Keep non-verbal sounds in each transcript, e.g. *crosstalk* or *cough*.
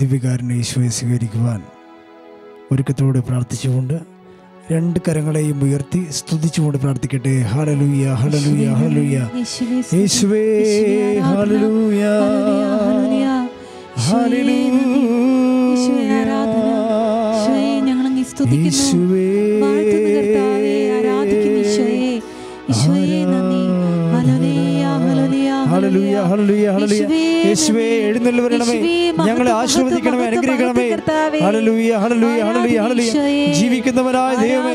ദിവ്യകാരനെ യേശുവെ സ്വീകരിക്കുവാൻ ഒരുക്കത്തോടെ പ്രാർത്ഥിച്ചുകൊണ്ട് രണ്ട് കരങ്ങളെയും ഉയർത്തി സ്തുതിച്ചുകൊണ്ട് പ്രാർത്ഥിക്കട്ടെ. ഹലലൂയ ഹലലൂയ ഹലലൂയ യേശുവേ ഹാലലൂയ. ഈശോയെ ഞങ്ങൾ സ്തുതിക്കുന്നു. ആരാധിക്കുന്നു ഈശോയെ. ഈശോയെ ഹല്ലേലൂയ ഹല്ലേലൂയ. ഹല്ലേലൂയ യേശുവേ എഴുന്നള്ളി വരണമേ ഞങ്ങളെ ആശീർവദിക്കണമേ അനുഗ്രഹിക്കണമേ. ഹല്ലേലൂയ ഹല്ലേലൂയ ഹല്ലേലൂയ ഹല്ലേലൂയ. ജീവിക്കുന്നവനായ ദൈവമേ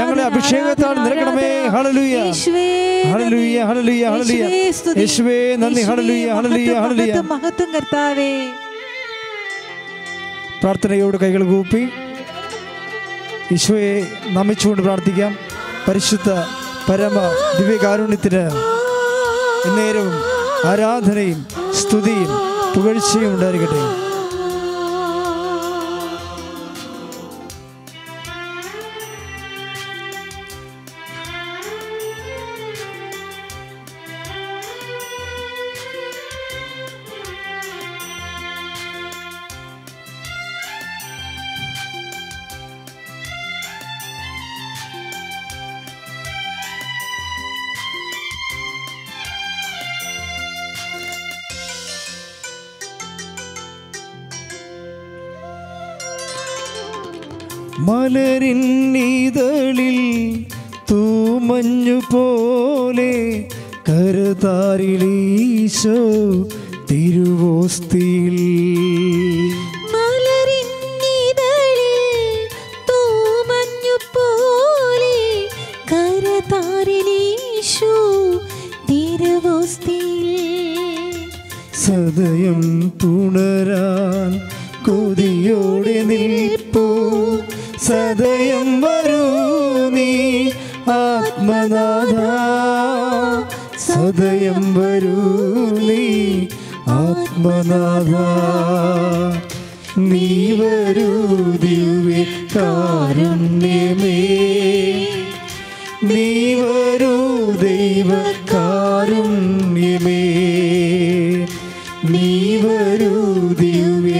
ഞങ്ങളെ അഭിഷേകത്താൽ നിറക്കണമേ. ഹല്ലേലൂയ. ഹല്ലേലൂയ ഹല്ലേലൂയ ഹല്ലേലൂയ. യേശുവേ. നന്ദി. ഹല്ലേലൂയ ഹല്ലേലൂയ ഹല്ലേലൂയ. മഹത്വം കർത്താവേ. പ്രാർത്ഥനയോട് കൈകൾ കൂപ്പി. ഈശോയെ നമിച്ചുകൊണ്ട് പ്രാർത്ഥിക്കാം. പരിശുദ്ധ പരമ ദിവ്യകാരുണ്യത്തിന് നേരവും ആരാധനയും സ്തുതിയും പുകഴ്ചയും ഉണ്ടായിരിക്കട്ടെ. നീ വരൂ ദിവ്യ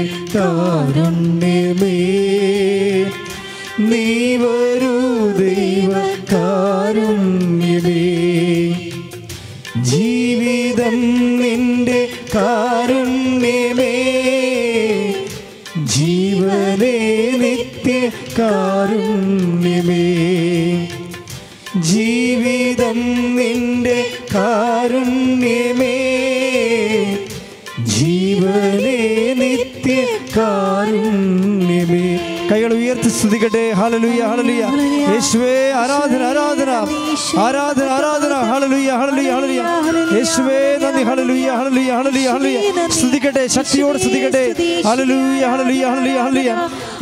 ആരാധന ആരാധന ഹല്ലേലൂയ ഹല്ലേലൂയ ഹല്ലേലൂയ യേശുവേ നന്ദി ഹല്ലേലൂയ ഹല്ലേലൂയ ഹല്ലേലൂയ ഹല്ലേലൂയ സ്തുതിക്കട്ടെ ശക്തിയോടെ സ്തുതിക്കട്ടെ ഹല്ലേലൂയ ഹല്ലേലൂയ ഹല്ലേലൂയ ഹല്ലേലൂയ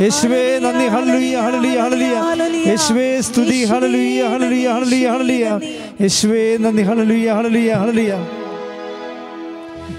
യേശുവേ നന്ദി ഹല്ലേലൂയ ഹല്ലേലൂയ ഹല്ലേലൂയ യേശുവേ സ്തുതി ഹല്ലേലൂയ ഹല്ലേലൂയ ഹല്ലേലൂയ ഹല്ലേലൂയ യേശുവേ നന്ദി ഹല്ലേലൂയ ഹല്ലേലൂയ ഹല്ലേലൂയ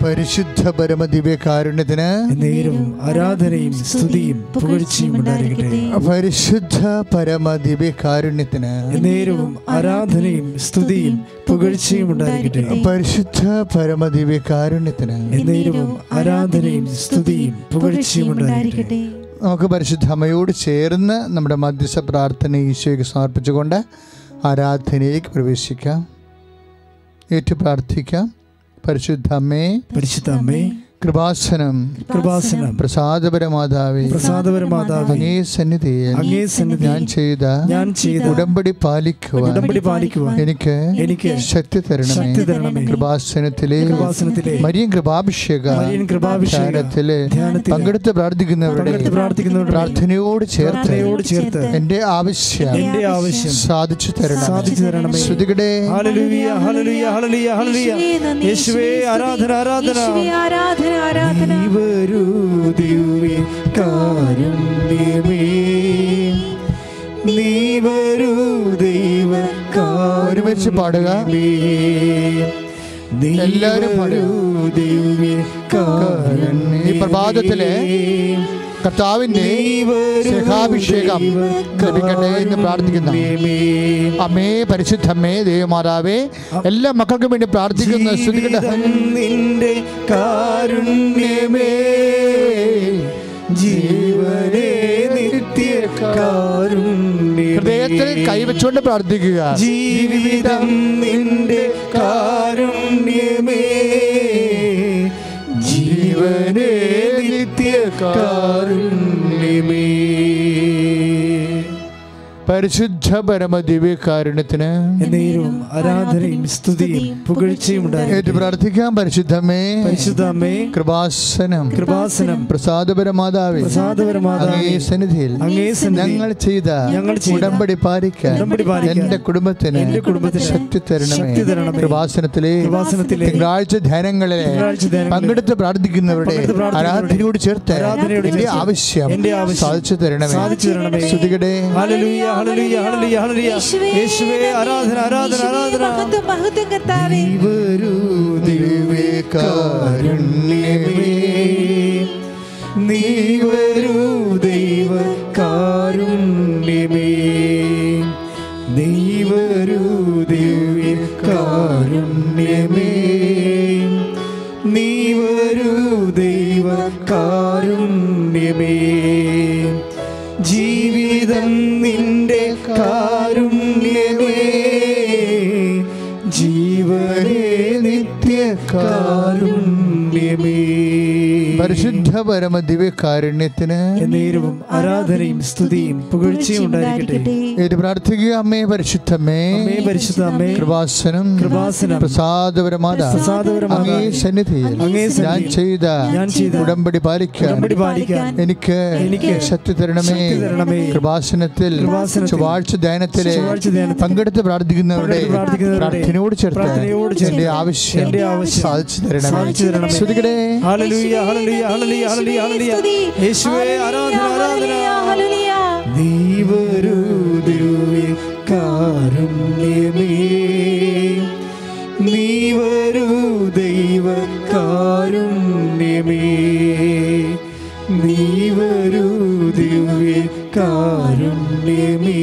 പരിശുദ്ധ പരമദിവ്യ കാരുണ്യത്തിന് നേരവും ആരാധനയും സ്തുതിയും പുകഴ്ചയും ഉണ്ടായിരിക്കട്ടെ. പരിശുദ്ധ പരമ ദിവ്യകാരുണ്യത്തിന് നേരവും ആരാധനയും സ്തുതിയും പുകഴ്ചയും ഉണ്ടായിരിക്കട്ടെ. പരിശുദ്ധ പരമ ദിവ്യകാരുണ്യത്തിന് നേരവും ആരാധനയും സ്തുതിയും പുകഴ്ചയും ഉണ്ടായിരിക്കട്ടെ. നമുക്ക് പരിശുദ്ധ അമ്മയോട് ചേർന്ന് നമ്മുടെ മധ്യസ്ഥ പ്രാർത്ഥന ഈശോയ്ക്ക് സമർപ്പിച്ചുകൊണ്ട് ആരാധനയിലേക്ക് പ്രവേശിക്കാം. ഏറ്റു പ്രാർത്ഥിക്കാം പരിശുദ്ധ അമ്മേ പരിശുദ്ധ അമ്മേ കൃപാസനം. കൃപാസനം. പ്രസാദപരമാതാവേ. പ്രസാദപരമാതാവേ. അങ്ങേ സന്നിധിയിൽ അങ്ങേ സന്നിധി ഞാൻ ചെയ്ത ഞാൻ ചെയ്ത ഉടമ്പടി പാലിക്കുവാൻ ഉടമ്പടി പാലിക്കുവാൻ എനിക്ക് എനിക്ക് ശക്തി തരണമേ. ശക്തി തരണമേ. കൃപാസനത്തിലെ കൃപാസനത്തിലെ മരിയൻ കൃപാഭിഷേക മരിയൻ കൃപാഭിഷേക ധ്യാനത്തിലെ ധ്യാനത്തിലെ പങ്കെടുത്ത് പ്രാർത്ഥിക്കുന്നവരുടെ പങ്കെടുത്ത് പ്രാർത്ഥിക്കുന്നവരുടെ പ്രാർത്ഥനയോട് ചേർത്ത് പ്രാർത്ഥനയോട് ചേർത്ത് എന്റെ ആവശ്യം എന്റെ ആവശ്യം സാധിച്ചു തരണം സാധിച്ചു തരണമേ. ശ്രുതികടെ. ഹല്ലേലൂയ ഹല്ലേലൂയ ഹല്ലേലൂയ ഹല്ലേലൂയ. യേശുവേ ആരാധന ആരാധന. യേശുവേ ആരാധന. ആരാധന? വരൂ ദിവ്യ കാരുണ്യമേ. നീ വരൂ ദൈവ ഒരുമിച്ച് പാടുക. എല്ലാവരും പാടുക. ഈ പ്രഭാതത്തിലെ കർത്താവിന്റെ സ്നേഹാഭിഷേകം ലഭിക്കട്ടെ എന്ന് പ്രാർത്ഥിക്കുന്ന. അമ്മേ പരിശുദ്ധമ്മേ ദേവമാതാവേ എല്ലാ മക്കൾക്കും വേണ്ടി പ്രാർത്ഥിക്കുന്ന നിന്റെ കാരുണ്യമേ. ജീവനേ ഹൃദയത്തിൽ കൈവച്ചുകൊണ്ട് പ്രാർത്ഥിക്കുക. ജീവിതം നിന്റെ കാരുണ്യമേ. ജീവനേ कारुण्यमे പരിശുദ്ധ പരമ ദിവ്യകാരുണ്യത്തിന് എന്നേരും ആരാധനയും സ്തുതിയും പുകഴ്ചയും ഏറ്റു പ്രാർത്ഥിക്കാം പരിശുദ്ധമേ. പരിശുദ്ധമേ. കൃപാസനം. കൃപാസനം. പ്രസാദപരമാതാവേ. പ്രസാദപരമാതാവേ, അങ്ങേ സന്നിധിയിൽ അങ്ങേ ഞങ്ങൾ ചെയ്ത ഞങ്ങൾ ഉടമ്പടി പാലിക്കാൻ എന്റെ കുടുംബത്തിന് എന്റെ കുടുംബത്തിന് ശക്തി തരണമേ. കൃപാസനത്തിലെ കൃപാസനത്തിലെ തിങ്കളാഴ്ച ധ്യാനങ്ങളിലെ പങ്കെടുത്ത് പ്രാർത്ഥിക്കുന്നവരുടെ ആരാധനയോട് ചേർത്ത് എന്റെ ആവശ്യം സാധിച്ചു തരണമേ. സാധിച്ചു തരണമേ. ശ്രുതികടേ ഹല്ലേലൂയ. ഹല്ലേലൂയ ഹല്ലേലൂയ ഹല്ലേലൂയ യേശുവേ ആരാധന ആരാധന ആരാധന. മഹത്വം മഹത്വം കർത്താവേ. ദിവ്യകാരുണ്യമേ നീ വരൂ ദൈവ കാരുണ്യമേ. നീ വരൂ ദിവ്യ കാരുണ്യമേ. നീ വരൂ ദൈവ കാരുണ്യമേ. കാരുണ്യമേ ജീവനേ നിത്യ കാരുണ്യമേ പരിശുദ്ധ പരമ ദിവ്യകാരുണ്യത്തിന് നേരവും ആരാധനയും സ്തുതിയും പുകഴ്ചയും ഉണ്ടായിരിക്കട്ടെ. ഏറ്റു പ്രാർത്ഥിക്കുക? അമ്മേ പരിശുദ്ധമേ. അമ്മേ പരിശുദ്ധ അമ്മേ. കൃപാസനം കൃപാസനം. പ്രസാദപരമാത. അങ്ങേ സന്നിധിയിൽ ഞാൻ ചെയ്ത ഉടമ്പടി പാലിക്കാൻ എനിക്ക് എനിക്ക് ശക്തി തരണമേ. കൃപാസനത്തിൽ ചൊവ്വാഴ്ച ധ്യാനത്തിലെ പങ്കെടുത്ത് പ്രാർത്ഥിക്കുന്നവരുടെ പ്രാർത്ഥനയോട് ചേർത്ത് എന്റെ ആവശ്യം സാധിച്ചു തരണമേ. സാധിച്ചു നീ വരൂ ദിവ്യ കാരുണ്യമേ നീ വരൂ ദൈവ കാരുണ്യമേ നീ വരൂ ദിവ്യ കാരുണ്യമേ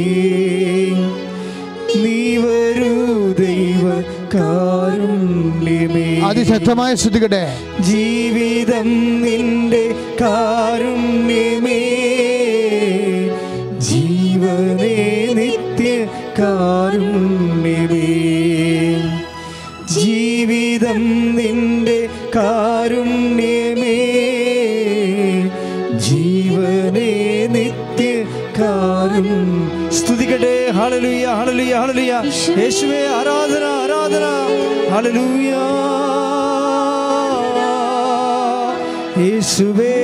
നീ വരൂ ദൈവ കാരുണ്യമേ അതിശക്തമായ ശ്രദ്ധിക്കട്ടെ. ജീവിതം നിന്റെ കാരുണ്യമേ. ജീവനേ നിത്യ കാരുണ്യമേ. ജീവിതം നിന്റെ കാരുണ്യമേ. ജീവനേ നിത്യ കാരുണ്യ സ്തുതിക്കട്ടെ. ഹല്ലേലൂയ ഹല്ലേലൂയ ഹല്ലേലൂയ. യേശുവേ ആരാധന ആരാധന. ഹല്ലേലൂയ. യേശുവേ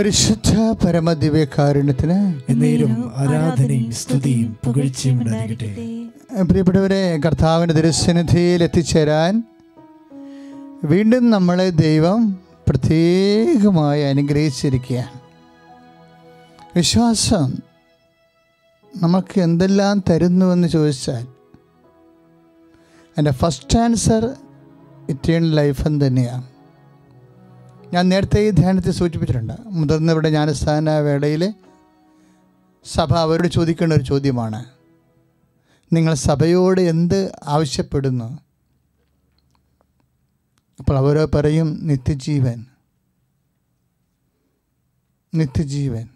പരിശുദ്ധ പരമ ദിവ്യകാരുണ്യത്തിന് എന്നേരും ആരാധനയും സ്തുതിയും പുകഴ്ചയും ഉണ്ടായിരിക്കട്ടെ. പ്രിയപ്പെട്ടവരെ കർത്താവിന്റെ തിരുസന്നിധിയിൽ എത്തിച്ചേരാൻ വീണ്ടും നമ്മളെ ദൈവം പ്രത്യേകമായി അനുഗ്രഹിച്ചിരിക്കുകയാണ്. വിശ്വാസം നമുക്ക് എന്തെല്ലാം തരുന്നുവെന്ന് ചോദിച്ചാൽ എന്റെ ഫസ്റ്റ് ആൻസർ ഇറ്റേൺ ലൈഫ് തന്നെയാണ്. ഞാൻ നേരത്തെ ഈ ധ്യാനത്തിൽ സൂചിപ്പിച്ചിട്ടുണ്ട്. മുതിർന്നവരുടെ ജ്ഞാനസ്ഥാന വേളയിൽ സഭ അവരോട് ചോദിക്കേണ്ട ഒരു ചോദ്യമാണ്. നിങ്ങൾ സഭയോട് എന്ത് ആവശ്യപ്പെടുന്നു? അപ്പോൾ അവർ പറയും നിത്യജീവൻ. നിത്യജീവൻ.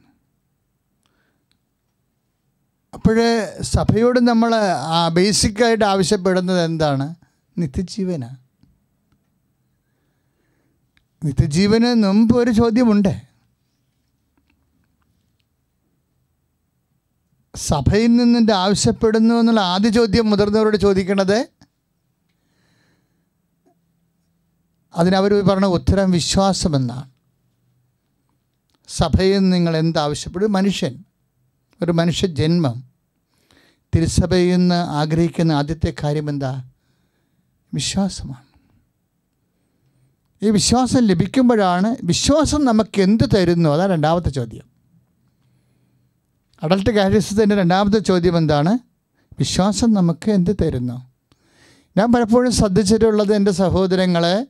അപ്പോഴേ സഭയോട് നമ്മൾ ബേസിക്കായിട്ട് ആവശ്യപ്പെടുന്നത് എന്താണ്? നിത്യജീവനാണ്. നിത്യജീവന് മുമ്പ് ഒരു ചോദ്യമുണ്ട്. സഭയിൽ നിന്നിട്ട് ആവശ്യപ്പെടുന്നു എന്നുള്ള ആദ്യ ചോദ്യം മുതിർന്നവരോട് ചോദിക്കണത് അതിനവർ പറഞ്ഞ ഉത്തരം വിശ്വാസമെന്നാണ്. സഭയിൽ നിങ്ങൾ എന്താവശ്യപ്പെടും മനുഷ്യൻ. ഒരു മനുഷ്യ ജന്മം. തിരുസഭയിൽ നിന്ന് ആഗ്രഹിക്കുന്ന ആദ്യത്തെ കാര്യം എന്താ? വിശ്വാസമാണ്. ഈ വിശ്വാസം ലഭിക്കുമ്പോഴാണ് വിശ്വാസം നമുക്ക് എന്ത് തരുന്നു? അതാണ് രണ്ടാമത്തെ ചോദ്യം. അഡൽട്ട് കാരിസത്തിന്റെ രണ്ടാമത്തെ ചോദ്യം എന്താണ്? വിശ്വാസം നമുക്ക് എന്ത് തരുന്നു? ഞാൻ പലപ്പോഴും ശ്രദ്ധിച്ചിട്ടുള്ളത് എന്റെ സഹോദരങ്ങളെ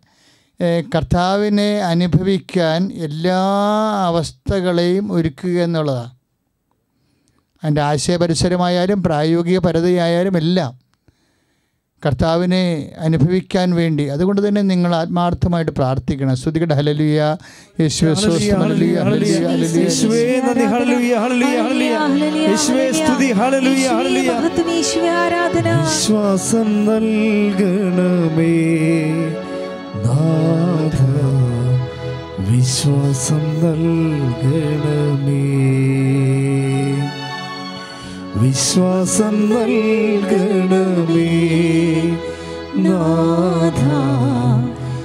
കർത്താവിനെ അനുഭവിക്കാൻ എല്ലാ അവസ്ഥകളെയും ഒരുക്കുക എന്നുള്ളതാണ് അതിന്റെ ആശയപരിസരമായാലും പ്രായോഗിക പരതയായാലും എല്ലാം കർത്താവിനെ അനുഭവിക്കാൻ വേണ്ടി. അതുകൊണ്ട് തന്നെ നിങ്ങൾ ആത്മാർത്ഥമായിട്ട് പ്രാർത്ഥിക്കണം. ശ്രുതികട ഹലലിയ യേശുവേ സ്വസ്തം, ഹല്ലേലൂയ, ഹല്ലേലൂയ, ഹല്ലേലൂയ. യേശുവേ നന്ദി. ഹല്ലേലൂയ ഹല്ലേലൂയ ഹല്ലേലൂയ സ്തുതി. ഹല്ലേലൂയ ഹല്ലേലൂയ. മഹത്വം ആരാധന. വിശ്വാസം നൽകണമേ. നാഥ വിശ്വാസം നൽകണമേ. വിശ്വാസം നൽകണമേ. നാഥ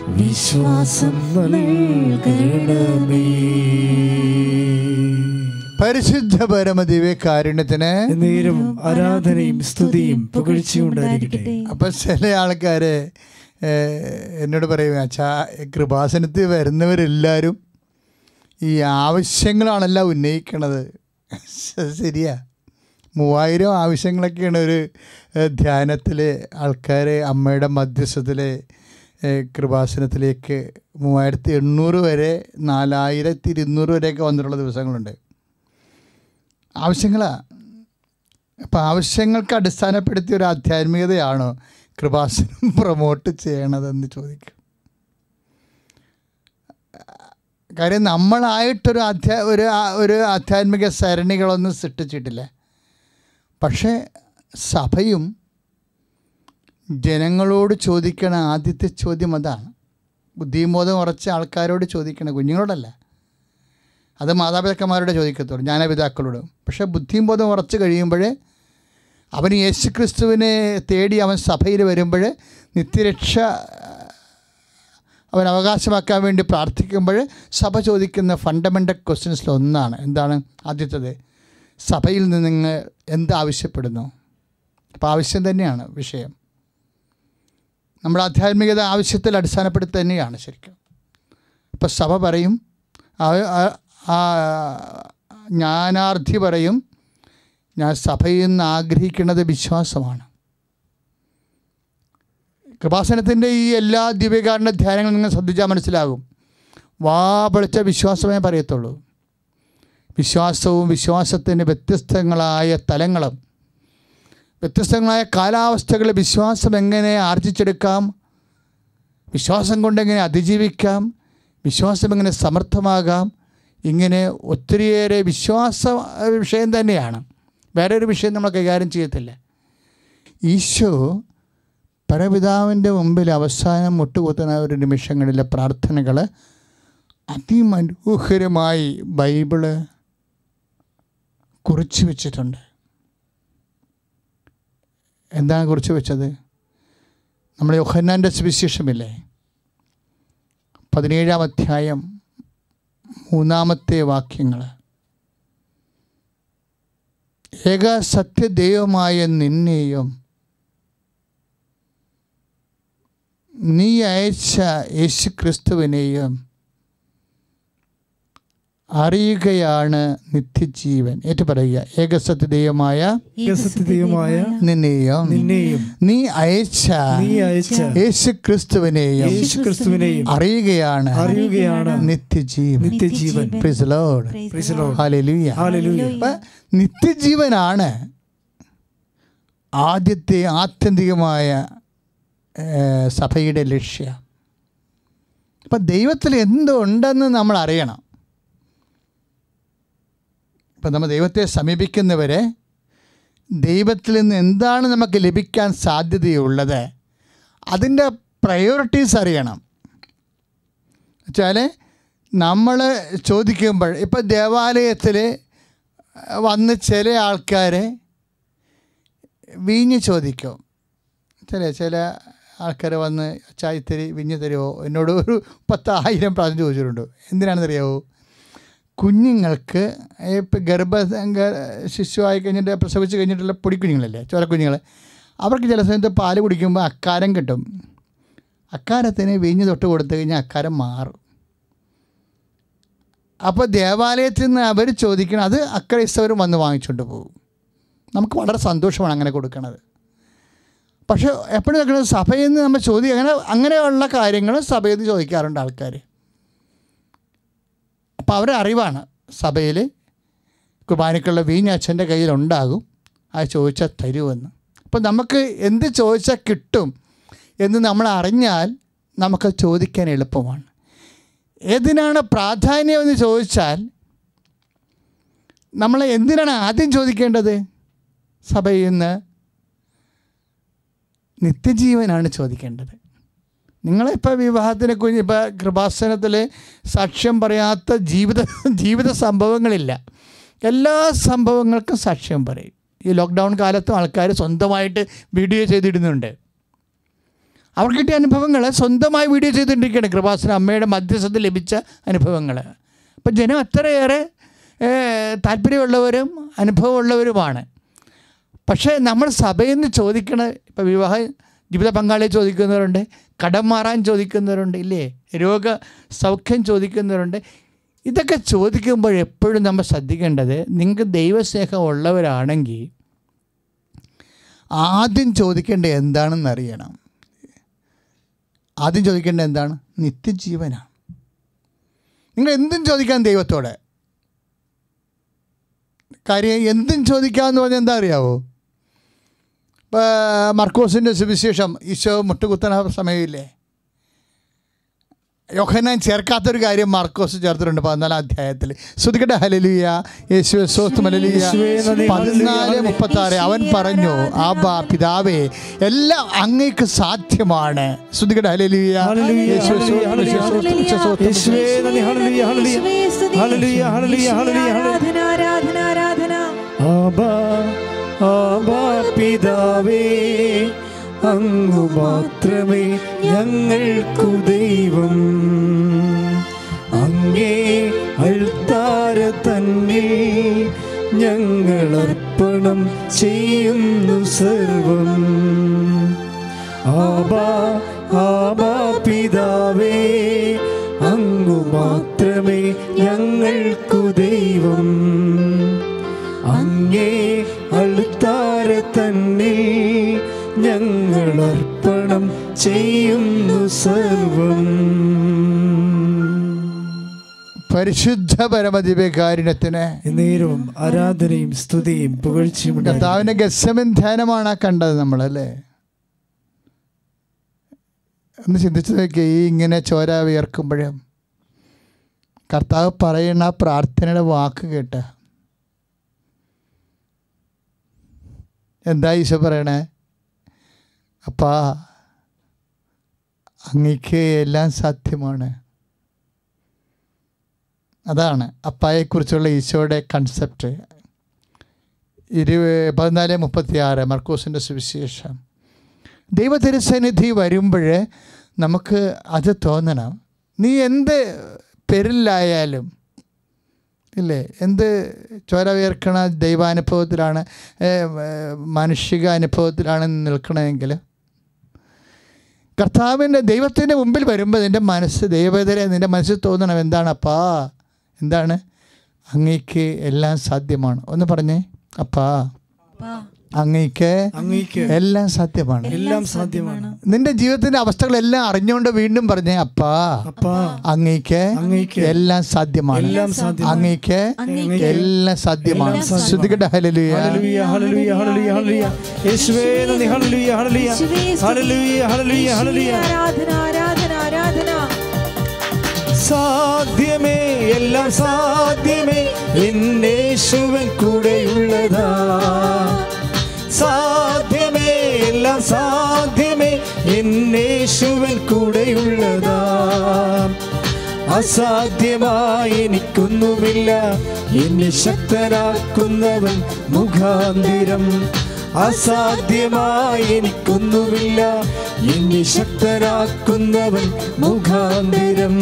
വിശ്വാസം നൽകണമേ. പരിശുദ്ധ പരമദിവ്യ കാരുണ്യത്തിന് നേരും ആരാധനയും സ്തുതിയും പുകഴ്ചയും ഉണ്ടായിരിക്കട്ടെ അപ്പൊ ചില ആൾക്കാര് എന്നോട് പറയും അച്ഛാ കൃപാസനത്തിൽ വരുന്നവരെല്ലാവരും ഈ ആവശ്യങ്ങളാണല്ലോ ഉന്നയിക്കണത്. ശരിയാ. മൂവായിരം ആവശ്യങ്ങളൊക്കെയാണ് ഒരു ധ്യാനത്തിൽ ആൾക്കാർ അമ്മയുടെ മധ്യസ്ഥത്തിൽ കൃപാസനത്തിലേക്ക് മൂവായിരത്തി എണ്ണൂറ് വരെ നാലായിരത്തി ഇരുന്നൂറ് വരെയൊക്കെ വന്നിട്ടുള്ള ദിവസങ്ങളുണ്ട്. ആവശ്യങ്ങളാണ് അപ്പം ആവശ്യങ്ങൾക്ക് അടിസ്ഥാനപ്പെടുത്തിയ ഒരു ആധ്യാത്മികതയാണോ കൃപാസനം *laughs* പ്രൊമോട്ട് ചെയ്യണതെന്ന് ചോദിക്കും. കാര്യം നമ്മളായിട്ടൊരു അധ്യാ ഒരു ഒരു ആധ്യാത്മിക സരണികളൊന്നും സൃഷ്ടിച്ചിട്ടില്ല. പക്ഷേ സഭയും ജനങ്ങളോട് ചോദിക്കണ ആദ്യത്തെ ചോദ്യം അതാണ്. ബുദ്ധിബോധം ഉറച്ച ആൾക്കാരോട് ചോദിക്കണ കുഞ്ഞുങ്ങളോടല്ല. അത് മാതാപിതാക്കന്മാരോട് ചോദിക്കത്തുള്ളൂ ജ്ഞാനപിതാക്കളോട്. പക്ഷേ ബോധം ഉറച്ചു കഴിയുമ്പോഴേ അവൻ യേശുക്രിസ്തുവിനെ തേടി അവൻ സഭയിൽ വരുമ്പോൾ നിത്യരക്ഷ അവൻ അവകാശമാക്കാൻ വേണ്ടി പ്രാർത്ഥിക്കുമ്പോൾ സഭ ചോദിക്കുന്ന ഫണ്ടമെന്റൽ ക്വസ്റ്റ്യൻസിൽ ഒന്നാണ്. എന്താണ്? ആദ്യത്തത് സഭയിൽ നിന്ന് നിങ്ങൾ എന്ത് ആവശ്യപ്പെടുന്നു അപ്പോൾ ആവശ്യം തന്നെയാണ് വിഷയം. നമ്മുടെ ആധ്യാത്മികത ആവശ്യത്തിൽ അടിസ്ഥാനപ്പെടുത്തി തന്നെയാണ് ശരിക്കും. അപ്പോൾ സഭ പറയും ജ്ഞാനാർത്ഥി പറയും ഞാൻ സഭയിൽ നിന്ന് ആഗ്രഹിക്കുന്നത് വിശ്വാസമാണ്. കൃപാസനത്തിന്റെ ഈ എല്ലാ ദിവ്യകാരണ ധ്യാനങ്ങളും നിങ്ങൾ ശ്രദ്ധിച്ചാൽ മനസ്സിലാകും. വാ പൊളിച്ച വിശ്വാസമേ പറയത്തുള്ളൂ. വിശ്വാസവും വിശ്വാസത്തിന്റെ വ്യത്യസ്തങ്ങളായ തലങ്ങളും വ്യത്യസ്തങ്ങളായ കാലാവസ്ഥകളിൽ വിശ്വാസം എങ്ങനെ ആർജിച്ചെടുക്കാം വിശ്വാസം കൊണ്ട് എങ്ങനെ അതിജീവിക്കാം വിശ്വാസം എങ്ങനെ സമർത്ഥമാകാം ഇങ്ങനെ ഒത്തിരിയേറെ വിശ്വാസ വിഷയം തന്നെയാണ്. വേറെ ഒരു വിഷയം നമ്മൾ കൈകാര്യം ചെയ്യത്തില്ല. ഈശോ പരപിതാവിന്റെ മുമ്പിൽ അവസാനം മുട്ടുകുത്തുന്ന ഒരു നിമിഷങ്ങളിലെ പ്രാർത്ഥനകൾ അതിമനോഹരമായി ബൈബിൾ കുറിച്ച് വെച്ചിട്ടുണ്ട്. എന്താണ് കുറിച്ച് വെച്ചത്? നമ്മുടെ യൊഹന്നാന്റെ സുവിശേഷമില്ലേ? പതിനേഴാം അധ്യായം മൂന്നാമത്തെ വാക്യങ്ങൾ ഏക സത്യദൈവമായ നിന്നെയും നീ അയച്ച യേശു ക്രിസ്തുവിനെയും അറിയുകയാണ് നിത്യജീവൻ ഏറ്റു പറയുക ഏകസത്യദൈവമായ സത്യദൈവമായ നിന്നെയും നിന്നെയും നീ അയച്ച നീ അയച്ച യേശു ക്രിസ്തുവിനെയും യേശു ക്രിസ്തുവിനെയും അറിയുകയാണ് അറിയുകയാണ് നിത്യജീവൻ നിത്യജീവൻ Praise lord Lord. Lord. Hallelujah. അപ്പൊ നിത്യജീവനാണ് ആദ്യത്തെ ആത്യന്തികമായ സഭയുടെ ലക്ഷ്യം അപ്പം ദൈവത്തിൽ എന്തുണ്ടെന്ന് നമ്മൾ അറിയണം ഇപ്പം നമ്മൾ ദൈവത്തെ സമീപിക്കുന്നവരെ ദൈവത്തിൽ നിന്ന് എന്താണ് നമുക്ക് ലഭിക്കാൻ സാധ്യതയുള്ളത് അതിന്റെ പ്രയോറിറ്റീസ് അറിയണം. വെച്ചാൽ നമ്മൾ ചോദിക്കുമ്പോൾ ഇപ്പം ദേവാലയത്തിൽ വന്ന് ചില ആൾക്കാർ വീഞ്ഞ് ചോദിക്കും. ചില ചില ആൾക്കാർ വന്ന് ചായത്തരി വിഞ്ഞ് തരുമോ? എന്നോട് ഒരു പത്തായിരം പ്രാവശ്യം ചോദിച്ചിട്ടുണ്ട്. എന്തിനാണെന്നറിയാവോ? കുഞ്ഞുങ്ങൾക്ക് ഇപ്പം ഗർഭ ശിശുവായി കഴിഞ്ഞിട്ട് പ്രസവിച്ച് കഴിഞ്ഞിട്ടുള്ള പൊടിക്കുഞ്ഞുങ്ങളില്ലേ ചോരക്കുഞ്ഞുങ്ങൾ അവർക്ക് ചില സമയത്ത് പാൽ കുടിക്കുമ്പോൾ അക്കാരം കിട്ടും. അക്കാരത്തിന് വീഞ്ഞ് തൊട്ട് കൊടുത്തു കഴിഞ്ഞാൽ അക്കാരം മാറും. അപ്പോൾ ദേവാലയത്തിൽ നിന്ന് അവർ ചോദിക്കണം അത് അക്രൈസ്തവരും വന്ന് വാങ്ങിച്ചുകൊണ്ട് പോകും. നമുക്ക് വളരെ സന്തോഷമാണ് അങ്ങനെ കൊടുക്കണത്. പക്ഷേ എപ്പോഴും സഭയിൽ നിന്ന് നമ്മൾ ചോദിക്കുക അങ്ങനെ അങ്ങനെയുള്ള കാര്യങ്ങൾ സഭയിൽ നിന്ന് ചോദിക്കാറുണ്ട് ആൾക്കാർ അപ്പോൾ അവരുടെ അറിവാണ്. സഭയിൽ കുർബാനയ്ക്കുള്ള വീഞ്ഞ് അച്ഛന്റെ കയ്യിലുണ്ടാകും അത് ചോദിച്ചാൽ തരുമെന്ന്. അപ്പോൾ നമുക്ക് എന്ത് ചോദിച്ചാൽ കിട്ടും എന്ന് നമ്മൾ അറിഞ്ഞാൽ നമുക്ക് ചോദിക്കാൻ എളുപ്പമാണ്. ഏതിനാണ് പ്രാധാന്യം എന്ന് ചോദിച്ചാൽ നമ്മൾ എന്തിനാണ് ആദ്യം ചോദിക്കേണ്ടത്? സഭയിൽ നിന്ന് നിത്യജീവനാണ് ചോദിക്കേണ്ടത്. നിങ്ങളിപ്പോൾ വിവാഹത്തിനെ കുറിച്ച് ഇപ്പോൾ കൃപാസനത്തിൽ സാക്ഷ്യം പറയാത്ത ജീവിത ജീവിത സംഭവങ്ങളില്ല. എല്ലാ സംഭവങ്ങൾക്കും സാക്ഷ്യം പറയും. ഈ ലോക്ക്ഡൗൺ കാലത്തും ആൾക്കാർ സ്വന്തമായിട്ട് വീഡിയോ ചെയ്തിടുന്നുണ്ട്. അവർക്ക് കിട്ടിയ അനുഭവങ്ങൾ സ്വന്തമായി വീഡിയോ ചെയ്തുകൊണ്ടിരിക്കുകയാണ് കൃപാസന അമ്മയുടെ മധ്യസ്ഥത ലഭിച്ച അനുഭവങ്ങൾ അപ്പം ജനം അത്രയേറെ താല്പര്യമുള്ളവരും അനുഭവമുള്ളവരുമാണ്. പക്ഷേ നമ്മൾ സഭയിൽ നിന്ന് ചോദിക്കണ ഇപ്പോൾ വിവാഹ ജീവിത പങ്കാളിയെ ചോദിക്കുന്നവരുണ്ട് കടം മാറാൻ ചോദിക്കുന്നവരുണ്ട് ഇല്ലേ? രോഗ സൗഖ്യം ചോദിക്കുന്നവരുണ്ട്. ഇതൊക്കെ ചോദിക്കുമ്പോൾ എപ്പോഴും നമ്മൾ ശ്രദ്ധിക്കേണ്ടത് നിങ്ങൾക്ക് ദൈവസ്നേഹം ഉള്ളവരാണെങ്കിൽ ആദ്യം ചോദിക്കേണ്ട എന്താണെന്ന് അറിയണം. ആദ്യം ചോദിക്കേണ്ട എന്താണ്? നിത്യജീവനാണ്. നിങ്ങൾ എന്തും ചോദിക്കാം ദൈവത്തോടെ. കാര്യം എന്തും ചോദിക്കാമെന്ന് പറഞ്ഞാൽ എന്താ അറിയാവോ? മർക്കോസിന്റെ സുവിശേഷം ഈശോ മുട്ടുകുത്തന സമയമില്ലേ? യോഹനാൻ ചേർക്കാത്തൊരു കാര്യം മാർക്കോസ് ചേർത്തിട്ടുണ്ട് പതിനാലാം അധ്യായത്തിൽ. ശ്രുതിക്കട്ടെ ഹലലിയ യേശുവെ സ്വസ്തു ഹല്ലേലൂയ. യേശുവേ നന്ദി, പതിനാല് ഹല്ലേലൂയ. മുപ്പത്തി ആറ് അവൻ പറഞ്ഞു ആബാ പിതാവേ എല്ലാം അങ്ങേക്ക് സാധ്യമാണ്. ശ്രുതിക്കട്ടെ ഹലലിയ ഹല്ലേലൂയ, യേശുവെ ആബാ പിതാവേ അങ്ങു മാത്രമേ ഞങ്ങൾക്കു ദൈവം. അങ്ങേ അൾത്താര തന്നിൽ ഞങ്ങൾ അർപ്പണം ചെയ്യുന്നു സർവം. ആബാ ആബാ പിതാവേ അങ്ങു മാത്രമേ ഞങ്ങൾക്കു ദൈവം. ചെയ്യുന്നു സർവം. പരിശുദ്ധ പരമദിവ്യകാരുണ്യത്തിന് നേരവും ആരാധനയും സ്തുതിയും പുകഴ്ചയും. കർത്താവിന്റെ ഗസമൻ ധ്യാനമാണ് ആ കണ്ടത് നമ്മളല്ലേ ഒന്ന് ചിന്തിച്ചു നോക്കിയേ ഈ ഇങ്ങനെ ചോര വിയർക്കുമ്പോഴും കർത്താവ് പറയുന്ന ആ പ്രാർത്ഥനയുടെ വാക്ക് കേട്ട. എന്താ ഈശോ പറയണേ? അപ്പാ അങ്ങക്ക് എല്ലാം സാധ്യമാണ്. അതാണ് അപ്പായെക്കുറിച്ചുള്ള ഈശോയുടെ കൺസെപ്റ്റ് ഇരു പതിനാല് മുപ്പത്തി ആറ് മർക്കോസിന്റെ സുവിശേഷം. ദൈവ തിരുസന്നിധി വരുമ്പോൾ നമുക്ക് അത് തോന്നണം. നീ എന്ത് പെരിലായാലും ഇല്ലേ? എന്ത് ചോര ഉയർക്കണ ദൈവാനുഭവത്തിലാണ് മാനുഷിക അനുഭവത്തിലാണ് നിൽക്കണമെങ്കിലും കർത്താവിന്റെ ദൈവത്തിന്റെ മുമ്പിൽ വരുമ്പോൾ നിന്റെ മനസ്സ് ദൈവതരെ നിന്റെ മനസ്സിൽ തോന്നണം. എന്താണ് അപ്പാ? എന്താണ്? അങ്ങേക്ക് എല്ലാം സാധ്യമാണ്. ഒന്ന് പറഞ്ഞേ. അപ്പാ. അങ്ങേക്ക് അങ്ങേക്ക് എല്ലാം സാധ്യമാണ്. എല്ലാം സാധ്യമാണ്. നിന്റെ ജീവിതത്തിന്റെ അവസ്ഥകളെല്ലാം അറിഞ്ഞുകൊണ്ട് വീണ്ടും പറഞ്ഞേ അപ്പാ അപ്പാ അങ്ങേക്ക് അങ്ങേക്ക് എല്ലാം സാധ്യമാണ്. എല്ലാം സാധ്യമാണ്. അങ്ങേക്ക് അങ്ങേക്ക് എല്ലാം സാധ്യമാണ്. എല്ലാം സാധ്യമാണ്. ശ്രുതികട ഹല്ലേലൂയ. ഹല്ലേലൂയ ഹല്ലേലൂയ ഹല്ലേലൂയ ഹല്ലേലൂയ. യേശുവേ നന്ദി ഹല്ലേലൂയ ഹല്ലേലൂയ. യേശുവേ സ്തുതി. ഹല്ലേലൂയ ഹല്ലേലൂയ ഹല്ലേലൂയ. ആരാധന ആരാധന ആരാധന. സാധ്യമേ എല്ലാം സാധ്യമേ. എന്നേശുവൻ കൂടെയുള്ളതാ. സാധ്യമേ എല്ലാം സാധ്യമേ എന്നേശുവൻ കൂടെയുള്ളതാ. അസാധ്യമായി എനിക്കൊന്നുമില്ല എന്നെ ശക്തനാക്കുന്നവൻ മുഖാന്തിരം. അസാധ്യമായി എനിക്കൊന്നുമില്ല എന്നെ ശക്തനാക്കുന്നവൻ മുഖാന്തിരം.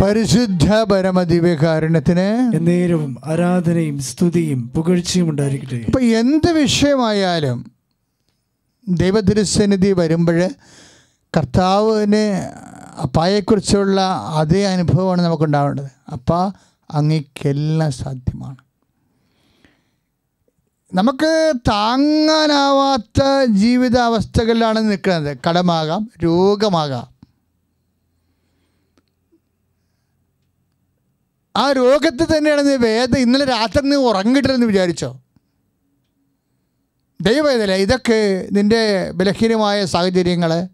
പരിശുദ്ധ പരമദിവ്യകാരണത്തിന് നേരവും ആരാധനയും സ്തുതിയും പുകഴ്ചയും ഉണ്ടായിരിക്കട്ടെ. ഇപ്പൊ എന്ത് വിഷയമായാലും ദൈവതിരുസന്നിധി വരുമ്പോൾ കർത്താവിന് അപ്പായെക്കുറിച്ചുള്ള അതേ അനുഭവമാണ് നമുക്കുണ്ടാവേണ്ടത്. അപ്പ അങ്ങക്കെല്ലാം സാധ്യമാണ്. നമുക്ക് താങ്ങാനാവാത്ത ജീവിതാവസ്ഥകളിലാണ് നിൽക്കുന്നത്. കടമാകാം രോഗമാകാം. ആ രോഗത്തിൽ തന്നെയാണ് നീ വേദ ഇന്നലെ രാത്രി നീ ഉറങ്ങിട്ടില്ലെന്ന് വിചാരിച്ചോ? ദൈവവേദന ഇതൊക്കെ നിന്റെ ബലഹീനമായ സാഹചര്യങ്ങൾ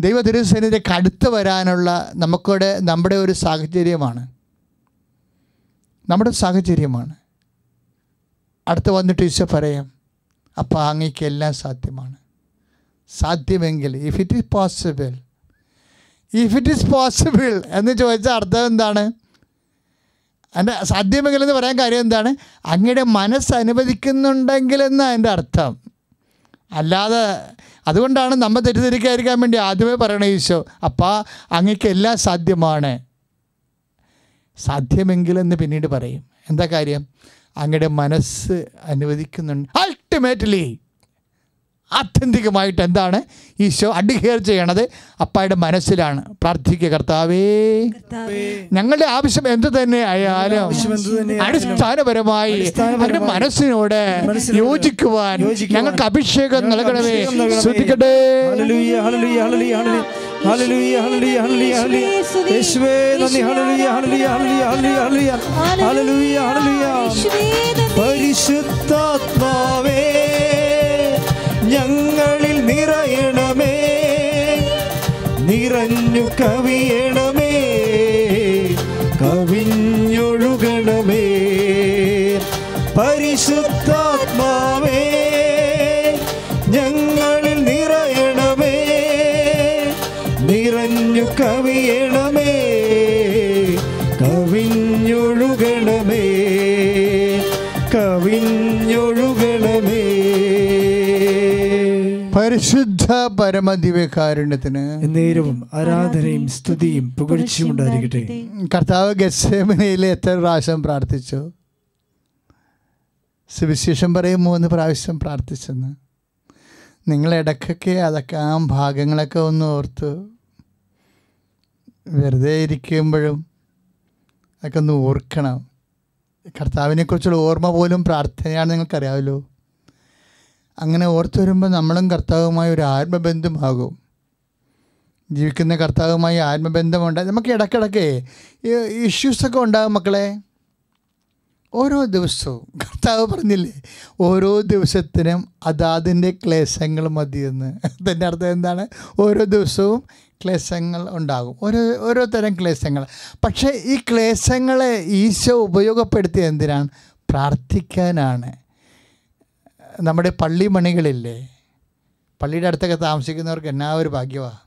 ദൈവ തിരുസന്നിധിക്ക് അടുത്ത് വരാനുള്ള നമുക്കിവിടെ നമ്മുടെ ഒരു സാഹചര്യമാണ്. നമ്മുടെ സാഹചര്യമാണ്. അടുത്ത് വന്നിട്ട് ഈശോ പറയാം അപ്പം അങ്ങേക്ക് എല്ലാം സാധ്യമാണ്. സാധ്യമെങ്കിൽ if it is possible if it is possible എന്ന് ചോദിച്ച അർത്ഥം എന്താണ്? എന്റെ സാധ്യമെങ്കിലെന്ന് പറയാൻ കാര്യം എന്താണ്? അങ്ങയുടെ മനസ്സ് അനുവദിക്കുന്നുണ്ടെങ്കിലെന്ന് അതിന്റെ അർത്ഥം. അല്ലാതെ അതുകൊണ്ടാണ് നമ്മൾ തെറ്റിദ്ധരിക്കാതിരിക്കാൻ വേണ്ടി ആദ്യമേ പറയണ ഈശോ അപ്പാ അങ്ങക്ക് എല്ലാം സാധ്യമാണ്. സാധ്യമെങ്കിലെന്ന് പിന്നീട് പറയും. എന്താ കാര്യം? അങ്ങയുടെ മനസ്സ് അനുവദിക്കുന്നുണ്ട്. അൾട്ടിമേറ്റ്ലി ആത്യന്തികമായിട്ട് എന്താണ് ഈശോ അഡ്ഹിയർ ചെയ്യണത്? അപ്പായുടെ മനസ്സിലാണ്. പ്രാർത്ഥിക്കുക കർത്താവേ. ഞങ്ങളുടെ ആവശ്യം എന്ത് തന്നെ ആയാലും തന്നെയായാലും അടിസ്ഥാനപരമായി അവരുടെ മനസ്സിനോട് യോജിക്കുവാൻ ഞങ്ങൾക്ക് അഭിഷേകം നൽകണമേ. ശ്രദ്ധിക്കട്ടെ. ഹല്ലേലൂയ, ഹല്ലേലൂയ, ഹല്ലേലൂയ, ഹല്ലേലൂയ, ഹല്ലേലൂയ, ഹല്ലേലൂയ, ഹല്ലേലൂയ. യേശുവേ നന്ദി. ഹല്ലേലൂയ, ഹല്ലേലൂയ, ഹല്ലേലൂയ, ഹല്ലേലൂയ, ഹല്ലേലൂയ, ഹല്ലേലൂയ, ഹല്ലേലൂയ. യേശുവേ പരിശുദ്ധാത്മാവേ. ഞങ്ങളിൽ നിറയണമേ. നിറഞ്ഞു കവിയണമേ. കവിഞ്ഞൊഴുകണമേ. പരിശുദ്ധാത്മാവേ ഞങ്ങളിൽ നിറയണമേ. നിറഞ്ഞു കവിയണമേ. പരമദിവ്യകാരുണ്യത്തിന് നേരവും ആരാധനയും സ്തുതിയും പുകഴ്ചയും ഉണ്ടായിരിക്കട്ടെ കർത്താവ് ഗസേമനയിൽ എത്ര പ്രാവശ്യം പ്രാർത്ഥിച്ചു? സുവിശേഷം പറയും മൂന്ന് പ്രാവശ്യം പ്രാർത്ഥിച്ചെന്ന്. നിങ്ങൾ ഇടയ്ക്കൊക്കെ അതൊക്കെ ആ ഭാഗങ്ങളൊക്കെ ഒന്ന് ഓർത്ത് വെറുതെ ഇരിക്കുമ്പോഴും അതൊക്കെ ഒന്ന് ഓർക്കണം. കർത്താവിനെക്കുറിച്ചുള്ള ഓർമ്മ പോലും പ്രാർത്ഥനയാണ് നിങ്ങൾക്കറിയാമല്ലോ. അങ്ങനെ ഓർത്തു വരുമ്പോൾ നമ്മളും കർത്താവുമായി ഒരു ആത്മബന്ധമാകും. ജീവിക്കുന്ന കർത്താവുമായി ആത്മബന്ധമുണ്ട് നമുക്ക് ഇടയ്ക്കിടയ്ക്ക് ഇഷ്യൂസൊക്കെ ഉണ്ടാകും മക്കളെ. ഓരോ ദിവസവും. കർത്താവ് പറഞ്ഞില്ലേ ഓരോ ദിവസത്തിനും അതാതിന്റെ ക്ലേശങ്ങൾ മതിയെന്ന്. അതിന്റെ അർത്ഥം എന്താണ്? ഓരോ ദിവസവും ക്ലേശങ്ങൾ ഉണ്ടാകും. ഓരോ ഓരോ തരം ക്ലേശങ്ങൾ. പക്ഷേ ഈ ക്ലേശങ്ങളെ ഈശോ ഉപയോഗപ്പെടുത്തിയത് എന്തിനാണ്? പ്രാർത്ഥിക്കാനാണ്. നമ്മുടെ പള്ളി മണികളില്ലേ പള്ളിയുടെ അടുത്തൊക്കെ താമസിക്കുന്നവർക്ക് എന്നാ ഒരു ഭാഗ്യമാണ്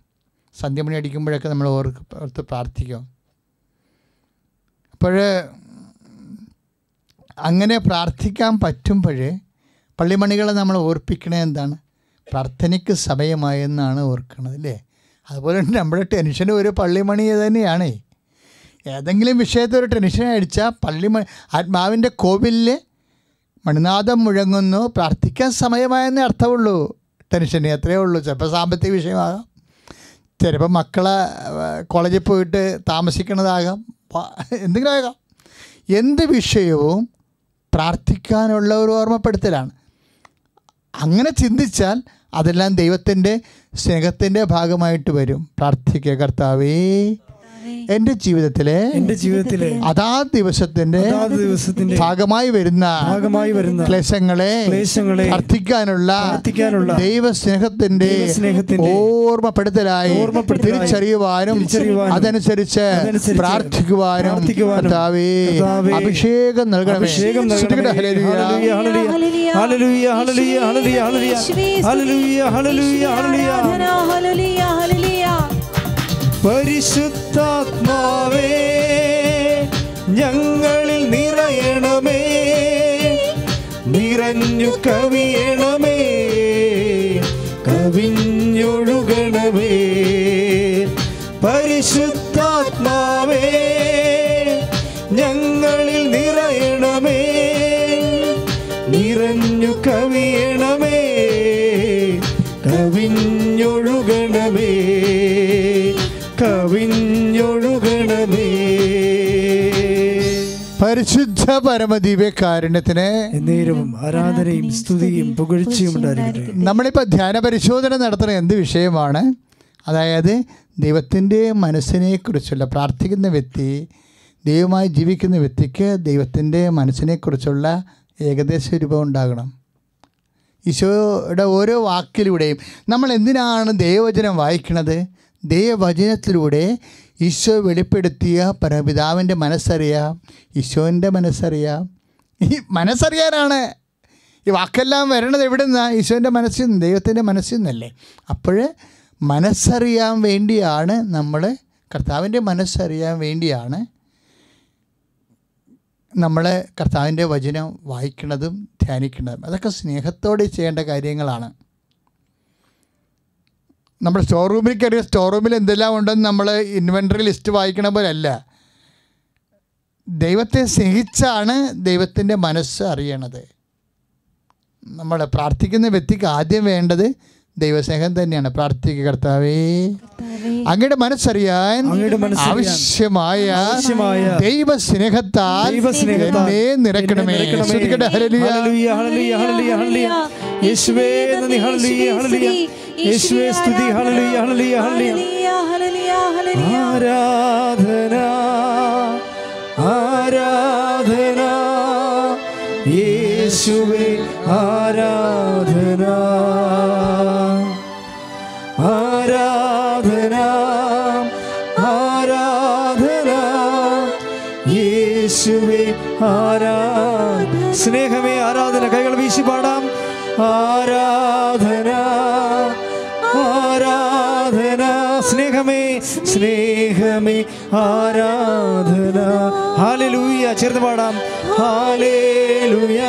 സന്ധ്യമണി അടിക്കുമ്പോഴൊക്കെ നമ്മൾ ഓർക്ക് ഓർത്ത് പ്രാർത്ഥിക്കും. അപ്പോൾ അങ്ങനെ പ്രാർത്ഥിക്കാൻ പറ്റുമ്പോഴേ പള്ളിമണികളെ നമ്മൾ ഓർപ്പിക്കണേ എന്താണ്? പ്രാർത്ഥനയ്ക്ക് സമയമായെന്നാണ് ഓർക്കുന്നത് അല്ലേ? അതുപോലെ തന്നെ നമ്മുടെ ടെൻഷൻ ഒരു പള്ളിമണി തന്നെയാണ്. ഏതെങ്കിലും വിഷയത്തിൽ ഒരു ടെൻഷൻ അടിച്ചാൽ പള്ളിമണി ആത്മാവിന്റെ കോവിലിൽ മണിനാഥം മുഴങ്ങുന്നു. പ്രാർത്ഥിക്കാൻ സമയമായെന്നേ അർത്ഥമുള്ളൂ. ടെൻഷൻ അത്രയേ ഉള്ളൂ. ചിലപ്പോൾ സാമ്പത്തിക വിഷയമാകാം. ചിലപ്പോൾ മക്കളെ കോളേജിൽ പോയിട്ട് താമസിക്കുന്നതാകാം. എന്തെങ്കിലും ആകാം എന്ത് വിഷയവും പ്രാർത്ഥിക്കാനുള്ള ഒരു ഓർമ്മപ്പെടുത്തലാണ്. അങ്ങനെ ചിന്തിച്ചാൽ അതെല്ലാം ദൈവത്തിന്റെ സ്നേഹത്തിന്റെ ഭാഗമായിട്ട് വരും. പ്രാർത്ഥിക്കുക കർത്താവേ. എന്റെ ജീവിതത്തിലെ എന്റെ ജീവിതത്തിലെ അതാ ദിവസത്തിന്റെ ദിവസത്തിന്റെ ഭാഗമായി വരുന്ന ഭാഗമായി വരുന്ന ക്ലേശങ്ങളെ ക്ലേശങ്ങളെ പ്രാർത്ഥിക്കാനുള്ള പ്രാർത്ഥിക്കാനുള്ള ദൈവസ്നേഹത്തിന്റെ ദൈവസ്നേഹത്തിന്റെ ഓർമ്മപ്പെടുത്തലായി ഓർമ്മപ്പെടുത്തലായി തിരിച്ചറിയുവാനും തിരിച്ചറിയുവാനും അതനുസരിച്ച് പ്രാർത്ഥിക്കുവാനും കർത്താവേ അഭിഷേകം നൽകണമേ. അഭിഷേകം നൽകണം നൽകണമേ. ഹല്ലേലൂയ. ഹല്ലേലൂയ, ഹല്ലേലൂയ, ഹല്ലേലൂയ, ഹല്ലേലൂയ, ഹല്ലേലൂയ, ഹല്ലേലൂയ, ഹല്ലേലൂയ, പരിശുദ്ധാത്മാവേ ഞങ്ങളിൽ നിറയണമേ നിറഞ്ഞു കവിയണമേ. പരിശുദ്ധ പരമദിവ്യ കാരുണ്യത്തിന് നേരവും ആരാധനയും സ്തുതിയും പുകഴ്ചയും ഉണ്ടായിരിക്കട്ടെ. നമ്മളിപ്പോൾ ധ്യാന പരിശോധന നടത്തുന്ന എന്ത് വിഷയമാണ്? അതായത് ദൈവത്തിന്റെ മനസ്സിനെക്കുറിച്ചുള്ള പ്രാർത്ഥിക്കുന്ന വ്യക്തി ദൈവമായി ജീവിക്കുന്ന വ്യക്തിക്ക് ദൈവത്തിന്റെ മനസ്സിനെക്കുറിച്ചുള്ള ഏകദേശ രൂപം ഉണ്ടാകണം. ഈശോയുടെ ഓരോ വാക്കിലൂടെയും നമ്മൾ എന്തിനാണ് ദൈവവചനം വായിക്കുന്നത്? ദൈവവചനത്തിലൂടെ ഈശോ വെളിപ്പെടുത്തിയ പരപിതാവിന്റെ മനസ്സറിയാം ഈശോന്റെ മനസ്സറിയാം. ഈ മനസ്സറിയാനാണ് ഈ വാക്കെല്ലാം വരണത് എവിടെ നിന്നാണ് ഈശോന്റെ മനസ്സിൽ നിന്ന് ദൈവത്തിന്റെ മനസ്സിൽ നിന്നല്ലേ. അപ്പോൾ മനസ്സറിയാൻ വേണ്ടിയാണ് നമ്മൾ കർത്താവിന്റെ മനസ്സറിയാൻ വേണ്ടിയാണ് നമ്മൾ കർത്താവിന്റെ വചനം വായിക്കുന്നതും ധ്യാനിക്കുന്നതും. അതൊക്കെ സ്നേഹത്തോടെ ചെയ്യേണ്ട കാര്യങ്ങളാണ്. നമ്മൾ സ്റ്റോർ റൂമിൽ കയറിയ സ്റ്റോർ റൂമിൽ എന്തെല്ലാം ഉണ്ടെന്ന് നമ്മൾ ഇൻവെൻട്രി ലിസ്റ്റ് വായിക്കണ പോലല്ല. ദൈവത്തെ സ്നേഹിച്ചാണ് ദൈവത്തിന്റെ മനസ്സ് അറിയണത്. നമ്മൾ പ്രാർത്ഥിക്കുന്ന വ്യക്തിക്ക് ആദ്യം വേണ്ടത് ദൈവസ്നേഹം തന്നെയാണ്. പ്രാർത്ഥിക്കുക കർത്താവേ. അങ്ങയുടെ മനസ്സറിയാൻ ആവശ്യമായ ദൈവ ദൈവസ്നേഹത്താൽ ദൈവസ്നേഹത്താൽ എന്നെ നിരക്കണമേ ശ്രദ്ധിക്കട്ടെ. ഹല്ലേലൂയ. ഹല്ലേലൂയ, ഹല്ലേലൂയ, ഹല്ലേലൂയ, ഹല്ലേലൂയ. യേശുവേ നന്ദി. ഹല്ലേലൂയ, ഹല്ലേലൂയ. യേശുവേ സ്തുതി. ഹല്ലേലൂയ, ഹല്ലേലൂയ, ഹല്ലേലൂയ. ആരാധന ആരാധന. യേശുവേ ആരാധന ആരാധന. സ്നേഹമേ ആരാധന കൈകൾ വീശി പാടാം. ആരാധന ആരാധന സ്നേഹമേ സ്നേഹമേ ആരാധന. ഹാലലൂയ ചേർന്ന് പാടാം. ഹാലേലുയ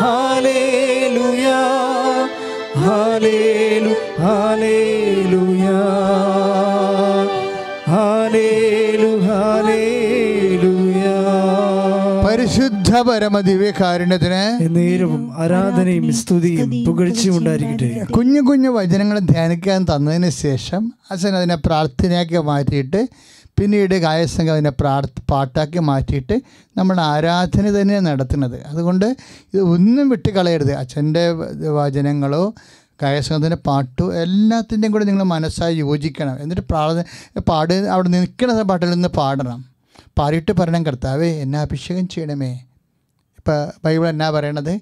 ഹാലേലുയ ഹാലേലു ഹാലേലുയ ഹാലേലു ഹാലേലുയ പരിശുദ്ധ പരമദിവ്യ കാരുണ്യത്തിന് നേരവും ആരാധനയും സ്തുതിയും പുകഴ്ചയും ഉണ്ടായിരിക്കട്ടെ. കുഞ്ഞു കുഞ്ഞു വചനങ്ങൾ ധ്യാനിക്കാൻ തന്നതിന് ശേഷം അച്ഛൻ അതിനെ പ്രാർത്ഥനയാക്കി മാറ്റിയിട്ട് പിന്നീട് ഗായസംഘം അതിനെ പ്രാർത്ഥ പാട്ടാക്കി മാറ്റിയിട്ട് നമ്മൾ ആരാധന തന്നെ നടത്തുന്നത്. അതുകൊണ്ട് ഇത് ഒന്നും വിട്ട് കളയരുത്. അച്ഛന്റെ വചനങ്ങളോ ഗായസംഘത്തിന്റെ പാട്ടോ എല്ലാത്തിന്റെയും കൂടെ നിങ്ങൾ മനസ്സായി യോജിക്കണം. എന്നിട്ട് പ്രാർത്ഥന പാട് അവിടെ നിൽക്കുന്ന പാട്ടിൽ നിന്ന് പാടണം. പാടിയിട്ട് പറയണം കർത്താവേ എന്നെ അഭിഷേകം ചെയ്യണമേ. ഇപ്പം ബൈബിൾ എന്നാ പറയണത്?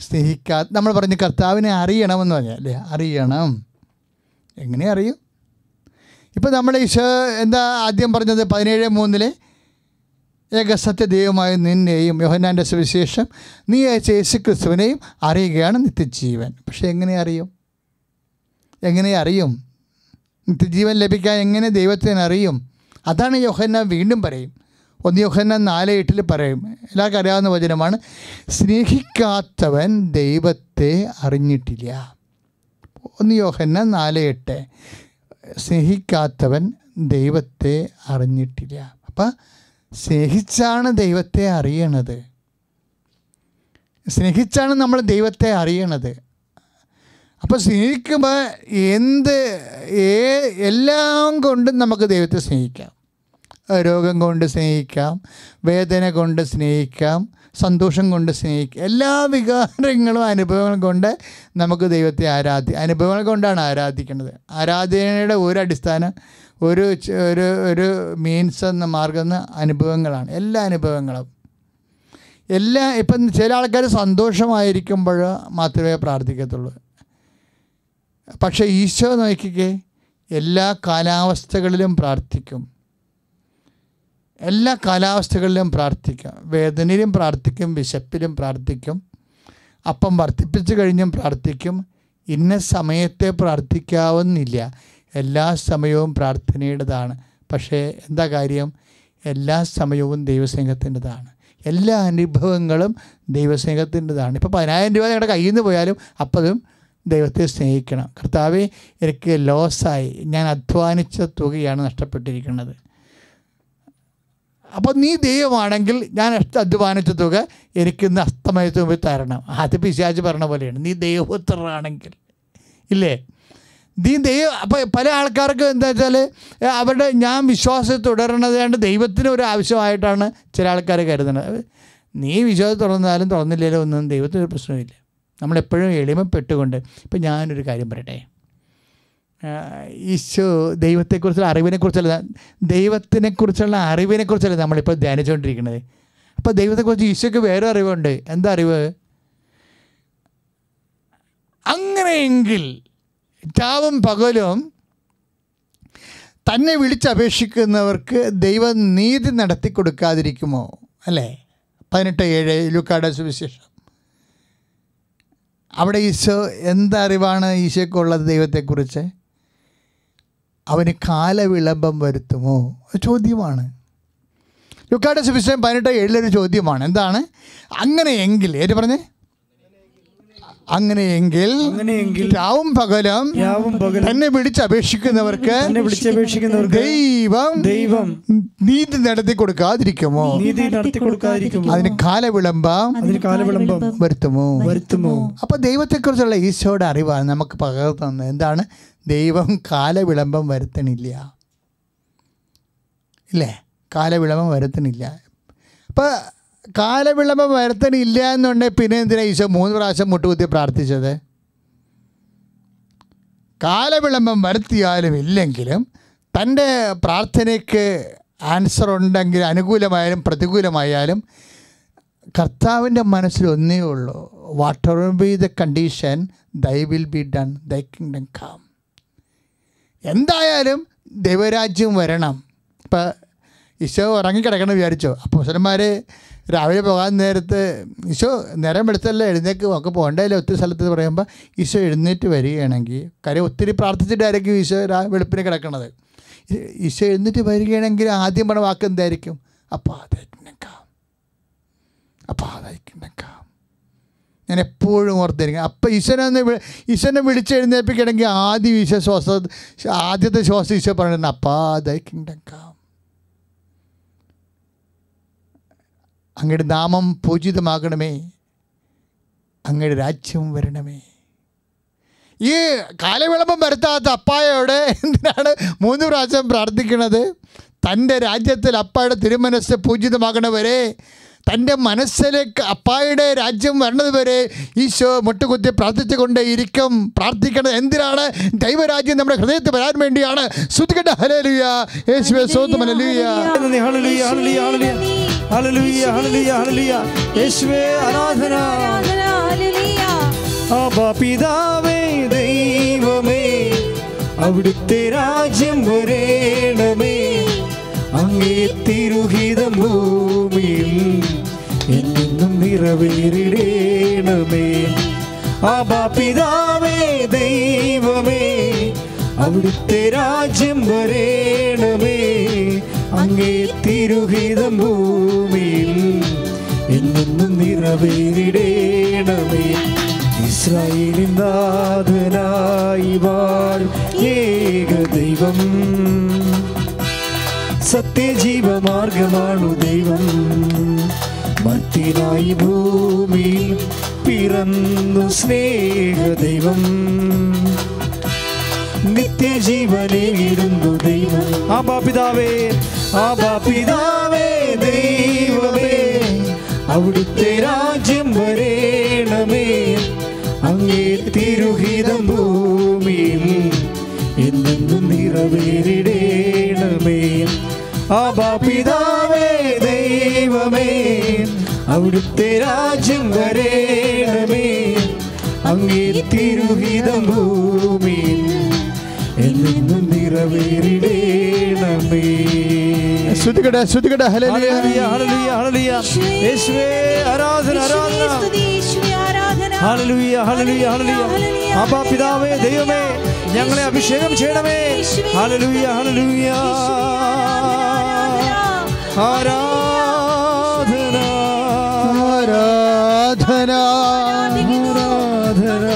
സ്നേഹിക്കാ നമ്മൾ പറഞ്ഞ് കർത്താവിനെ അറിയണമെന്ന് പറഞ്ഞാൽ അല്ലേ? അറിയണം. എങ്ങനെ അറിയും? ഇപ്പം നമ്മൾ ഈശോ എന്താ ആദ്യം പറഞ്ഞത്? പതിനേഴ് മൂന്നിൽ ഏകസത്യ ദൈവമായ നിന്നെയും യോഹനാന്റെ സുവിശേഷം നീ അയച്ച യേശു ക്രിസ്തുവിനെയും അറിയുകയാണ് നിത്യജീവൻ. പക്ഷേ എങ്ങനെ അറിയും? എങ്ങനെ അറിയും? നിത്യജീവൻ ലഭിക്കാൻ എങ്ങനെ ദൈവത്തിനറിയും അതാണ് യോഹന്നാൻ വീണ്ടും പറയും. ഒന്ന് യോഹന്ന നാല് എട്ടിൽ പറയും. എല്ലാവർക്കും അറിയാവുന്ന വചനമാണ് സ്നേഹിക്കാത്തവൻ ദൈവത്തെ അറിഞ്ഞിട്ടില്ല. ഒന്ന് യോഹന്ന നാല് എട്ട് സ്നേഹിക്കാത്തവൻ ദൈവത്തെ അറിഞ്ഞിട്ടില്ല. അപ്പം സ്നേഹിച്ചാണ് ദൈവത്തെ അറിയണത്. സ്നേഹിച്ചാണ് നമ്മൾ ദൈവത്തെ അറിയണത്. അപ്പോൾ സ്നേഹിക്കുമ്പോൾ എന്ത് ഏ എല്ലാം കൊണ്ടും നമുക്ക് ദൈവത്തെ സ്നേഹിക്കാം. രോഗം കൊണ്ട് സ്നേഹിക്കാം വേദന കൊണ്ട് സ്നേഹിക്കാം സന്തോഷം കൊണ്ട് സ്നേഹിക്കാം. എല്ലാ വികാരങ്ങളും അനുഭവങ്ങളും കൊണ്ട് നമുക്ക് ദൈവത്തെ ആരാധി അനുഭവങ്ങൾ കൊണ്ടാണ് ആരാധിക്കുന്നത്. ആരാധനയുടെ ഒരു അടിസ്ഥാനം ഒരു ഒരു ഒരു മീൻസ് എന്ന മാർഗം അനുഭവങ്ങളാണ്. എല്ലാ അനുഭവങ്ങളും. എല്ലാ ഇപ്പം ചില ആൾക്കാർ സന്തോഷമായിരിക്കുമ്പോൾ മാത്രമേ പ്രാർത്ഥിക്കത്തുള്ളൂ. പക്ഷേ ഈശോ നോക്കിക്കേ എല്ലാ കാലാവസ്ഥകളിലും പ്രാർത്ഥിക്കും. എല്ലാ കാലാവസ്ഥകളിലും പ്രാർത്ഥിക്കാം. വേദനയിലും പ്രാർത്ഥിക്കും വിശപ്പിലും പ്രാർത്ഥിക്കും. അപ്പം വർദ്ധിപ്പിച്ചു കഴിഞ്ഞും പ്രാർത്ഥിക്കും. ഇന്ന സമയത്തെ പ്രാർത്ഥിക്കാവുന്നില്ല. എല്ലാ സമയവും പ്രാർത്ഥനയുടേതാണ്. പക്ഷേ എന്താ കാര്യം? എല്ലാ സമയവും ദൈവസ്നേഹത്തിന്റെതാണ്. എല്ലാ അനുഭവങ്ങളും ദൈവസ്നേഹത്തിന്റെതാണ്. ഇപ്പോൾ പതിനായിരം രൂപ നിങ്ങളുടെ കയ്യിൽ നിന്ന് പോയാലും അപ്പോഴും ദൈവത്തെ സ്നേഹിക്കണം. കർത്താവെ എനിക്ക് ലോസായി ഞാൻ അധ്വാനിച്ച തുകയാണ് നഷ്ടപ്പെട്ടിരിക്കുന്നത്. അപ്പോൾ നീ ദൈവമാണെങ്കിൽ ഞാൻ അധ്വാനിച്ച തുക എനിക്ക് ഇന്ന് മുമ്പ് തരണം. അത് പിശാജ് പറഞ്ഞ പോലെയാണ്. നീ ദൈവപുത്രനാണെങ്കിൽ. ഇല്ലേ? നീ ദൈവം അപ്പോൾ പല ആൾക്കാർക്ക് എന്താ വെച്ചാൽ അവരുടെ ഞാൻ വിശ്വാസം തുടരണത് കൊണ്ട് ദൈവത്തിന് ഒരു ആവശ്യമായിട്ടാണ് ചില ആൾക്കാർ കരുതുന്നത്. നീ വിശ്വാസം തുറന്നാലും തുറന്നില്ലെങ്കിലും ഒന്നും ദൈവത്തിനൊരു പ്രശ്നമില്ല നമ്മളെപ്പോഴും എളിമപ്പെട്ടുകൊണ്ട് ഇപ്പം ഞാനൊരു കാര്യം പറയട്ടെ? ഈശോ ദൈവത്തെക്കുറിച്ചുള്ള അറിവിനെക്കുറിച്ചല്ല ദൈവത്തിനെക്കുറിച്ചുള്ള അറിവിനെക്കുറിച്ചല്ല നമ്മളിപ്പോൾ ധ്യാനിച്ചുകൊണ്ടിരിക്കുന്നത് അപ്പോൾ ദൈവത്തെക്കുറിച്ച് ഈശോയ്ക്ക് വേറെ അറിവുണ്ട്. എന്താ അറിവ്? അങ്ങനെയെങ്കിൽ രാവും പകലും തന്നെ വിളിച്ചപേക്ഷിക്കുന്നവർക്ക് ദൈവം നീതി നടത്തി കൊടുക്കാതിരിക്കുമോ അല്ലേ? പതിനെട്ട് ഏഴ് ലുക്കാട സുവിശേഷം. അവിടെ ഈശോ എന്താ എന്തറിവാണ് ഈശോയ്ക്കുള്ളത് ദൈവത്തെക്കുറിച്ച്? അവന് കാലവിളംബം വരുത്തുമോ? ഒരു ചോദ്യമാണ്. ലുക്കാട്ട സുവിശേഷം പതിനെട്ട് ഏഴിലൊരു ചോദ്യമാണ്. എന്താണ്? അങ്ങനെയെങ്കിൽ ഏറ്റു പറഞ്ഞേ? അങ്ങനെയെങ്കിൽ രാവും പകലും തന്നെ വിളിച്ചപേക്ഷിക്കുന്നവർക്ക് ദൈവം ദൈവം നീതി നടത്തി കൊടുക്കാതിരിക്കുമോ? നീതി നടത്തി കൊടുക്കാതിരിക്കുമോ? അതിന് കാലവിളംബം അതിന് കാലവിളംബം വരുത്തുമോ? വരുത്തുമോ? അപ്പൊ ദൈവത്തെക്കുറിച്ചുള്ള ഈശോയുടെ അറിവാണ് നമുക്ക് പകർത്തുന്നത് എന്താണ്? ദൈവം കാലവിളംബം വരുത്തണില്ല. ഇല്ലേ? കാലവിളംബം വരുത്തണില്ല. അപ്പോൾ കാലവിളംബം വരുത്തണില്ല എന്നുണ്ടെങ്കിൽ പിന്നെ എന്തിനാ ഈശോ മൂന്ന് പ്രാവശ്യം മുട്ടുകുത്തി പ്രാർത്ഥിച്ചത്? കാലവിളംബം വരുത്തിയാലും ഇല്ലെങ്കിലും തന്റെ പ്രാർത്ഥനയ്ക്ക് ആൻസർ ഉണ്ടെങ്കിൽ അനുകൂലമായാലും പ്രതികൂലമായാലും കർത്താവിന്റെ മനസ്സിൽ ഒന്നേ ഉള്ളൂ. Whatever be the condition thy will be done thy kingdom come എന്തായാലും ദൈവരാജ്യം വരണം. ഇപ്പം ഈശോ ഉറങ്ങിക്കിടക്കണം വിചാരിച്ചോ. അപ്പോൾ മുസലന്മാർ രാവിലെ പോകാൻ നേരത്ത് ഈശോ നേരം വെളുത്തല്ല എഴുന്നേക്ക് ഒക്കെ പോകണ്ടല്ലേ ഒത്തിരി സ്ഥലത്ത് പറയുമ്പോൾ ഈശോ എഴുന്നേറ്റ് വരികയാണെങ്കിൽ കാര്യം ഒത്തിരി പ്രാർത്ഥിച്ചിട്ടായിരിക്കും ഈശോ വെളുപ്പിന് കിടക്കണത്. ഈശോ എഴുന്നേറ്റ് വരികയാണെങ്കിൽ ആദ്യം പറഞ്ഞ വാക്ക് എന്തായിരിക്കും? അപ്പോൾ അതായിരിക്കും അപ്പോൾ അതായിരിക്കാം ഞാൻ എപ്പോഴും ഓർത്തിരിക്കും. അപ്പം ഈശ്വരനെ ഈശ്വരനെ വിളിച്ചെഴുന്നേൽപ്പിക്കണമെങ്കിൽ ആദ്യം ഈശ്വര ശ്വാസ ആദ്യത്തെ ശ്വാസം ഈശ്വര പറയുന്നത് അപ്പാ ദൈ കാം അങ്ങയുടെ നാമം പൂജിതമാകണമേ. അങ്ങയുടെ രാജ്യം വരണമേ. ഈ കാലവിളംബം വരുത്താത്ത അപ്പായയോടെ എന്തിനാണ് മൂന്ന് പ്രാവശ്യം പ്രാർത്ഥിക്കുന്നത്? തന്റെ രാജ്യത്തിൽ അപ്പായുടെ തിരുമനസ് പൂജിതമാകണവരെ. തന്റെ മനസ്സിലേക്ക് അപ്പായുടെ രാജ്യം വരണത് വരെ ഈശോ മുട്ടുകുത്തി പ്രാർത്ഥിച്ചുകൊണ്ടേ ഇരിക്കും. പ്രാർത്ഥിക്കണം എന്തിനാണ്? ദൈവരാജ്യം നമ്മുടെ ഹൃദയത്തിൽ വരാൻ വേണ്ടിയാണ്. ഹലേലുയ യേശുവേ സ്വന്തം ആരാധന ആരാധന, ഹല്ലേലൂയ. അപ്പാ പിതാവേ ദൈവമേ. അവിടുത്തെ രാജ്യം വരേണമേ. അങ്ങേ തിരുഹിതം ഭൂമിയിൽ എന്നും നിറവേറിടേണമേ. അബാപിതാവേ പിതാവേ ദൈവമേ അവിടുത്തെ രാജ്യം വരേണമേ. അങ്ങേ തിരുഹിതം ഭൂമിയിൽ എന്നും നിറവേറിടേണമേ. ഇസ്രായേലിൻ നാഥനായി വാൾ ഏക ദൈവം. സത്യജീവമാർഗമാണു ദൈവം. മത്തിനായി ഭൂമിയിൽ പിറന്നു സ്നേഹ ദൈവം നിത്യജീവനെ ഇടുന്നു ദൈവം. ആബാ പിതാവേ. ആബാ പിതാവേ ദൈവമേ അവിടുത്തെ രാജ്യം വരേണമേ. അങ്ങേ തിരുഹിതം ഭൂമിയിൽ എന്നെന്നും നിറവേറിടേണമേ. ആബാ പിതാവേ ദൈവമേ അവിടുത്തെ രാജ്യം വരേണമേ. അങ്ങേ തിരുഹിതം ഭൂമി എന്നും നിറവേറിടേണമേ. ശ്രുതികട ശ്രുതികട ഹല്ലേലൂയ. ഹല്ലേലൂയ, ഹല്ലേലൂയ, ഹല്ലേലൂയ. യേശുവേ ആരാധന ആരാധന. യേശുവേ സ്തുതി, യേശുവേ ആരാധന. ഹല്ലേലൂയ ഹല്ലേലൂയ ഹല്ലേലൂയ അപ്പാ പിതാവേ ദൈവമേ ഞങ്ങളെ അഭിഷേകം ചെയ്യണമേ. ഹല്ലേലൂയ ഹല്ലേലൂയ. ആരാധന. ആരാധന? ആരാധന?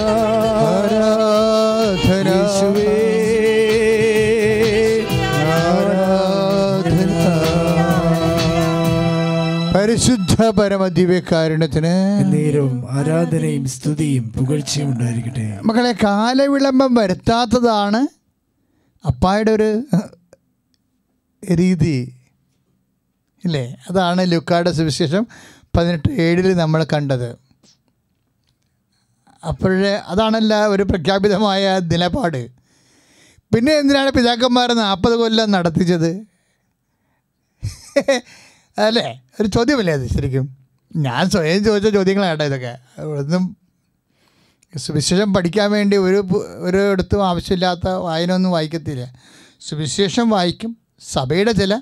ആരാധന? പരിശുദ്ധ പരമദിവ്യകാരുണ്യത്തിന് നേരവും ആരാധനയും സ്തുതിയും പുകഴ്ചയും ഉണ്ടായിരിക്കട്ടെ. മക്കളെ കാലവിളംബം വരുത്താത്തതാണ് അപ്പായുടെ ഒരു രീതി. ഇല്ലേ? അതാണ് ലുക്കായുടെ സുവിശേഷം. പതിനെട്ട് ഏഴിൽ നമ്മൾ കണ്ടത്. അപ്പോഴേ അതാണല്ല ഒരു പ്രഖ്യാപിതമായ നിലപാട്. പിന്നെ എന്തിനാണ് പിതാക്കന്മാർ നാൽപ്പത് കൊല്ലം നടത്തിച്ചത്? *laughs* അല്ലേ? ഒരു ചോദ്യമല്ലേ അത് ശരിക്കും? ഞാൻ സ്വയം ചോദിച്ച ചോദ്യങ്ങളാണ് കേട്ടോ ഇതൊക്കെ. ഒന്നും സുവിശേഷം പഠിക്കാൻ വേണ്ടി ഒരു ഒരിടത്തും ആവശ്യമില്ലാത്ത വായന ഒന്നും വായിക്കത്തില്ല. സുവിശേഷം വായിക്കും. സഭയുടെ ചില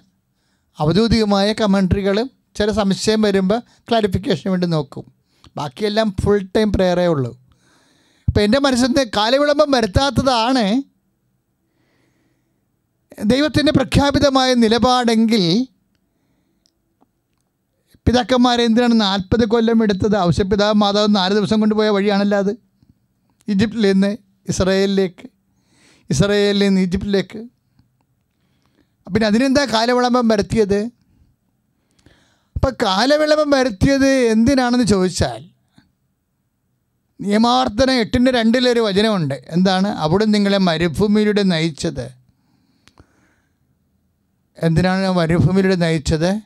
ഔദ്യോഗികമായ കമൻട്രികളും ചില സംശയം വരുമ്പോൾ ക്ലാരിഫിക്കേഷന് വേണ്ടി നോക്കും. ബാക്കിയെല്ലാം ഫുൾ ടൈം പ്രേയറേ ഉള്ളൂ. ഇപ്പം എന്റെ മനസ്സിന്റെ കാലവിളംബം വരുത്താത്തതാണ് ദൈവത്തിന്റെ പ്രഖ്യാപിതമായ നിലപാടെങ്കിൽ പിതാക്കന്മാരെ എന്തിനാണ് നാൽപ്പത് കൊല്ലം എടുത്തത്? ഔഷപിതാവ് മാതാവ് നാല് ദിവസം കൊണ്ടുപോയ വഴിയാണല്ലോ അത്. ഈജിപ്തിൽ നിന്ന് ഇസ്രയേലിലേക്ക് ഇസ്രയേലിൽ നിന്ന് ഈജിപ്തിലേക്ക്. പിന്നെ അതിനെന്താ കാലവിളംബം വരുത്തിയത്? അപ്പം കാലവിളംബം വരുത്തിയത് എന്തിനാണെന്ന് ചോദിച്ചാൽ നിയമാർത്ഥന എട്ടിന്റെ രണ്ടിലൊരു വചനമുണ്ട്. എന്താണ്? അവിടെ നിങ്ങളെ മരുഭൂമിയിലൂടെ നയിച്ചത്. എന്തിനാണ് മരുഭൂമിയിലൂടെ നയിച്ചത്?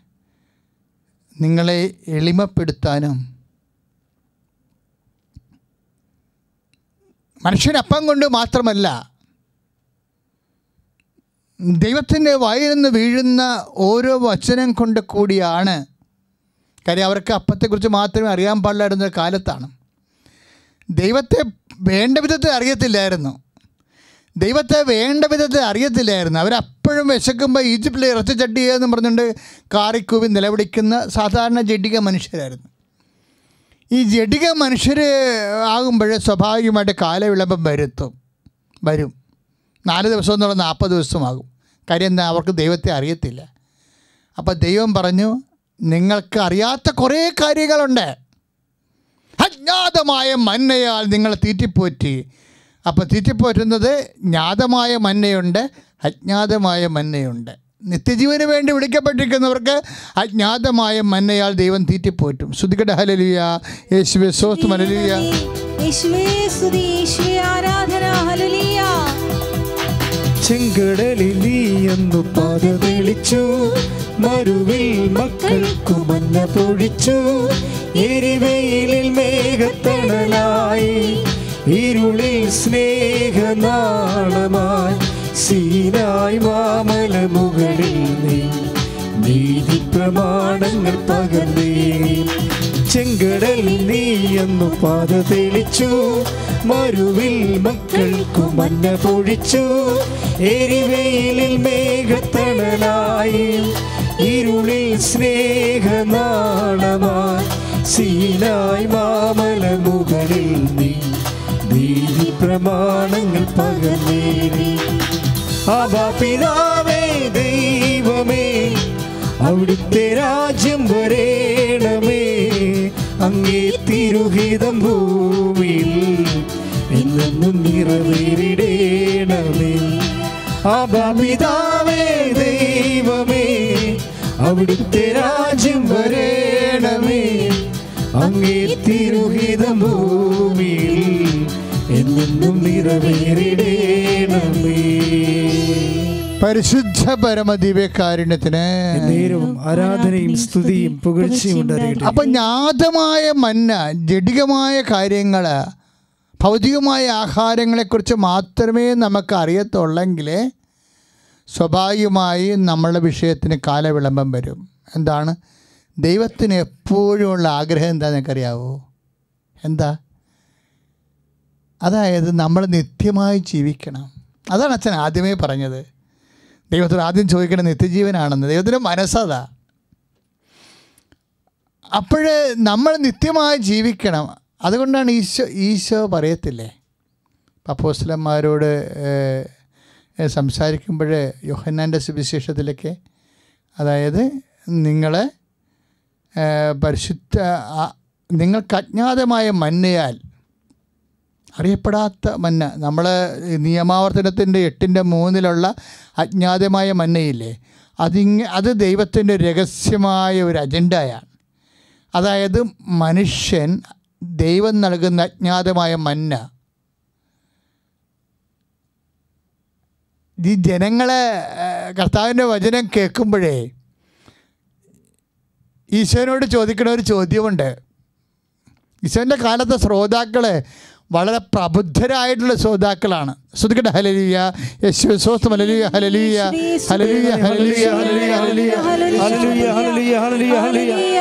നിങ്ങളെ എളിമപ്പെടുത്താനും മനുഷ്യനപ്പം കൊണ്ട് മാത്രമല്ല ദൈവത്തിന്റെ വായിൽ നിന്ന് വീഴുന്ന ഓരോ വചനം കൊണ്ട് കൂടിയാണ് കാര്യം അവർക്ക് അപ്പത്തെക്കുറിച്ച് മാത്രമേ അറിയാൻ പാടില്ലായിരുന്ന കാലത്താണ്. ദൈവത്തെ വേണ്ട വിധത്തിൽ അറിയത്തില്ലായിരുന്നു. ദൈവത്തെ വേണ്ട വിധത്തിൽ അറിയത്തില്ലായിരുന്നു. അവരപ്പോഴും വിശക്കുമ്പോൾ ഈജിപ്തിൽ ഇറച്ചി ചട്ടി എന്ന് പറഞ്ഞുകൊണ്ട് കാറിക്കൂവി നിലവിളിക്കുന്ന സാധാരണ ജഡിക മനുഷ്യരായിരുന്നു. ഈ ജഡിക മനുഷ്യർ ആകുമ്പോൾ സ്വാഭാവികമായിട്ട് കാലവിളംബം വരുത്തും. വരും. നാല് ദിവസം എന്നുള്ള നാൽപ്പത് ദിവസമാകും കാര്യം എന്താ? അവർക്ക് ദൈവത്തെ അറിയത്തില്ല. അപ്പോൾ ദൈവം പറഞ്ഞു നിങ്ങൾക്ക് അറിയാത്ത കുറേ കാര്യങ്ങളുണ്ട്. അജ്ഞാതമായ മന്നയാൽ നിങ്ങൾ തീറ്റിപ്പോറ്റി. അപ്പോൾ തീറ്റിപ്പോറ്റുന്നത് ജ്ഞാതമായ മന്നയുണ്ട് അജ്ഞാതമായ മന്നയുണ്ട്. നിത്യജീവന് വേണ്ടി വിളിക്കപ്പെട്ടിരിക്കുന്നവർക്ക് അജ്ഞാതമായ മന്നയാൽ ദൈവം തീറ്റിപ്പോറ്റും. ശ്രുതികട ഹലലിയ യേശുവേ സോസ്തു ഹലലിയ ആരാധന ഹല്ലേലൂയ. ചെങ്കടലിൽ നീ എന്നു പാത തെളിച്ചു. മരുവിൽ മക്കൾക്കു മഞ്ഞ പൊഴിച്ചു എരിവെയിലിൽ മേഘത്തണലായി. ഇരുളിൽ സ്നേഹനാളമായി സീനായി മാമല മുകളിൽ നീ. നീതി പ്രമാണങ്ങൾ പകർന്നേ ചെങ്കടൽ നീ എന്നു പാത തെളിച്ചു. മരുവിൽ മക്കൾക്കു മഞ്ഞ പൊഴിച്ചു. എരിവെയിലിൽ മേഘത്തണലായി. ഇരുളിൽ സ്നേഹനാളമായി സീനായി മാമല മുകളിൽ നീ. നീതി പ്രമാണങ്ങൾ പകർന്നേരി അവാ പിതാവേ ദൈവമേ അവിടുത്തെ രാജ്യം വരേണമേ. അങ്ങേ തിരുഹിതം ഭൂമിയിൽ എന്നും നിറവേറിടേണമേ. അപിതാവേ ദൈവമേ അവിടുത്തെ രാജ്യം വരേണമേ. അങ്ങേ തിരുഹിതം ഭൂമിയിൽ എന്നും നിറവേറിടേണമേ. പരിശുദ്ധ പരമ ദിവ്യകാരുണ്യത്തിന് നേരവും ആരാധനയും സ്തുതിയും പുകഴ്ചയും ഉണ്ടായിരിക്കട്ടെ അപ്പം ജ്ഞാതമായ മന്ന ജഡികമായ കാര്യങ്ങൾ ഭൗതികമായ ആഹാരങ്ങളെക്കുറിച്ച് മാത്രമേ നമുക്ക് അറിയത്തുള്ളെങ്കിൽ സ്വാഭാവികമായി നമ്മളുടെ വിഷയത്തിന് കാലവിളംബം വരും. എന്താണ്? ദൈവത്തിന് എപ്പോഴും ഉള്ള ആഗ്രഹം എന്താണെന്ന് നിനക്കറിയാവോ? എന്താ? അതായത് നമ്മൾ നിത്യമായി ജീവിക്കണം. അതാണ് അച്ഛൻ ആദ്യമേ പറഞ്ഞത്. ദൈവത്തോട് ആദ്യം ചോദിക്കേണ്ട നിത്യജീവനാണെന്ന്. ദൈവത്തിന്റെ മനസ്സതാ അപ്പോൾ നമ്മൾ നിത്യമായി ജീവിക്കണം. അതുകൊണ്ടാണ് ഈശോ ഈശോ പറയത്തില്ലേ? പപ്പോസ്ലന്മാരോട് സംസാരിക്കുമ്പോൾ യോഹന്നാന്റെ സുവിശേഷത്തിലൊക്കെ അതായത് നിങ്ങളെ പരിശുദ്ധ നിങ്ങൾക്ക് അജ്ഞാതമായ മന്നയാൽ അറിയപ്പെടാത്ത മന്ന. നമ്മൾ നിയമാവർത്തനത്തിന്റെ എട്ടിന്റെ മൂന്നിലുള്ള അജ്ഞാതമായ മന്നയില്ലേ? അതിങ് അത് ദൈവത്തിന്റെ രഹസ്യമായ ഒരു അജണ്ടയാണ്. അതായത് മനുഷ്യൻ ദൈവം നൽകുന്ന അജ്ഞാതമായ മന്ന. ഈ ജനങ്ങളെ കർത്താവിന്റെ വചനം കേൾക്കുമ്പോഴേ ഈശോനോട് ചോദിക്കുന്ന ഒരു ചോദ്യമുണ്ട്. ഈശോന്റെ കാലത്തെ ശ്രോതാക്കൾ വളരെ പ്രബുദ്ധരായിട്ടുള്ള ശ്രോതാക്കളാണ്. ശ്രദ്ധിക്കട്ടെ ഹലലിയ യേശു സ്വസ്ഥം. ഹലലിയ ഹലലിയ ഹലലിയ ഹലലിയ ഹലലിയ ഹലലിയ ഹലലിയ ഹലലിയ ഹല്ലേലൂയ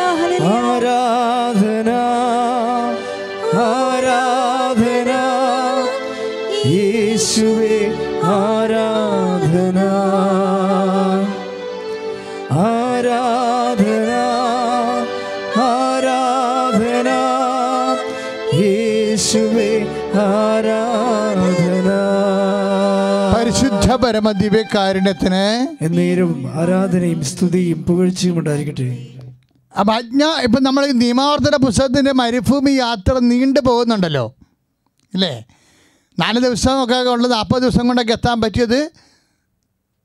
ആരാധന ആരാധന. യേശുവേ ആരാധന പരിശുദ്ധ ദിവ്യകാരുണ്യത്തിന് എന്നേരും ആരാധനയും സ്തുതിയും പുകഴ്ചയും ഉണ്ടായിരിക്കട്ടെ. അപ്പം അജ്ഞ ഇപ്പം നമ്മൾ നിയമാവർത്തന പുസ്തകത്തിന്റെ മരുഭൂമി യാത്ര നീണ്ടു പോകുന്നുണ്ടല്ലോ. ഇല്ലേ? നാല് ദിവസമൊക്കെ ഉള്ള നാൽപ്പത് ദിവസം കൊണ്ടൊക്കെ എത്താൻ പറ്റിയത്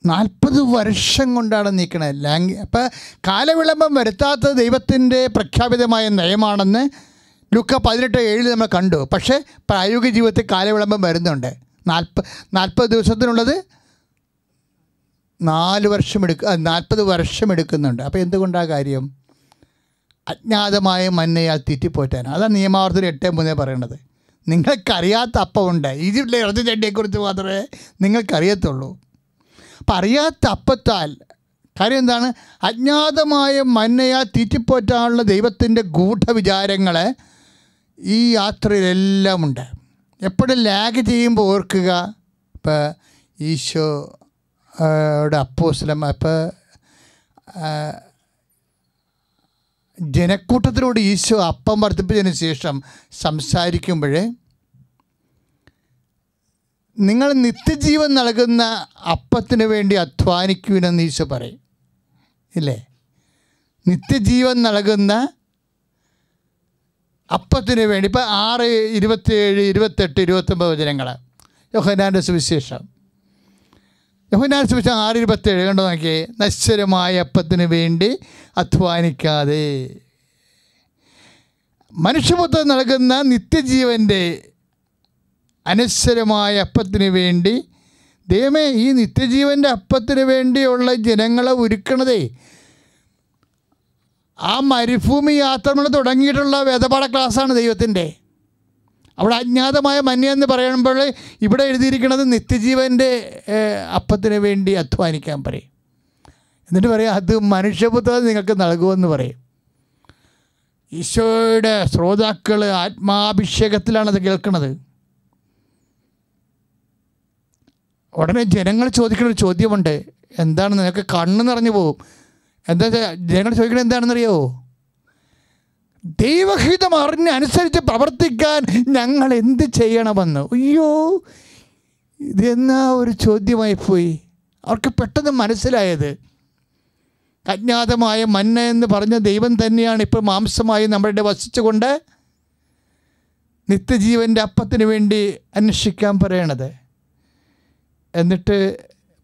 നാൽപ്പത് വർഷം കൊണ്ടാണ് നീക്കണത് ലാംഗ് അപ്പം കാലവിളംബം വരുത്താത്ത ദൈവത്തിന്റെ പ്രഖ്യാപിതമായ നയമാണെന്ന് ലുക്ക പതിനെട്ട് ഏഴിൽ നമ്മൾ കണ്ടു. പക്ഷേ പ്രായോഗിക ജീവിതത്തിൽ കാലവിളംബം വരുന്നുണ്ട്. നാൽപ്പ നാൽപ്പത് ദിവസത്തിനുള്ളത് നാല് വർഷം എടുക്ക നാൽപ്പത് വർഷം എടുക്കുന്നുണ്ട്. അപ്പോൾ എന്തുകൊണ്ടാണ് കാര്യം? അജ്ഞാതമായ മന്നയാൽ തെറ്റിപ്പോറ്റാൻ അതാണ് നിയമാവർത്തനം എട്ട് മൂന്നേ പറയണത്. നിങ്ങൾക്കറിയാത്ത അപ്പമുണ്ട് ഈജിപ്തിലെ ഇറച്ചി ചെടിയെക്കുറിച്ച് മാത്രമേ നിങ്ങൾക്കറിയത്തുള്ളൂ. അപ്പം അറിയാത്ത അപ്പത്താൽ കാര്യം എന്താണ്? അജ്ഞാതമായ മന്നയാൽ തീറ്റിപ്പോറ്റാനുള്ള ദൈവത്തിന്റെ ഗൂഢവിചാരങ്ങൾ ഈ യാത്രയിലെല്ലാം ഉണ്ട് എപ്പോഴും ലാഗ് ചെയ്യുമ്പോൾ ഓർക്കുക. ഇപ്പോൾ ഈശോ അപ്പോസ്ലം അപ്പോൾ ജനക്കൂട്ടത്തിനോട് ഈശോ അപ്പം വർദ്ധിപ്പിച്ചതിന് ശേഷം സംസാരിക്കുമ്പോഴേ നിങ്ങൾ നിത്യജീവൻ നൽകുന്ന അപ്പത്തിന് വേണ്ടി അധ്വാനിക്കുവിനെന്ന് ഈശോ പറയും. ഇല്ലേ? നിത്യജീവൻ നൽകുന്ന അപ്പത്തിന് വേണ്ടി ഇപ്പം ആറ് ഇരുപത്തിയേഴ് ഇരുപത്തെട്ട് ഇരുപത്തൊമ്പത് വചനങ്ങൾ യോഹനാന്റെ സുവിശേഷം. യോഹനാന്റെ സുവിശേഷം ആറ് ഇരുപത്തേഴ് കണ്ടു നോക്കിയേ? നശ്വരമായ അപ്പത്തിന് വേണ്ടി അധ്വാനിക്കാതെ. മനുഷ്യപുത്രൻ നൽകുന്ന നിത്യജീവന്റെ അനശ്വരമായ അപ്പത്തിന് വേണ്ടി ദൈവമേ ഈ നിത്യജീവന്റെ അപ്പത്തിന് വേണ്ടിയുള്ള ജനങ്ങളെ ഒരുക്കണതേ. ആ മരുഭൂമി യാത്രകൾ തുടങ്ങിയിട്ടുള്ള വേദപാഠ ക്ലാസ്സാണ് ദൈവത്തിന്റെ. അവിടെ അജ്ഞാതമായ മന്യ എന്ന് പറയുമ്പോൾ ഇവിടെ എഴുതിയിരിക്കുന്നത് നിത്യജീവന്റെ അപ്പത്തിന് വേണ്ടി അധ്വാനിക്കാൻ പറയും. എന്നിട്ട് പറയും അത് മനുഷ്യപുത്രൻ നിങ്ങൾക്ക് നൽകുമെന്ന് പറയും. ഈശോയുടെ ശ്രോതാക്കൾ അത് കേൾക്കുന്നത്. ഉടനെ ജനങ്ങൾ ചോദിക്കുന്ന ഒരു ചോദ്യമുണ്ട്. എന്താണ് നിങ്ങൾക്ക് കണ്ണ് നിറഞ്ഞു പോകും? എന്താ ജനങ്ങൾ ചോദിക്കുന്നത് എന്താണെന്നറിയോ? ദൈവഹിതം അറിഞ്ഞ് അനുസരിച്ച് പ്രവർത്തിക്കാൻ ഞങ്ങൾ എന്ത് ചെയ്യണമെന്ന്? അയ്യോ ഇതെന്നാ ഒരു ചോദ്യമായി പോയി. അവർക്ക് പെട്ടെന്ന് മനസ്സിലായത്. അജ്ഞാതമായ മന്ന എന്ന് പറഞ്ഞ ദൈവം തന്നെയാണ് ഇപ്പോൾ മാംസമായി നമ്മളുടെ വസിച്ചുകൊണ്ട് നിത്യജീവന്റെ അപ്പത്തിന് വേണ്ടി അന്വേഷിക്കാൻ പറയണത്. എന്നിട്ട്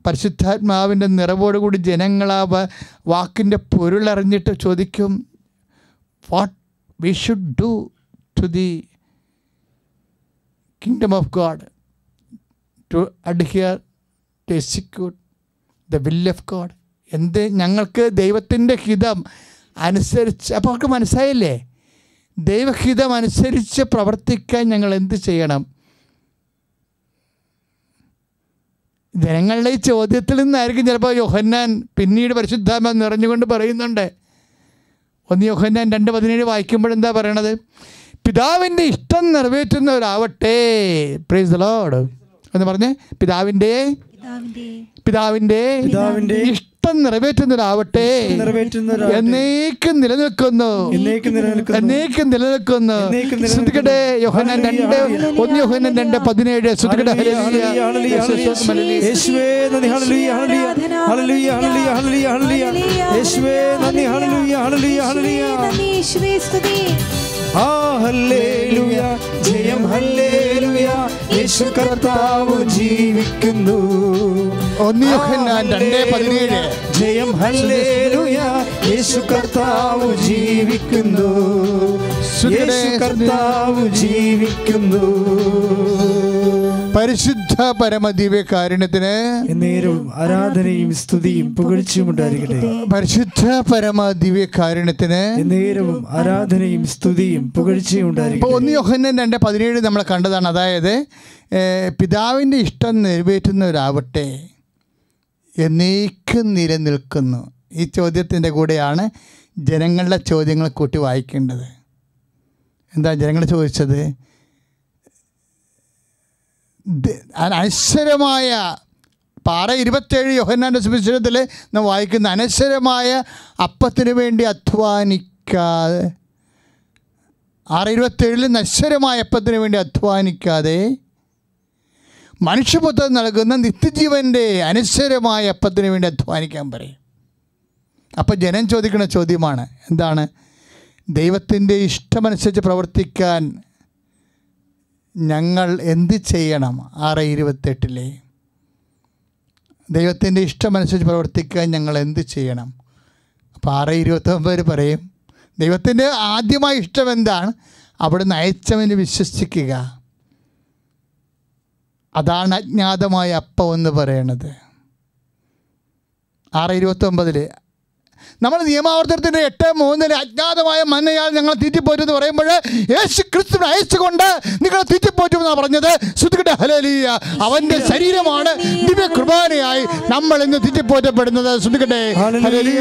പരിശുദ്ധാത്മാവിന്റെ നിറവോടുകൂടി ജനങ്ങൾ ആ വാക്കിന്റെ പൊരുളറിഞ്ഞിട്ട് ചോദിക്കും what we should do to the kingdom of God to adhere to execute the will of God എന്ത് ഞങ്ങൾക്ക് ദൈവത്തിന്റെ ഹിതം അനുസരിച്ച് അപ്പോൾ അവർക്ക് മനസ്സിലായില്ലേ? ദൈവഹിതം അനുസരിച്ച് പ്രവർത്തിക്കാൻ ഞങ്ങൾ എന്ത് ചെയ്യണം? ജനങ്ങളുടെ ഈ ചോദ്യത്തിൽ നിന്നായിരിക്കും ചിലപ്പോൾ യോഹന്നാൻ പിന്നീട് പരിശുദ്ധാമ നിറഞ്ഞുകൊണ്ട് പറയുന്നുണ്ട്. ഒന്ന് യോഹന്നാൻ രണ്ട് പതിനേഴ് വായിക്കുമ്പോഴെന്താ പറയണത്? പിതാവിന്റെ ഇഷ്ടം നിറവേറ്റുന്നവരാവട്ടെ. പ്രൈസ് ദ ലോഡ് എന്ന് പറഞ്ഞ്. പിതാവിന്റെ പിതാവിന്റെ പിതാവിന്റെ പിതാവിന്റെ ഇഷ്ടം നിറവേറ്റുന്നവരാവട്ടെ. നിറവേറ്റുന്നതാവട്ടെ എന്നേക്കും നിലനിൽക്കുന്നു. എന്നേക്കും നിലനിൽക്കുന്നു. ശ്രദ്ധിക്കട്ടെ യോഹന്നാൻ രണ്ട് ഒന്ന് യോഹന രണ്ട് പതിനേഴ്. ശ്രദ്ധിക്കട്ടെ ജയം ഹല്ലേലൂയ. യേശു കർത്താവ് ജീവിക്കുന്നു. ഒന്ന് യോഹന്നാൻ രണ്ട് പതിനേഴ്. ജയം ഹല്ലേലൂയ. യേശു കർത്താവ് ജീവിക്കുന്നു. യേശു കർത്താവ് ജീവിക്കുന്നു. പരിശുദ്ധ പരമദിവ്യ കാരുണ്യത്തിന് നേരവും ആരാധനയും സ്തുതിയും പുകഴ്ചയും ഉണ്ടായിരിക്കട്ടെ. പരിശുദ്ധ പരമദിവ്യ കാരുണ്യത്തിന് നേരവും ആരാധനയും സ്തുതിയും പുകഴ്ചയും ഉണ്ടായിരിക്കും ഒന്ന് യോഹന്നൻ രണ്ട് പതിനേഴ് നമ്മൾ കണ്ടതാണ്. അതായത് പിതാവിന്റെ പിതാവിന്റെ ഇഷ്ടം നിറവേറ്റുന്നവരാവട്ടെ. എന്നേക്കും നിലനിൽക്കുന്നു ഈ ചോദ്യത്തിന്റെ കൂടെയാണ് ജനങ്ങളുടെ ചോദ്യങ്ങൾ കൂട്ടി വായിക്കേണ്ടത്. എന്താ ജനങ്ങൾ ചോദിച്ചത്? അനശ്വരമായ പാറ ഇരുപത്തേഴ് യോഹന്നാന്റെ സുവിശേഷത്തിൽ നാം വായിക്കുന്ന അനശ്വരമായ അപ്പത്തിനു വേണ്ടി അധ്വാനിക്കാതെ ആറ് ഇരുപത്തേഴിൽ നശ്വരമായ അപ്പത്തിനു വേണ്ടി അധ്വാനിക്കാതെ മനുഷ്യപുത്രൻ നൽകുന്ന നിത്യജീവന്റെ അനശ്വരമായ അപ്പത്തിന് വേണ്ടി അധ്വാനിക്കാൻ പറയും. അപ്പോൾ ജനം ചോദിക്കുന്ന ചോദ്യമാണ് എന്താണ്? ദൈവത്തിന്റെ ഇഷ്ടമനുസരിച്ച് പ്രവർത്തിക്കാൻ ഞങ്ങൾ എന്ത് ചെയ്യണം? ആറ് ഇരുപത്തെട്ടിലെ. ദൈവത്തിന്റെ ഇഷ്ടമനുസരിച്ച് പ്രവർത്തിക്കാൻ ഞങ്ങൾ എന്ത് ചെയ്യണം? അപ്പോൾ ആറ് ഇരുപത്തൊമ്പത് പറയും. ദൈവത്തിന്റെ ആദ്യമായ ഇഷ്ടം എന്താണ്? അവിടുന്ന് അയച്ചവന് വിശ്വസിക്കുക. അതാണ് അജ്ഞാതമായ അപ്പം എന്ന് പറയണത്. ആറ് ഇരുപത്തൊമ്പതിൽ നമ്മൾ നിയമാവർത്തനത്തിന്റെ എട്ട് മൂന്നിൽ അജ്ഞാതമായ മന്നയാൽ ഞങ്ങൾ തീറ്റിപ്പോറ്റു എന്ന് പറയുമ്പോൾ യേശു ക്രിസ്തുവിനെ അയച്ചുകൊണ്ട് നിങ്ങൾ തീറ്റിപ്പോറ്റുമെന്നാണ് പറഞ്ഞത്? ശ്രുതികട്ടെ ഹലലിയ അവന്റെ ശരീരമാണ് ദിവ്യ കുർബാനയായി നമ്മൾ ഇന്ന് തീറ്റിപ്പോറ്റപ്പെടുന്നത്. ശ്രുതികട്ടെ ഹല്ലേലൂയ,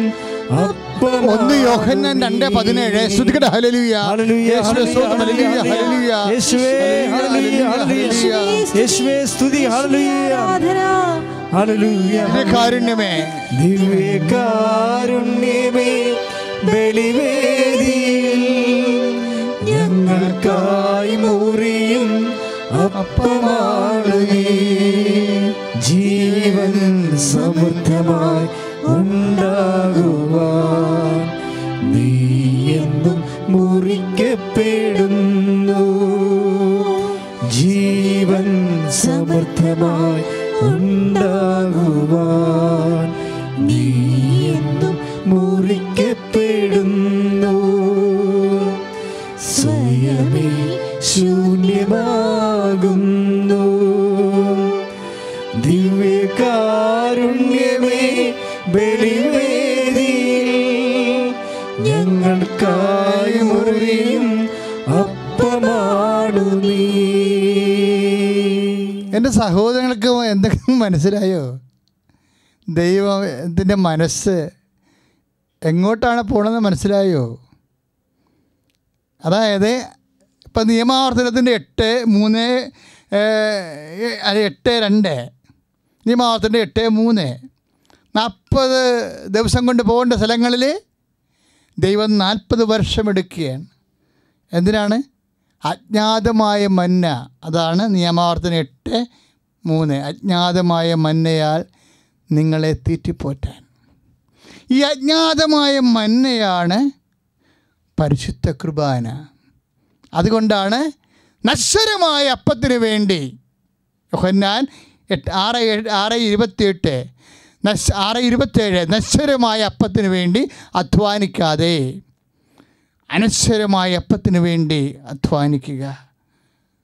ഒന്ന് യോഹന്നാൻ രണ്ട് പതിനേഴ്. ശ്രുതികട ഹല്ലേലൂയ. ഹല്ലേലൂയ, യേശുവേ സ്തോത്രം, ഹല്ലേലൂയ, ഹല്ലേലൂയ. യേശുവേ ഹല്ലേലൂയ, ഹല്ലേലൂയ. യേശുവേ ഹല്ലേലൂയ. ഹല്ലേലൂയ. ദിവ്യകാരുണ്യമേ. ദിവ്യകാരുണ്യമേ ബലിവേദിയിൽ ഞങ്ങൾക്കായി മുറിയും അപ്പമാണ്. ജീവൻ സമൃദ്ധമായി നീ എന്നും ജീവൻ സമർത്ഥമായി ഉണ്ടാകുവാൻ എന്റെ സഹോദരങ്ങൾക്ക് എന്തെങ്കിലും മനസ്സിലായോ? ദൈവത്തിന്റെ മനസ്സ് എങ്ങോട്ടാണ് പോകണമെന്ന് മനസ്സിലായോ? അതായത് ഇപ്പം നിയമാവർത്തനത്തിന്റെ എട്ട് മൂന്ന് അല്ല എട്ട് രണ്ട്. നിയമാവർത്തനത്തിന്റെ എട്ട് മൂന്ന്. നാൽപ്പത് ദിവസം കൊണ്ട് പോകേണ്ട സ്ഥലങ്ങളിൽ ദൈവം നാൽപ്പത് വർഷം എടുക്കുകയാണ്. എന്തിനാണ്? അജ്ഞാതമായ മന്ന അതാണ് നിയമാവർത്തനം എട്ട് മൂന്ന്. അജ്ഞാതമായ മന്നയാൽ നിങ്ങളെ തീറ്റിപ്പോറ്റാൻ. ഈ അജ്ഞാതമായ മന്നയാണ് പരിശുദ്ധ കുർബാന. അതുകൊണ്ടാണ് നശ്വരമായ അപ്പത്തിന് വേണ്ടി യോഹന്നാൻ എട്ട് ആറ് ആറ് ഇരുപത്തിയെട്ട് നശ് ആറ് ഇരുപത്തേഴ് നശ്വരമായ അപ്പത്തിന് വേണ്ടി അധ്വാനിക്കാതെ അനശ്വരമായ അപ്പത്തിന് വേണ്ടി അധ്വാനിക്കുക.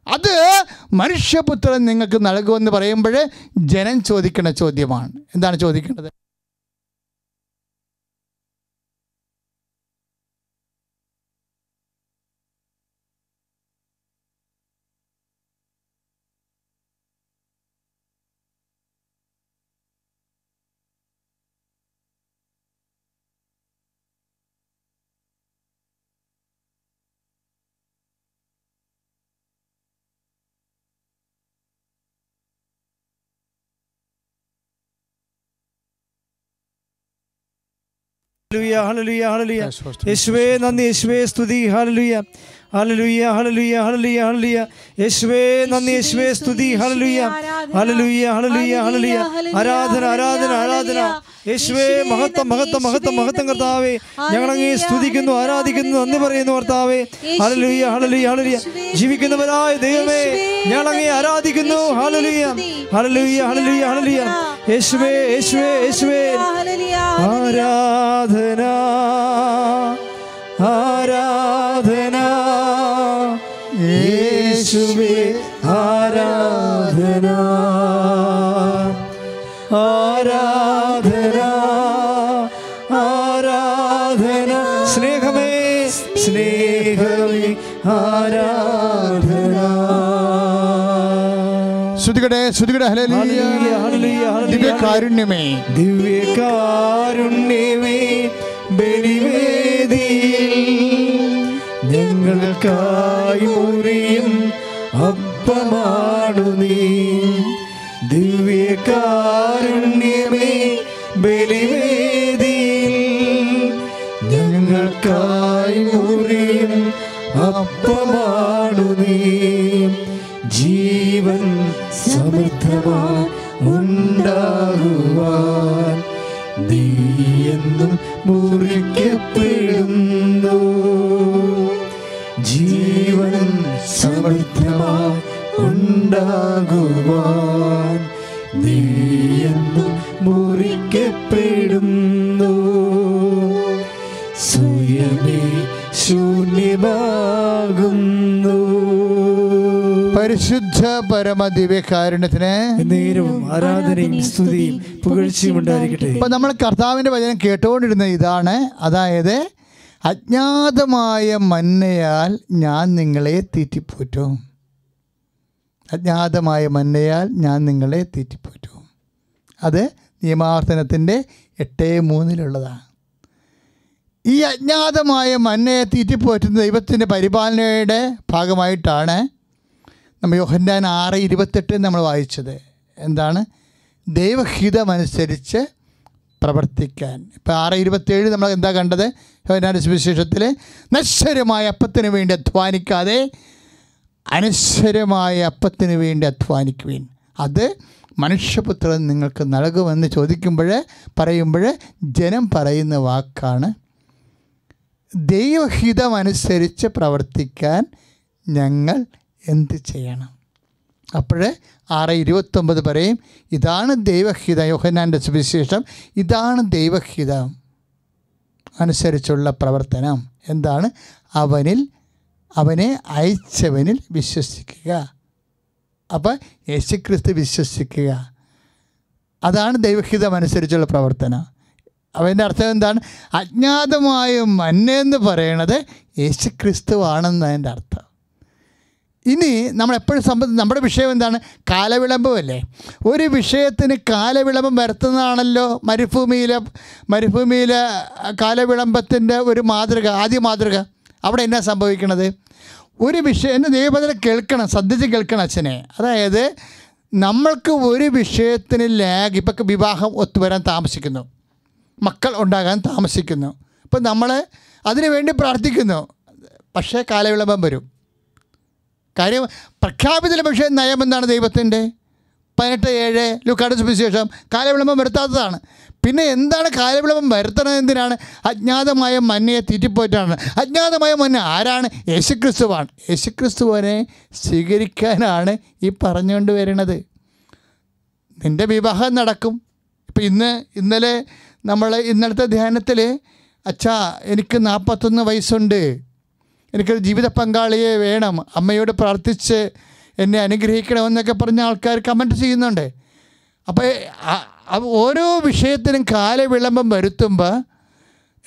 അത് മനുഷ്യപുത്രൻ നിങ്ങൾക്ക് നൽകുമെന്ന് പറയുമ്പോൾ ജനം ചോദിക്കുന്ന ചോദ്യമാണ്. എന്താണ് ചോദിക്കേണ്ടത്? ഹല്ലേലൂയ ഹല്ലേലൂയ ഹല്ലേലൂയ യേശുവേ നന്ദി യേശുവേ സ്തുതി ഹല്ലേലൂയ ഹല്ലേലൂയ ഹല്ലേലൂയ ഹല്ലേലൂയ ഹലലുയ യേശുവേ നന്ദി യേശുവേ സ്തുതി ഹല്ലേലൂയ ഹല്ലേലൂയ ഹല്ലേലൂയ ഹലലുയ ആരാധന ആരാധന ആരാധന യേശുവേ മഹത്വം മഹത്വം മഹത്വം മഹത്വം കർത്താവേ. ഞങ്ങൾ അങ്ങേ സ്തുതിക്കുന്നു ആരാധിക്കുന്നു നന്ദി പറയുന്നു കർത്താവേ. ഹല്ലേലൂയ ഹല്ലേലൂയ ഹല്ലേലൂയ ജീവിക്കുന്നവരായ ദൈവമേ ഞങ്ങൾ അങ്ങേ ആരാധിക്കുന്നു. ഹലലുയ ഹല്ലേലൂയ ഹല്ലേലൂയ ഹല്ലേലൂയ യേശുവേ യേശുവേ യേശുവേ. ആരാധന ആരാധന. യേശുവേ ആരാധന. ആരാധന ആരാധന. സ്നേഹമേ സ്നേഹമേ ആരാധന. ശ്രുതികടെ ശ്രുതികടെ ഹല്ലേലൂയ. ദിവ്യ കാരുണ്യമേ ദിവ്യകാരുണ്യമേ. ബലിവേദിയിൽ ഞങ്ങൾക്കായി മുറിയും അപ്പമാണു നീ. ദിവ്യകാരുണ്യമേ ബലിവേദിയിൽ ഞങ്ങൾക്കായി മുറിയും അപ്പമാണു നീ. ജീവൻ സമൃദ്ധമായി ഉണ്ടാകുവാൻ നീയെന്നും മുറിക്കപ്പെടുന്നു. ജീവൻ സമൃദ്ധമായി ഉണ്ടാകുവാൻ നീയെന്നും മുറിക്കപ്പെടുന്നു. സ്വയമേ ശൂന്യമാകുന്നു പരിശുദ്ധ പരമ ദിവ്യകാരുണ്യത്തിന് നേരവും ആരാധനയും സ്തുതിയും പുകഴ്ചയും ഉണ്ടായിരിക്കട്ടെ. ഇപ്പം നമ്മൾ കർത്താവിന്റെ വചനം കേട്ടുകൊണ്ടിരുന്ന ഇതാണ്. അതായത് അജ്ഞാതമായ മന്നയാൽ ഞാൻ നിങ്ങളെ തീറ്റിപ്പോറ്റും. അജ്ഞാതമായ മന്നയാൽ ഞാൻ നിങ്ങളെ തീറ്റിപ്പോറ്റും. അത് നിയമാവർത്തനത്തിന്റെ എട്ട് മൂന്നിലുള്ളതാണ്. ഈ അജ്ഞാതമായ മന്നയെ തീറ്റിപ്പോറ്റുന്ന ദൈവത്തിന്റെ പരിപാലനയുടെ ഭാഗമായിട്ടാണ് നമ്മൾ യോഹന്നാൻ ആറ് ഇരുപത്തെട്ട് നമ്മൾ വായിച്ചത്. എന്താണ്? ദൈവഹിതമനുസരിച്ച് പ്രവർത്തിക്കാൻ. ഇപ്പം ആറ് ഇരുപത്തേഴ് നമ്മൾ എന്താ കണ്ടത്? യോഹന്നാന്റെ സുവിശേഷത്തിൽ നശ്വരമായ അപ്പത്തിന് വേണ്ടി അധ്വാനിക്കാതെ അനശ്വരമായ അപ്പത്തിന് വേണ്ടി അധ്വാനിക്കുവീൻ. അത് മനുഷ്യപുത്രൻ നിങ്ങൾക്ക് നൽകുമെന്ന് ചോദിക്കുമ്പോൾ പറയുമ്പോൾ ജനം പറയുന്ന വാക്കാണ്. ദൈവഹിതമനുസരിച്ച് പ്രവർത്തിക്കാൻ ഞങ്ങൾ എന്ത് ചെയ്യണം? അപ്പോൾ ആറ് ഇരുപത്തൊമ്പത് പറയും ഇതാണ് ദൈവഹിതം. യോഹനാന്റെ സുവിശേഷം ഇതാണ് ദൈവഹിതം. അനുസരിച്ചുള്ള പ്രവർത്തനം എന്താണ്? അവനിൽ അവനെ അയച്ചവനിൽ വിശ്വസിക്കുക. അപ്പം യേശുക്രിസ്തു വിശ്വസിക്കുക. അതാണ് ദൈവഹിതം അനുസരിച്ചുള്ള പ്രവർത്തനം. അവന്റെ അർത്ഥം എന്താണ്? അജ്ഞാതമായ മന്നെ എന്ന് പറയണത് യേശുക്രിസ്തു ആണെന്നതിന്റെ അർത്ഥം. ഇനി നമ്മൾ എപ്പോഴും നമ്മുടെ വിഷയം എന്താണ്? കാലവിളംബമല്ലേ ഒരു വിഷയത്തിന് കാലവിളംബം വരുത്തുന്നതാണല്ലോ മരുഭൂമിയിലെ മരുഭൂമിയിലെ കാലവിളംബത്തിന്റെ ഒരു മാതൃക ആദ്യ മാതൃക. അവിടെ എന്നാ സംഭവിക്കണത്? ഒരു വിഷയം എന്റെ ദൈവപദന കേൾക്കണം ശ്രദ്ധിച്ച് കേൾക്കണം അച്ഛനെ. അതായത് നമ്മൾക്ക് ഒരു വിഷയത്തിന് ലാഗ് ഇപ്പം വിവാഹം ഒത്തുവരാൻ താമസിക്കുന്നു. മക്കൾ ഉണ്ടാകാൻ താമസിക്കുന്നു. ഇപ്പം നമ്മൾ അതിനു വേണ്ടി പ്രാർത്ഥിക്കുന്നു. പക്ഷേ കാലവിളംബം വരും. കാര്യം പ്രഖ്യാപിതല പക്ഷേ നയം എന്താണ് ദൈവത്തിന്റെ? പതിനെട്ട് ഏഴ് ലുക്കാട് സുവിശേഷം. കാലവിളംബം വരുത്താത്തതാണ്. പിന്നെ എന്താണ് കാലവിളംബം വരുത്തണത് എന്തിനാണ്? അജ്ഞാതമായ മന്നയെ തീറ്റിപ്പോയിട്ടാണ് അജ്ഞാതമായ മന്ന ആരാണ്? യേശുക്രിസ്തുവാണ്. യേശുക്രിസ്തുവിനെ സ്വീകരിക്കാനാണ് ഈ പറഞ്ഞുകൊണ്ട് വരുന്നത്. നിന്റെ വിവാഹം നടക്കും. ഇപ്പം ഇന്ന് ഇന്നലെ നമ്മൾ ഇന്നലത്തെ ധ്യാനത്തിൽ അച്ഛാ എനിക്ക് നാൽപ്പത്തൊന്ന് വയസ്സുണ്ട്. എനിക്കൊരു ജീവിത പങ്കാളിയെ വേണം. അമ്മയോട് പ്രാർത്ഥിച്ച് എന്നെ അനുഗ്രഹിക്കണമെന്നൊക്കെ പറഞ്ഞ ആൾക്കാർ കമന്റ് ചെയ്യുന്നുണ്ട്. അപ്പോൾ ഓരോ വിഷയത്തിനും കാലവിളംബം വരുത്തുമ്പോൾ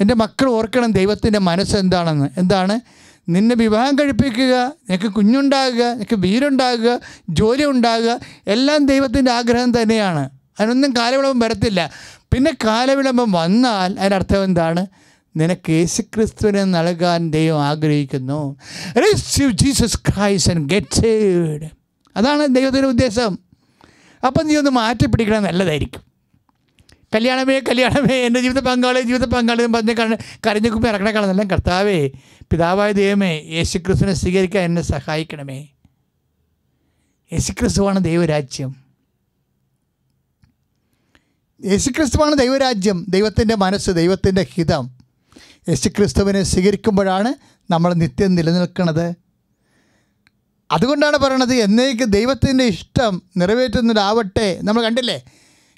എന്റെ മക്കൾ ഓർക്കണം ദൈവത്തിന്റെ മനസ്സ് എന്താണെന്ന്. എന്താണ്? നിന്നെ വിവാഹം കഴിപ്പിക്കുക നിനക്ക് കുഞ്ഞുണ്ടാകുക നിനക്ക് വീരുണ്ടാകുക ജോലി ഉണ്ടാകുക എല്ലാം ദൈവത്തിന്റെ ആഗ്രഹം തന്നെയാണ്. അതിനൊന്നും കാലവിളംബം വരത്തില്ല. പിന്നെ കാലവിളംബം വന്നാൽ അതിനർത്ഥം എന്താണ്? നിനക്ക് യേശുക്രിസ്തുവിനെ നൽകാൻ ദൈവം ആഗ്രഹിക്കുന്നു. Receive Jesus Christ and get saved അതാണ് ദൈവത്തിന്റെ ഉദ്ദേശം. അപ്പം നീ ഒന്ന് മാറ്റി പിടിക്കണം നല്ലതായിരിക്കും. കല്യാണമേ കല്യാണമേ എന്റെ ജീവിത പങ്കാളി ജീവിത പങ്കാളി പറഞ്ഞ കണ്ണ് ഇറക്കണ കാണുന്നെല്ലാം കർത്താവേ പിതാവായ ദൈവമേ യേശുക്രിസ്തുവിനെ സ്വീകരിക്കാൻ എന്നെ സഹായിക്കണമേ. യേശുക്രിസ്തുവാണ് ദൈവരാജ്യം. യേശുക്രിസ്തുവാണ് ദൈവരാജ്യം. ദൈവത്തിന്റെ മനസ്സ് ദൈവത്തിന്റെ ഹിതം. യേശുക്രിസ്തുവിനെ സ്വീകരിക്കുമ്പോഴാണ് നമ്മൾ നിത്യം നിലനിൽക്കുന്നത്. അതുകൊണ്ടാണ് പറയണത് എന്നേക്ക് ദൈവത്തിന്റെ ഇഷ്ടം നിറവേറ്റുന്നതാവട്ടെ. നമ്മൾ കണ്ടില്ലേ?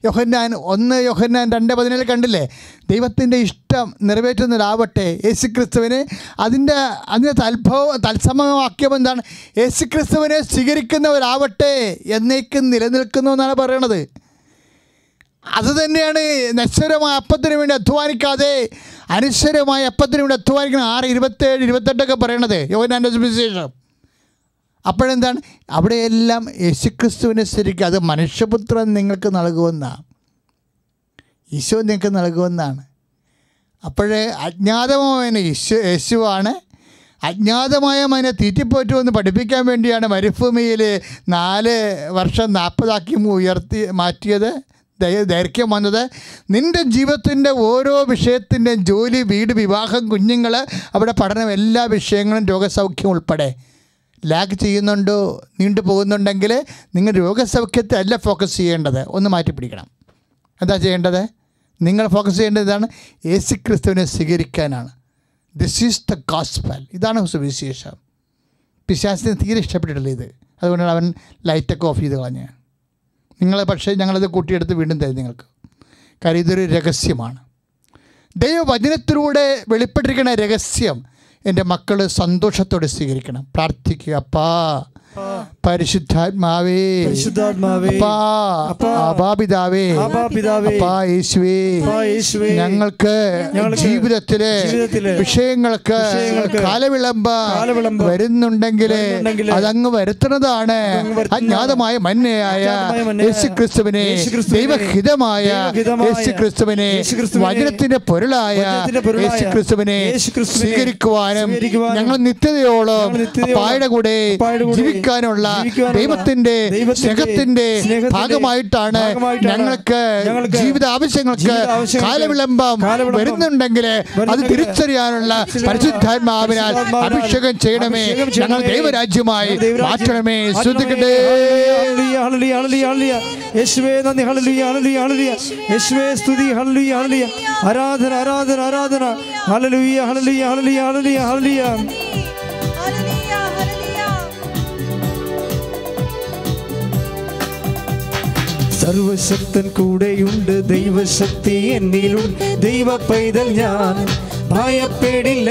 യോഹന്നാൻ ഒന്ന് യോഹന്നാൻ രണ്ട് പതിനേഴ് കണ്ടില്ലേ? ദൈവത്തിന്റെ ഇഷ്ടം നിറവേറ്റുന്നതാവട്ടെ. യേശുക്രിസ്തുവിനെ അതിന്റെ അതിന്റെ തൽഭവം തത്സമവാക്യം എന്താണ്? യേശുക്രിസ്തുവിനെ സ്വീകരിക്കുന്നവരാവട്ടെ എന്നേക്കും നിലനിൽക്കുന്നു എന്നാണ് പറയണത്. അത് തന്നെയാണ് നശ്വരമായ അപ്പത്തിന് വേണ്ടി അധ്വാനിക്കാതെ അനശ്വരമായ അപ്പത്തിന് വേണ്ടി അധ്വാനിക്കണം ആറ് ഇരുപത്തേഴ് ഇരുപത്തെട്ടൊക്കെ പറയണത് യോഹനാന്റെ സുവിശേഷം അപ്പോഴെന്താണ്? അവിടെയെല്ലാം യേശുക്രിസ്തുവിനെ ശരിക്കും അത് മനുഷ്യപുത്രൻ നിങ്ങൾക്ക് നൽകുമെന്നാണ് ഈശോ നിങ്ങൾക്ക് നൽകുമെന്നാണ്. അപ്പോഴേ അജ്ഞാതമായ യേശു യേശുവാണ്. അജ്ഞാതമായ മനെ തീറ്റിപ്പോറ്റുമെന്ന് പഠിപ്പിക്കാൻ വേണ്ടിയാണ് മരുഭൂമിയിൽ നാല് വർഷം നാൽപ്പതാക്കി ഉയർത്തി മാറ്റിയത്. ദൈർഘ്യം വന്നത് നിന്റെ ജീവിതത്തിന്റെ ഓരോ വിഷയത്തിന്റെയും ജോലി വീട് വിവാഹം കുഞ്ഞുങ്ങൾ അവിടെ പഠനം എല്ലാ വിഷയങ്ങളും രോഗസൗഖ്യം ഉൾപ്പെടെ. ലാഗ് ചെയ്യുന്നുണ്ടോ നീണ്ടു പോകുന്നുണ്ടെങ്കിൽ നിങ്ങൾ രോഗസൗഖ്യത്തെ അല്ല ഫോക്കസ് ചെയ്യേണ്ടത്. ഒന്ന് മാറ്റി പിടിക്കണം. എന്താ ചെയ്യേണ്ടത്? നിങ്ങൾ ഫോക്കസ് ചെയ്യേണ്ടത് ഇതാണ് യേശു ക്രിസ്തുവിനെ സ്വീകരിക്കാനാണ്. ദിസ് ഈസ് ദ ഗോസ്പൽ ഇതാണ് സുവിശേഷം. പിശാസിന് തീരെ ഇഷ്ടപ്പെട്ടിട്ടില്ല ഇത്. അതുകൊണ്ടാണ് അവൻ ലൈറ്റൊക്കെ ഓഫ് ചെയ്ത് കളഞ്ഞ് നിങ്ങൾ പക്ഷേ ഞങ്ങളത് കൂട്ടിയെടുത്ത് വീണ്ടും തരും നിങ്ങൾക്ക്. കാര്യം ഇതൊരു രഹസ്യമാണ്. ദൈവവചനത്തിലൂടെ വെളിപ്പെട്ടിരിക്കുന്ന രഹസ്യം എന്റെ മക്കൾ സന്തോഷത്തോടെ സ്വീകരിക്കണം. പ്രാർത്ഥിക്കുക അപ്പാ പരിശുദ്ധാത്മാവേ പരിശുദ്ധാത്മാവേ അപ്പാ അപ്പാ, അപാപിതാവേ യേശുവേ ഞങ്ങൾക്ക് ജീവിതത്തിലെ വിഷയങ്ങൾക്ക് കാലവിളമ്പ വരുന്നുണ്ടെങ്കിൽ അതങ്ങ് വരുത്തുന്നതാണ് അജ്ഞാതമായ മന്യയായ യേശു ക്രിസ്തുവിനെ യേശുക്രിസ്തുവിനെ ദൈവഹിതമായ യേശു യേശുക്രിസ്തുവിനെ വചനത്തിന്റെ പൊരുളായ യേശു ക്രിസ്തുവിനെ യേശുക്രിസ്തുവിനെ സ്വീകരിക്കുവാനും ഞങ്ങൾ നിത്യതയോളം പായുടെ കൂടെ ജീവിക്കും കൂടെ ജീവിക്കാനുള്ള ദൈവത്തിന്റെ സ്നേഹത്തിന്റെ ഭാഗമായിട്ടാണ് ഞങ്ങൾക്ക് ഞങ്ങൾക്ക് ജീവിത ആവശ്യങ്ങൾക്ക് കാലവിളംബം വരുന്നുണ്ടെങ്കിൽ അത് തിരിച്ചറിയാനുള്ള പരിശുദ്ധാത്മാവിനാൽ അഭിഷേകം ചെയ്യണമേ. ഞങ്ങൾ ദൈവരാജ്യമായി മാറ്റണമേ. ശ്രദ്ധിക്കട്ടെ. യേശുവേ നന്ദി. യേശുവേ സ്തുതി. ആരാധന ആരാധന ആരാധന. ഹല്ലേലൂയ ഹല്ലേലൂയ ഹല്ലേലൂയ. ഹല്ലേലൂയ. സർവശക്തൻ കൂടെയുണ്ട് ദൈവശക്തി എന്നിലുണ്ട്. ദൈവ പൈതൽ ഞാൻ ഭയപ്പെടില്ല.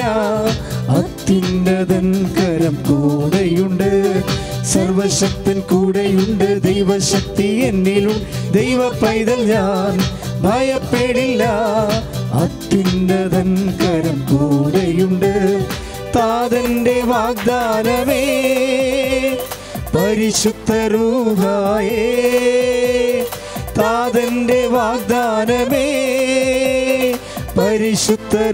അത്യുന്നതൻ കരം കൂടെയുണ്ട്. സർവശക്തൻ കൂടെയുണ്ട് ദൈവശക്തി എന്നിലും ദൈവ പൈതൽ ഞാൻ ഭയപ്പെടില്ല. അത്യുന്നതൻ കരം കൂടെയുണ്ട്. താതന്റെ വാഗ്ദാനമേ പരിശുദ്ധരൂഹായേ വാഗ്ദാനമേ പരിശുദ്ധരൂഹായേ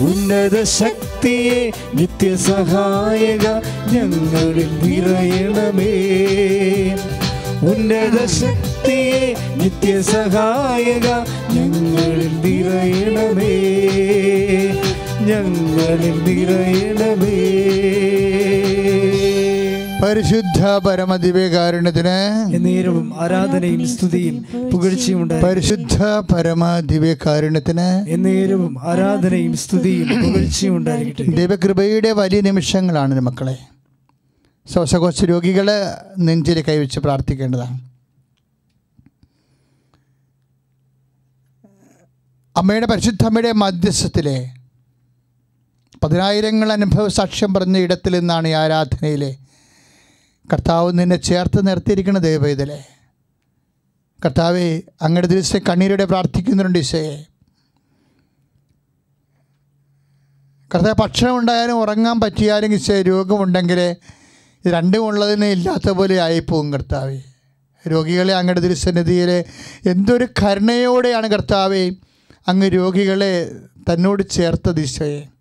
ഉന്നത ശക്തിയെ നിത്യസഹായക ഞങ്ങളിൽ നിറയണമേ. ഉന്നത ശക്തിയെ നിത്യസഹായക ഞങ്ങളിൽ നിറയണമേ. ഞങ്ങളിൽ നിറയണമേ പരിശുദ്ധ പരമദിവ്യകാരുണ്യത്തിന് എന്നേരവും ആരാധനയും സ്തുതിയും പുകഴ്ചയും പരിശുദ്ധ പരമദിവ്യകാരുണ്യത്തിന് എന്നേരവും ആരാധനയും സ്തുതിയും പുകഴ്ചയും ഉണ്ടായിരിക്കട്ടെ. ദൈവകൃപയുടെ വലിയ നിമിഷങ്ങളാണ് മക്കളെ. ശ്വാസകോശ രോഗികൾ നെഞ്ചിൽ കൈവച്ച് പ്രാർത്ഥിക്കേണ്ടതാണ്. അമ്മയുടെ പരിശുദ്ധ അമ്മയുടെ മധ്യസ്ഥത്തിലെ പതിനായിരങ്ങൾ അനുഭവ സാക്ഷ്യം പറഞ്ഞ ഇടത്തിൽ നിന്നാണ് ഈ ആരാധനയിലെ. കർത്താവ് നിന്നെ ചേർത്ത് നിർത്തിയിരിക്കുന്ന ദൈവവേദലെ കർത്താവെ അങ്ങയുടെ ദിവസം കണ്ണീരോടെ പ്രാർത്ഥിക്കുന്നുണ്ട് ഈശയെ. കർത്താവ് ഭക്ഷണം ഉണ്ടായാലും ഉറങ്ങാൻ പറ്റിയാലും ഈശോ രോഗമുണ്ടെങ്കിൽ രണ്ടും ഉള്ളതിന് ഇല്ലാത്ത പോലെ ആയിപ്പോവും കർത്താവെ. രോഗികളെ അങ്ങയുടെ തിരുസന്നിധിയിൽ എന്തൊരു കരുണയോടെയാണ് കർത്താവെ അങ്ങ് രോഗികളെ തന്നോട് ചേർത്തത് ഈശോയെ.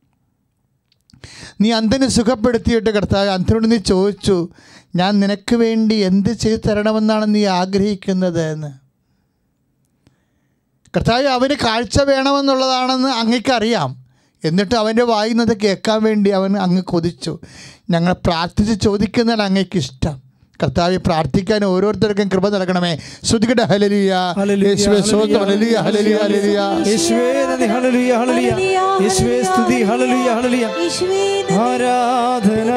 നീ അന്ധന് സുഖപ്പെടുത്തിയിട്ട് കർത്താവ് അന്ധനോട് നീ ചോദിച്ചു ഞാൻ നിനക്ക് വേണ്ടി എന്ത് ചെയ്തു തരണമെന്നാണ് നീ ആഗ്രഹിക്കുന്നത്? എന്ന്. കർത്താവ് അവന് കാഴ്ച വേണമെന്നുള്ളതാണെന്ന് അങ്ങക്കറിയാം എന്നിട്ട് അവന്റെ വായിന്നത് കേൾക്കാൻ വേണ്ടി അവൻ അങ്ങ് കൊതിച്ചു. ഞങ്ങൾ പ്രാർത്ഥിച്ച് ചോദിക്കുന്നതാണ് അങ്ങേക്കിഷ്ടം കർത്താവെ പ്രാർത്ഥിക്കാൻ ഓരോരുത്തർക്കും കൃപ നൽകണമേ. ശ്രുതികട ഹലലിയ യേശുവേ സ്വന്തം ഹലലിയ ഹലലിയ ഹലലിയ യേശുവേ നന്ദി ഹലലിയ ഹലലിയ യേശുവേ സ്തുതി ഹലലിയ ഹലലിയ ആരാധന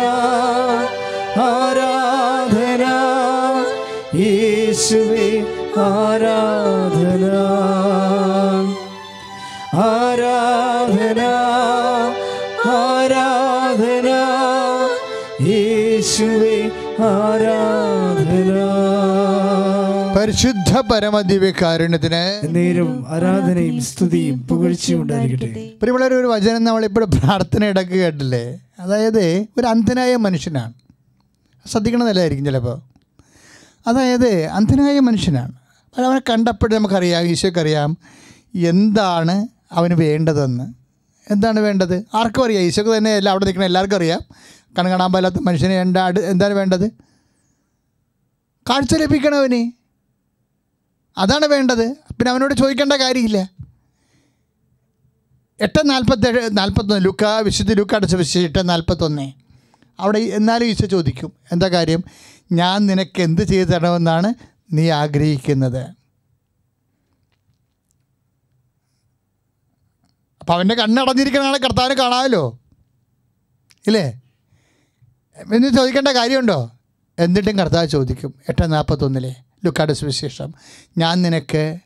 ആരാധന. യേശുവേ ആരാധന. പരിശുദ്ധ പരമദിവ്യകാരുണ്യത്തിന് നേരും ആരാധനയും സ്തുതിയും പുകഴ്ചയും ഉണ്ടായിരിക്കട്ടെ. പ്രിയമുള്ളവർ ഒരു വചനം നമ്മളിപ്പോൾ പ്രാർത്ഥന ഇടയ്ക്ക് കേട്ടില്ലേ? അതായത് ഒരു അന്ധനായ മനുഷ്യനാണ്. ശ്രദ്ധിക്കണമെന്നല്ലായിരിക്കും ചിലപ്പോൾ. അതായത് അന്ധനായ മനുഷ്യനാണ്. അവനെ കണ്ടപ്പോഴും നമുക്കറിയാം ഈശോക്കറിയാം എന്താണ് അവന് വേണ്ടതെന്ന്. എന്താണ് വേണ്ടത്? ആർക്കും അറിയാം. ഈശോക്ക് തന്നെ എല്ലാം അവിടെ നിൽക്കുന്ന എല്ലാവർക്കും അറിയാം. കണ്ണ് കാണാൻ പാലാത്ത മനുഷ്യന് എന്താ എന്താണ് വേണ്ടത്? കാഴ്ച ലഭിക്കണം അവന്? അതാണ് വേണ്ടത്. പിന്നെ അവനോട് ചോദിക്കേണ്ട കാര്യമില്ല. എട്ട് നാൽപ്പത്തേഴ് നാൽപ്പത്തൊന്ന് ലുക്ക വിശുദ്ധ ലുക്ക അടച്ച വിശേഷം എട്ട് നാൽപ്പത്തൊന്ന്. അവിടെ എന്നാലും ഈശോ ചോദിക്കും എന്താ കാര്യം? ഞാൻ നിനക്ക് എന്ത് ചെയ്തു തരണമെന്നാണ് നീ ആഗ്രഹിക്കുന്നത്. അപ്പം അവന്റെ കണ്ണടഞ്ഞിരിക്കുന്ന ആളെ കർത്താവിനെ കാണാമല്ലോ. ഇല്ലേ? എന്ന് ചോദിക്കേണ്ട കാര്യമുണ്ടോ? എന്നിട്ടും കർത്താവ് ചോദിക്കും എട്ട് നാൽപ്പത്തൊന്നിലെ. ലുക്കാട് സുവിശേഷം. ഞാൻ നിനക്ക്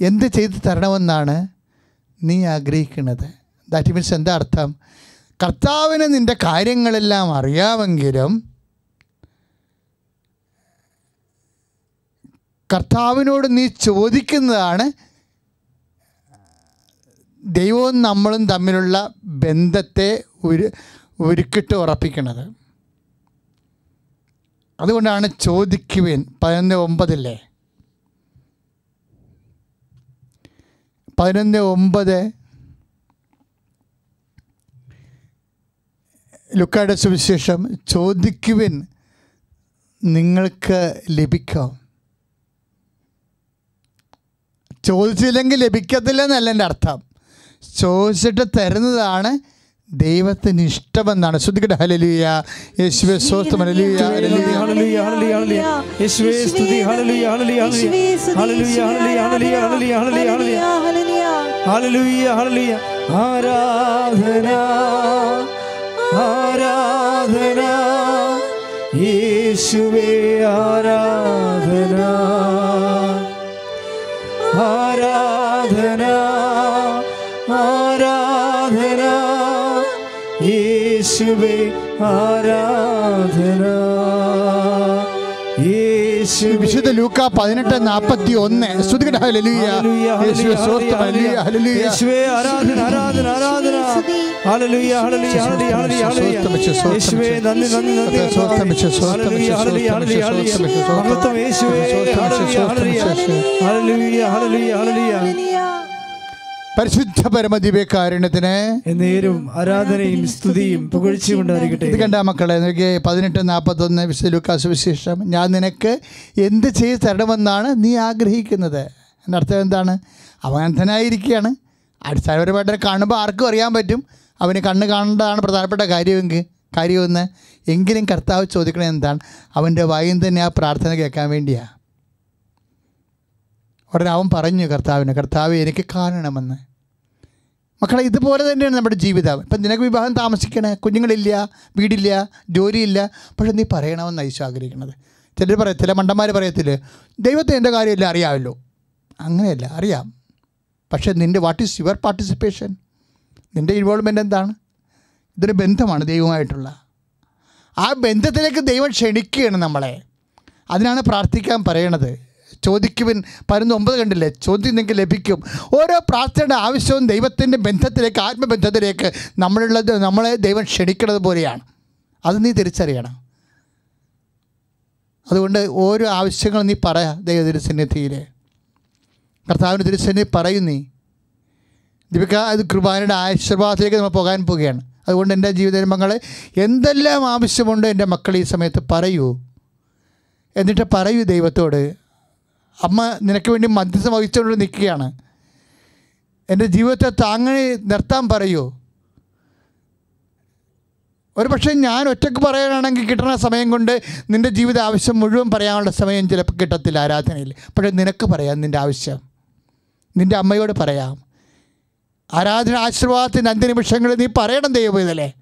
എന്ത് ചെയ്തു തരണമെന്നാണ് നീ ആഗ്രഹിക്കുന്നത്? ദാറ്റ് മീൻസ് എന്താ അർത്ഥം? കർത്താവിന് നിന്റെ കാര്യങ്ങളെല്ലാം അറിയാമെങ്കിലും കർത്താവിനോട് നീ ചോദിക്കുന്നതാണ് ദൈവവും നമ്മളും തമ്മിലുള്ള ബന്ധത്തെ ഒരു ഉരുക്കിട്ട് ഉറപ്പിക്കുന്നത്. അതുകൊണ്ടാണ് ചോദിക്കുവിൻ പതിനൊന്ന് ഒമ്പതില്ലേ? പതിനൊന്ന് ഒമ്പത്. ലുക്കായുടെ സുവിശേഷം ചോദിക്കുവിൻ നിങ്ങൾക്ക് ലഭിക്കാം? ചോദിച്ചില്ലെങ്കിൽ ലഭിക്കത്തില്ല എന്നല്ല എന്റെ അർത്ഥം. ചോദിച്ചിട്ട് തരുന്നതാണ് ദൈവത്തിന് ഇഷ്ടമെന്നാണ്. ശ്രദ്ധിക്കട്ടെ. ഹലലിയ യേശുവെ സ്വസ്ഥം. ഹലലിയ യേശുവേ സ്തുതി. ഹല്ലേലൂയ ഹല്ലേലൂയ ഹല്ലേലൂയ. ഹല്ലേലൂയ ഹല്ലേലൂയ ഹല്ലേലൂയ ഹല്ലേലൂയ ഹല്ലേലൂയ ഹല്ലേലൂയ. ആരാധന ആരാധന. യേശുവേ ആരാധന ആരാധന. യേശുവേ ആരാധന? വിശുദ്ധ ലൂക്ക പതിനെട്ട് നാപ്പത്തി ഒന്ന് ശ്രുതികട പരിശുദ്ധ പരമദിവ്യകാരുണ്യത്തിന് എന്നേരും ആരാധനയും സ്തുതിയും പുകഴ്ചയും ഉണ്ടായിരിക്കട്ടെ. ഇത് കണ്ട മക്കളെ നോക്കിയേ പതിനെട്ട് നാൽപ്പത്തൊന്ന് വിശുദ്ധ ലൂക്കാസ് വിശേഷം. ഞാൻ നിനക്ക് എന്ത് ചെയ്ത് തരണമെന്നാണ് നീ ആഗ്രഹിക്കുന്നത്. എന്റെ അർത്ഥം എന്താണ്? അവൻ അന്ധനായിരിക്കുകയാണ് അടിസ്ഥാനപരമായിട്ട് കാണുമ്പോൾ ആർക്കും അറിയാൻ പറ്റും. അവന് കണ്ണ് കാണേണ്ടതാണ് പ്രധാനപ്പെട്ട കാര്യമെങ്കിൽ കാര്യമെന്ന്. എങ്കിലും കർത്താവ് ചോദിക്കണത് എന്താണ്? അവന്റെ വായും തന്നെ ആ പ്രാർത്ഥന കേൾക്കാൻ വേണ്ടിയാണ് ഉടനെ അവൻ പറഞ്ഞു കർത്താവിന് കർത്താവ് എനിക്ക് കാണണമെന്ന്. മക്കളെ ഇതുപോലെ തന്നെയാണ് നമ്മുടെ ജീവിതം ഇപ്പം നിനക്ക് വിവാഹം താമസിക്കണേ കുഞ്ഞുങ്ങളില്ല വീടില്ല ജോലിയില്ല പക്ഷെ നീ പറയണമെന്ന് ഐശ്വ ആഗ്രഹിക്കുന്നത്. ചിലർ പറയാം ചില മണ്ടന്മാർ പറയത്തില്ല ദൈവത്തെ എന്റെ കാര്യമില്ല അറിയാമല്ലോ. അങ്ങനെയല്ല അറിയാം. പക്ഷേ നിന്റെ വാട്ട് ഈസ് യുവർ പാർട്ടിസിപ്പേഷൻ നിന്റെ ഇൻവോൾവ്മെന്റ് എന്താണ്? ഇതൊരു ബന്ധമാണ് ദൈവമായിട്ടുള്ള ആ ബന്ധത്തിലേക്ക് ദൈവം ക്ഷണിക്കുകയാണ് നമ്മളെ. അതിനാണ് പ്രാർത്ഥിക്കാൻ പറയണത്. ചോദിക്കുവിൻ. പതിനൊന്ന് ഒമ്പത് കണ്ടില്ലേ? ചോദ്യം നിങ്ങൾക്ക് ലഭിക്കും. ഓരോ പ്രാർത്ഥനയുടെ ആവശ്യവും ദൈവത്തിന്റെ ബന്ധത്തിലേക്ക് ആത്മബന്ധത്തിലേക്ക് നമ്മളുള്ളത് നമ്മളെ ദൈവം ക്ഷണിക്കുന്നത് പോലെയാണ്. അത് നീ തിരിച്ചറിയണം. അതുകൊണ്ട് ഓരോ ആവശ്യങ്ങളും നീ പറയാ ദൈവ തിരുസന്നിധിയിൽ കർത്താവിന്റെ തിരുസന്നിധി പറയും നീ. ദീപിക അത് കൃപാനയുടെ ആശീർവാദത്തിലേക്ക് നമ്മൾ പോകാൻ പോവുകയാണ്. അതുകൊണ്ട് എന്റെ ജീവിതമങ്ങളെ എന്തെല്ലാം ആവശ്യമുണ്ടോ എന്റെ മക്കൾ ഈ സമയത്ത് പറയൂ. എന്നിട്ട് പറയൂ ദൈവത്തോട്. അമ്മ നിനക്ക് വേണ്ടി മധ്യസ്ഥം വഹിച്ചുകൊണ്ട് നിൽക്കുകയാണ്. എന്റെ ജീവിതത്തെ താങ്ങി നിർത്താൻ പറയൂ. ഒരു പക്ഷേ ഞാൻ ഒറ്റയ്ക്ക് പറയാനാണെങ്കിൽ കിട്ടുന്ന സമയം കൊണ്ട് നിന്റെ ജീവിത ആവശ്യം മുഴുവൻ പറയാനുള്ള സമയം ചിലപ്പോൾ കിട്ടത്തില്ല ആരാധനയിൽ. പക്ഷേ നിനക്ക് പറയാം നിന്റെ ആവശ്യം. നിന്റെ അമ്മയോട് പറയാം. ആരാധന ആശീർവാദത്തിന്റെ അന്ത്യനിമിഷങ്ങളിൽ നീ പറയണം ദൈവം ഇതല്ലേ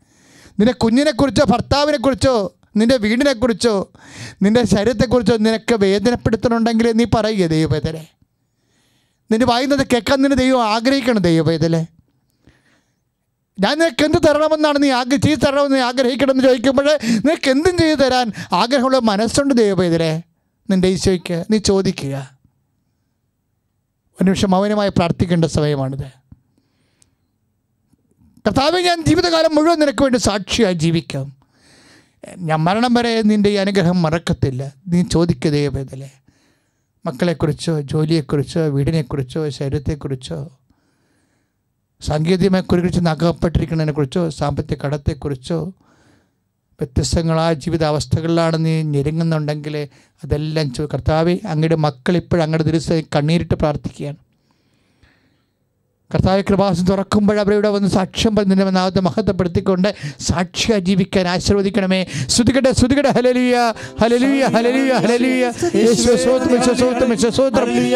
നിന്റെ കുഞ്ഞിനെക്കുറിച്ചോ ഭർത്താവിനെക്കുറിച്ചോ നിന്റെ വീടിനെക്കുറിച്ചോ നിന്റെ ശരീരത്തെക്കുറിച്ചോ നിനക്ക് വേദനപ്പെടുത്തണുണ്ടെങ്കിൽ നീ പറയുക ദൈവവേദനെ. നിന്റെ വായുന്നത് കേൾക്കാൻ നിന്നെ ദൈവം ആഗ്രഹിക്കണം ദൈവവേദലെ ഞാൻ നിനക്ക് എന്ത് തരണമെന്നാണ് നീ ആഗ്രഹം ചെയ്ത് തരണമെന്ന് നീ ആഗ്രഹിക്കണമെന്ന് ചോദിക്കുമ്പോൾ നിനക്ക് എന്തും ചെയ്തു തരാൻ ആഗ്രഹമുള്ള മനസ്സുണ്ട് ദൈവവേദലെ നിന്റെ ഈശോയ്ക്ക് നീ ചോദിക്കുക. ഒരു നിമിഷം മൗനമായി പ്രാർത്ഥിക്കേണ്ട സമയമാണിത്. കർത്താവ് ഞാൻ ജീവിതകാലം മുഴുവൻ നിനക്ക് വേണ്ടി സാക്ഷിയായി ജീവിക്കാം. ഞാൻ മരണം വരെ നിന്റെ ഈ അനുഗ്രഹം മറക്കത്തില്ല. നീ ചോദിക്കുക ദൈവവേദലെ മക്കളെക്കുറിച്ചോ ജോലിയെക്കുറിച്ചോ വീടിനെക്കുറിച്ചോ ശരീരത്തെക്കുറിച്ചോ സാങ്കേതികമായെക്കുറിച്ച് നകപ്പെട്ടിരിക്കുന്നതിനെക്കുറിച്ചോ സാമ്പത്തിക കടത്തെക്കുറിച്ചോ വ്യത്യസ്തങ്ങളായ ജീവിതാവസ്ഥകളിലാണ് നീ ഞെരുങ്ങുന്നുണ്ടെങ്കിൽ അതെല്ലാം കർത്താവെ അങ്ങയുടെ മക്കൾ ഇപ്പോഴും അങ്ങയുടെ ദിവസം കണ്ണീരിട്ട് പ്രാർത്ഥിക്കുകയാണ്. കർത്താവ് കൃപാസം തുറക്കുമ്പോൾ അവരിവിടെ വന്ന് സാക്ഷ്യം പറഞ്ഞതിന്റെ നാമത്തെ മഹത്വപ്പെടുത്തിക്കൊണ്ട് സാക്ഷിയായി ജീവിക്കാൻ ആശീർവദിക്കണമേ. ശ്രുതികട്ടെ ശ്രുതികട്ടെ ഹലലിയ ഹലലിയ ഹലലിയ ഹലലിയ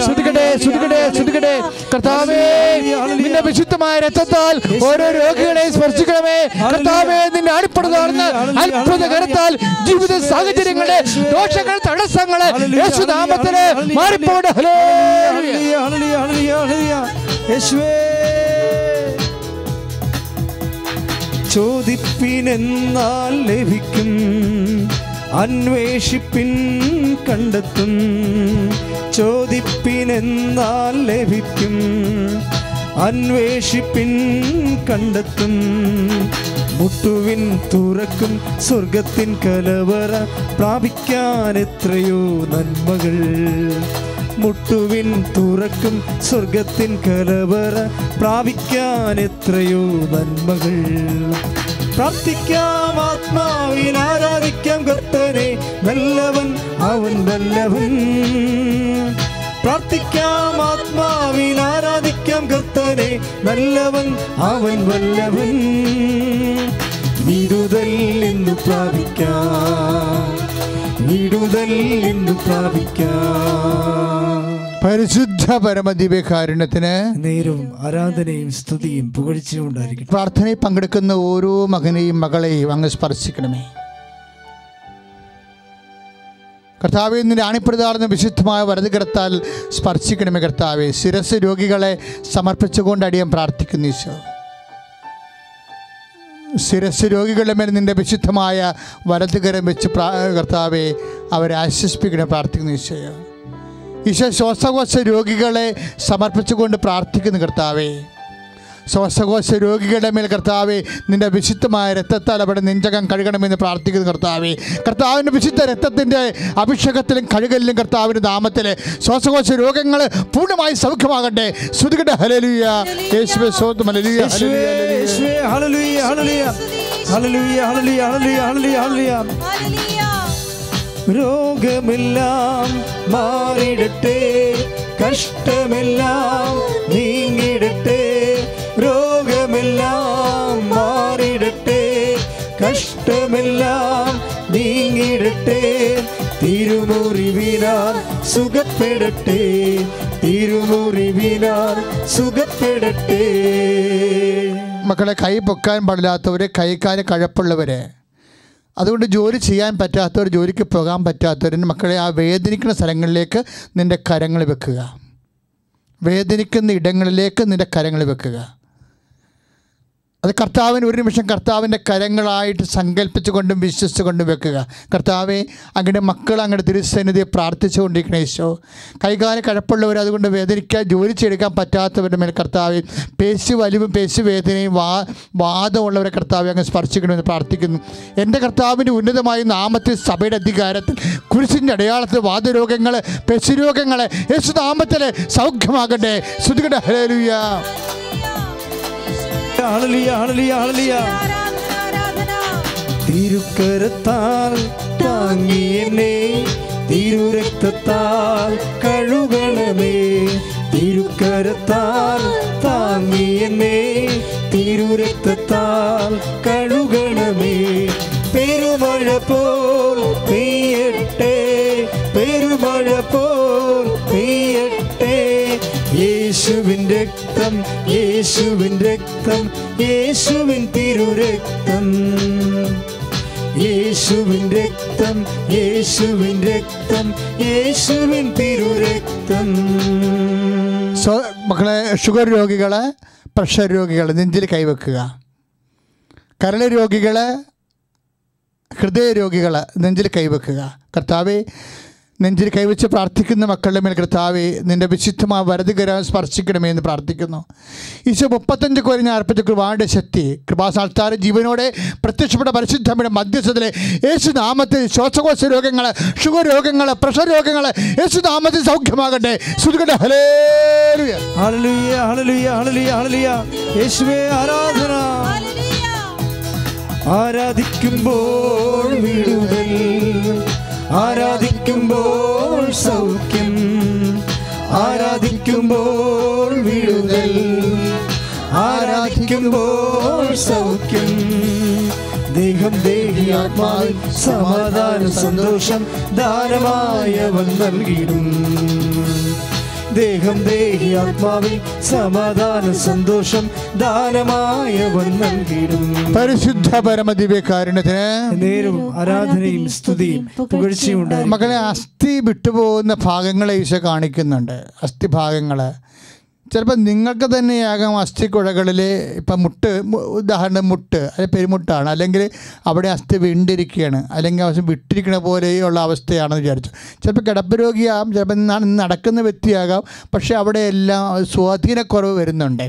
ശ്രുതികട്ടെ ശ്രുതികട്ടെ ശ്രുതികട്ടെ കർത്താവേ നിന്റെ വിശുദ്ധമായ രക്തത്താൽ ഓരോ രോഗികളെ സ്പർശിക്കണമേ. കർത്താവേ നിന്റെ അടിപ്പെടുന്ന അത്ഭുത കരത്താൽ ജീവിത സാഹചര്യങ്ങളെ ദോഷങ്ങൾ തടസ്സങ്ങളെ യേശുനാമത്തിന് മാറിപ്പോടെ ഹലോ. യേശുവേ. ചോദിപ്പിനെന്നാൽ ലഭിക്കും അന്വേഷിപ്പിൻ കണ്ടെത്തും. ചോദിപ്പിനെന്നാൽ ലഭിക്കും അന്വേഷിപ്പിൻ കണ്ടെത്തും. മുട്ടുവിൻ തുറക്കും സ്വർഗത്തിൻ കലവറ പ്രാപിക്കാൻ എത്രയോ നന്മകൾ. മുട്ടുവിൻ തുറക്കും സ്വർഗത്തിൻ കലവറ പ്രാപിക്കാൻ എത്രയോ നന്മകൾ. പ്രാർത്ഥിക്കാം ആത്മാവിൽ ആരാധിക്കാം കർത്തനെ നല്ലവൻ അവൻ നല്ലവൻ. പ്രാർത്ഥിക്കാം ആത്മാവിൽ ആരാധിക്കാം കർത്തനെ നല്ലവൻ അവൻ വല്ലവൻ. വിടുതൽ എന്ന് പ്രാപിക്കാം. വിടുതൽ എന്ന് പ്രാപിക്കാം. പരിശുദ്ധ പരമദിവ്യകാരുണ്യത്തിന് നേരവും ആരാധനയും സ്തുതിയും പുകഴ്ചയും ഉണ്ടായിരിക്കും പ്രാർത്ഥനയിൽ പങ്കെടുക്കുന്ന ഓരോ മകനെയും മകളെയും അങ്ങ് സ്പർശിക്കണമേ. കർത്താവെ നിന്റെ അണിപ്രതാർന്ന വിശുദ്ധമായ വലത് കിടത്താൽ സ്പർശിക്കണമേ കർത്താവെ. ശിരസ് രോഗികളെ സമർപ്പിച്ചുകൊണ്ട് അടിയം പ്രാർത്ഥിക്കുന്നു ഈശോ. ശിരസ് രോഗികളുടെ മേൽ നിന്റെ വിശുദ്ധമായ വലതുകരം വെച്ച് പ്രാ കർത്താവെ അവരെ ആശ്വസിപ്പിക്കണം പ്രാർത്ഥിക്കുന്നു ഈശോയോ ഈശോ ശ്വാസകോശ രോഗികളെ സമർപ്പിച്ചുകൊണ്ട് പ്രാർത്ഥിക്കുന്നു കർത്താവേ. ശ്വാസകോശ രോഗികളുടെ മേൽ കർത്താവെ നിന്റെ വിശുദ്ധമായ രക്തത്താൽ അവിടെ നെഞ്ചകം കഴുകണമെന്ന് പ്രാർത്ഥിക്കുന്നു കർത്താവെ. കർത്താവിന്റെ വിശുദ്ധ രക്തത്തിന്റെ അഭിഷേകത്തിലും കഴുകലിലും കർത്താവിന്റെ നാമത്തിൽ ശ്വാസകോശ രോഗങ്ങൾ പൂർണമായി സൗഖ്യമാകട്ടെ. ശ്രുതികട ഹലലുയ യേശുവേ രോഗമെല്ലാം മാറിടട്ടെ. കഷ്ടമെല്ലാം നീങ്ങിടട്ടെ തിരുമുറിവിനാൽ സുഖപ്പെടട്ടെ തിരുമുറിവിനാൽ സുഖപ്പെടട്ടെ. മക്കളെ കൈ പൊക്കാൻ പാടില്ലാത്തവർ കൈക്കാര് കഴപ്പുള്ളവർ അതുകൊണ്ട് ജോലി ചെയ്യാൻ പറ്റാത്തവർ ജോലിക്ക് പോകാൻ പറ്റാത്തവർ മക്കളെ ആ വേദനിക്കുന്ന സ്ഥലങ്ങളിലേക്ക് നിന്റെ കരങ്ങൾ വെക്കുക. വേദനിക്കുന്ന ഇടങ്ങളിലേക്ക് നിന്റെ കരങ്ങൾ വെക്കുക. അത് കർത്താവിന് ഒരു നിമിഷം കർത്താവിന്റെ കരങ്ങളായിട്ട് സങ്കല്പിച്ചുകൊണ്ടും വിശ്വസിച്ചുകൊണ്ടും വെക്കുക. കർത്താവെ അങ്ങയുടെ മക്കൾ അങ്ങയുടെ തിരുസന്നിധിയെ പ്രാർത്ഥിച്ചുകൊണ്ടിരിക്കണ ഈശോ. കൈകാല കഴപ്പുള്ളവർ അതുകൊണ്ട് വേദനിക്കാൻ ജോലി ചെയ്തെടുക്കാൻ പറ്റാത്തവരുടെ മേൽ കർത്താവ് പേശി വലിവും പേശി വേദനയും വാ വാദമുള്ളവരെ കർത്താവ് അങ്ങ് സ്പർശിക്കണമെന്ന് പ്രാർത്ഥിക്കുന്നു. എന്റെ കർത്താവിന്റെ ഉന്നതമായ നാമത്തിൽ സഭയുടെ അധികാരത്തിൽ കുരിശിന്റെ അടയാളത്തിൽ വാദരോഗങ്ങൾ പെശുരോഗങ്ങൾ യേശു നാമത്തിൽ സൗഖ്യമാകട്ടെ. ശ്രുതികട ഹലേലുയ്യ തിരുക്കരത്താൽ താങ്ങിയെന്നെ തിരുരക്തത്താൽ കഴുകണമേ. തിരുക്കര തിരുക്കരത്താൽ താങ്ങിയെന്നെ തിരുരക്തത്താൽ കഴുകണമേ. പെരുമഴ പോൽ പെയ്യട്ടെ പെരുമഴ പോൽ യേശുവിൻ രക്തം യേശുവിൻ രക്തം യേശുവിൻ തിരുരക്തം. യേശുവിൻ രക്തം യേശുവിൻ രക്തം യേശുവിൻ തിരുരക്തം. മക്കളെ ഷുഗർ രോഗികളെ പ്രഷർ രോഗികൾ നെഞ്ചിൽ കൈവെക്കുക. കരൾ രോഗികൾ ഹൃദയ രോഗികൾ നെഞ്ചിൽ കൈവെക്കുക. കർത്താവെ നെഞ്ചിൽ കൈവച്ച് പ്രാർത്ഥിക്കുന്ന മക്കളുടെ മേൽ കർത്താവെ നിന്റെ വിശുദ്ധമായ വരതുകരം സ്പർശിക്കണമേ എന്ന് പ്രാർത്ഥിക്കുന്നു. ഈശോ മുപ്പത്തഞ്ച് കോരിഞ്ഞ അർപ്പിച്ച കൃപാന്റെ ശക്തി കൃപാസാൽത്താര ജീവനോടെ പ്രത്യക്ഷപ്പെട്ട പരിശുദ്ധമ്മയുടെ മധ്യസ്ഥത്തിലെ യേശു നാമത്തിൽ ശ്വാസകോശ രോഗങ്ങൾ ഷുഗർ രോഗങ്ങൾ പ്രഷർ രോഗങ്ങൾ യേശു നാമത്തിൽ സൗഖ്യമാകട്ടെ. ശ്രുതികട്ടെ ഹലേലുയ ഹല്ലേലൂയ ഹല്ലേലൂയ ഹല്ലേലൂയ ഹല്ലേലൂയ. യേശുവേ ആരാധന. ഹല്ലേലൂയ. ആരാധിക്കുമ്പോൾ വിടുതൽ. ആരാധിക്കുമ്പോൾ സൗഖ്യം ആരാധിക്കുമ്പോൾ വിടുതൽ ആരാധിക്കുമ്പോൾ സൗഖ്യം. ദേഹം ദേഹി ആത്മാവിൽ സമാധാന സന്തോഷം ദാനമായവൻ നൽകിയിടും ദേഹം ദേഹി ആത്മാവിൽ സമാധാന സന്തോഷം ദാനമായവൻ നൽകിയിടും പരിശുദ്ധ പരമദിവ്യകാരുണ്യത്തിന് നേരും ആരാധനയും സ്തുതിയും പുകഴ്ചയും മകളെ അസ്ഥി വിട്ടുപോകുന്ന ഭാഗങ്ങളെ ഈശോ കാണിക്കുന്നുണ്ട്. അസ്ഥി ഭാഗങ്ങൾ ചിലപ്പോൾ നിങ്ങൾക്ക് തന്നെയാകാം അസ്ഥിക്കുഴകളിൽ ഇപ്പം മുട്ട് ഉദാഹരണം മുട്ട് അല്ലെങ്കിൽ പെരുമുട്ടാണ്. അല്ലെങ്കിൽ അവിടെ അസ്ഥി വീണ്ടിരിക്കുകയാണ്. അല്ലെങ്കിൽ അവസ്ഥ വിട്ടിരിക്കുന്ന പോലെയുള്ള അവസ്ഥയാണെന്ന് വിചാരിച്ചു. ചിലപ്പോൾ കിടപ്പ് രോഗിയാകാം ചിലപ്പോൾ നടക്കുന്ന വ്യക്തിയാകാം. പക്ഷേ അവിടെ എല്ലാം സ്വാധീനക്കുറവ് വരുന്നുണ്ട്.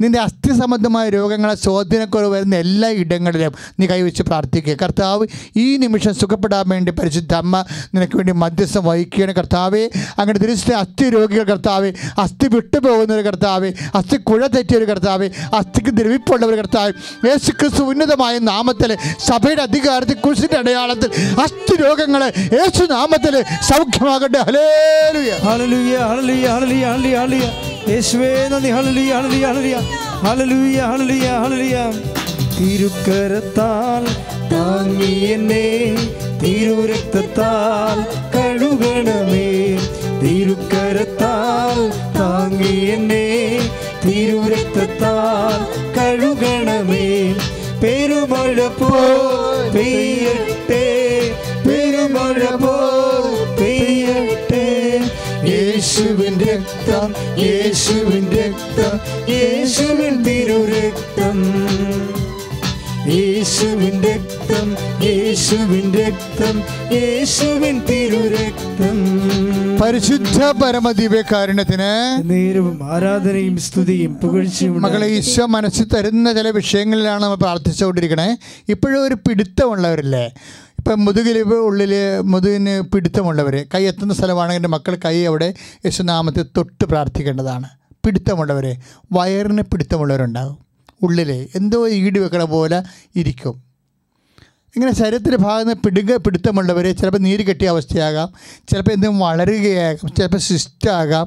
നിന്റെ അസ്ഥി സംബന്ധമായ രോഗങ്ങളെ സ്വാധീനക്കുറവ് വരുന്ന എല്ലാ ഇടങ്ങളിലും നീ കൈവച്ച് പ്രാർത്ഥിക്കുക. കർത്താവ് ഈ നിമിഷം സുഖപ്പെടാൻ വേണ്ടി പരിശുദ്ധ അമ്മ നിനക്ക് വേണ്ടി മധ്യസ്ഥം വഹിക്കുകയാണ്. കർത്താവേ അങ്ങനെ തിരിച്ചിട്ട് അസ്ഥി രോഗികൾ കർത്താവെ അസ്ഥി വിട്ടുപോകുന്ന ഒരു കർത്താവെ അസ്ഥി കുഴ തെറ്റിയ ഒരു കർത്താവെ അസ്ഥിക്ക് ദ്രവിപ്പുള്ള ഒരു കർത്താവ് യേശു ക്രിസ്തു ഉന്നതമായ നാമത്തിൽ സഭയുടെ അധികാരത്തിൽ കുരിശിന്റെ അടയാളത്തിൽ അസ്ഥി രോഗങ്ങളെ യേശു നാമത്തിൽ സൗഖ്യമാകട്ടെ. ഹലേലുയ ഹല്ലേലൂയ. ഹല്ലേലൂയ ഹല്ലേലൂയ ഹല്ലേലൂയ ഹല്ലേലൂയ. യേശുവേ നന്ദി. ഹല്ലേലൂയ ഹല്ലേലൂയ ഹല്ലേലൂയ. ഹല്ലേലൂയ ഹല്ലേലൂയ ഹല്ലേലൂയ. തിരുക്കരത്താൽ താങ്ങി എന്നെ തിരുരക്തത്താൽ കഴുകണമേ. തിരുക്കരത്താൽ താങ്ങി എന്നെ തിരുരക്തത്താൽ കഴുകണമേ. പെരുമഴ പോ പെരുമഴ പോ യേശുവിൻ രക്തം യേശുവിൻ രക്തം യേശുവിൻ തിരുരക്തം. യേശുവിൻ രക്തം യേശുവിൻ രക്തം യേശുവിൻ തിരുരക്തം. പരിശുദ്ധ പരമദിവ്യകാരുണ്യത്തിന് നേരവും ആരാധനയും സ്തുതിയും പുകഴ്ചയും മകളെ ഈശോ മനസ്സിൽ തരുന്ന ചില വിഷയങ്ങളിലാണ് നമ്മൾ പ്രാർത്ഥിച്ചുകൊണ്ടിരിക്കണേ. ഇപ്പോഴും ഒരു പിടുത്തമുള്ളവരില്ലേ? ഇപ്പം മുതുകിൽ ഉള്ളിൽ മുതുകിന് പിടുത്തമുള്ളവർ കൈ എത്തുന്ന സ്ഥലമാണെങ്കിൽ എന്റെ മക്കൾ കൈ അവിടെ യേശുനാമത്തിൽ തൊട്ട് പ്രാർത്ഥിക്കേണ്ടതാണ്. പിടുത്തമുള്ളവർ വയറിന് പിടുത്തമുള്ളവരുണ്ടാകും ഉള്ളിൽ എന്തോ ഈടി വെക്കണ പോലെ ഇരിക്കും. ഇങ്ങനെ ശരീരത്തിന്റെ ഭാഗത്ത് പിടുക പിടുത്തമുള്ളവർ ചിലപ്പോൾ നീര് കെട്ടിയ അവസ്ഥയാകാം ചിലപ്പോൾ എന്തെങ്കിലും വളരുകയാകാം ചിലപ്പോൾ സിസ്റ്റാകാം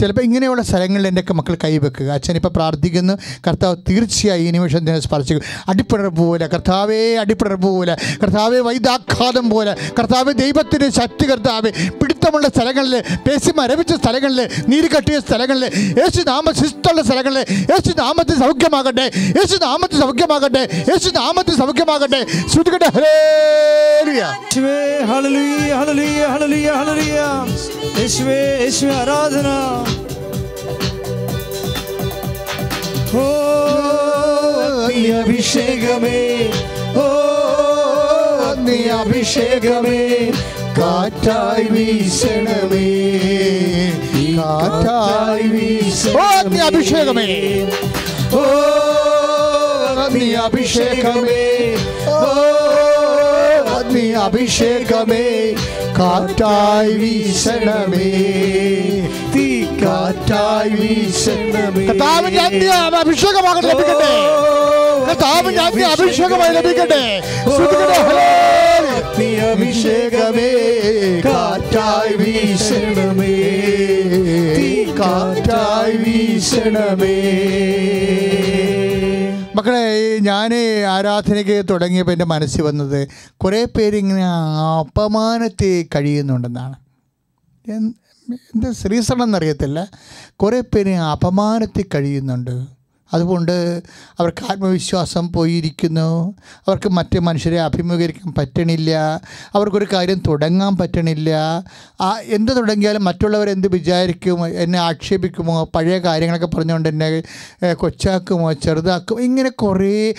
ചിലപ്പോൾ ഇങ്ങനെയുള്ള സ്ഥലങ്ങളിൽ എന്റെയൊക്കെ മക്കൾ കൈവെക്കുക അച്ഛനിപ്പോൾ പ്രാർത്ഥിക്കുന്നു. കർത്താവ് തീർച്ചയായും ഈ നിമിഷം തന്നെ സ്പർശിക്കും. അടിപ്പിണർ പോലെ കർത്താവേ അടിപ്പിണർ പോലെ കർത്താവെ വൈദാഘാതം പോലെ കർത്താവ് ദൈവത്തിന്റെ ശക്തി കർത്താവ് പിടുത്തമുള്ള സ്ഥലങ്ങളിൽ പേശി മരവിച്ച സ്ഥലങ്ങളിൽ നീര് കെട്ടിയ സ്ഥലങ്ങളിൽ യേശു നാമ ശിസ്തുള്ള സ്ഥലങ്ങളിൽ യേശു നാമത്തിൽ സൗഖ്യമാകട്ടെ യേശു നാമത്തിൽ സൗഖ്യമാകട്ടെ യേശു നാമത്തിൽ സൗഖ്യമാകട്ടെ. ശ്രുതികട്ടെ യേശുവേ ആരാധന. ഓ നീ അഭിഷേകമേ ഓ നീ അഭിഷേകമേ കാറ്റായി വീശണമേ കാറ്റായി വീശണമേ. അഭിഷേകമേ. ഓ നീ അഭിഷേകമേ ഓ അഭിഷേകമേ കാറ്റായി വീശണമേ. തീ കാറ്റായി വീശണമേ. കർത്താവിന്റെ അഗ്നി അഭിഷേകമാകട്ടെ ലഭിക്കട്ടെ. കർത്താവിന്റെ അഗ്നി അഭിഷേകമായി ലഭിക്കട്ടെ. നീ അഭിഷേകമേ കാറ്റായി വീശണമേ. തീ കാറ്റായി വീശണമേ. മക്കളെ ഞാൻ ആരാധനയ്ക്ക് തുടങ്ങിയപ്പോൾ എന്റെ മനസ്സിൽ വന്നത് കുറേ പേരിങ്ങനെ അപമാനത്തെ കഴിയുന്നുണ്ടെന്നാണ്. എന്ത് ശ്രീസണെന്നറിയത്തില്ല കുറേ പേര് അപമാനത്തിൽ കഴിയുന്നുണ്ട്. അതുകൊണ്ട് അവർക്ക് ആത്മവിശ്വാസം പോയിരിക്കുന്നു. അവർക്ക് മറ്റ് മനുഷ്യരെ അഭിമുഖീകരിക്കാൻ പറ്റണില്ല. അവർക്കൊരു കാര്യം തുടങ്ങാൻ പറ്റണില്ല. ആ എന്ത് തുടങ്ങിയാലും മറ്റുള്ളവർ എന്ത് വിചാരിക്കും എന്നെ ആക്ഷേപിക്കുമോ പഴയ കാര്യങ്ങളൊക്കെ പറഞ്ഞുകൊണ്ട് എന്നെ കൊച്ചാക്കുമോ ചെറുതാക്കുമോ ഇങ്ങനെ കുറേ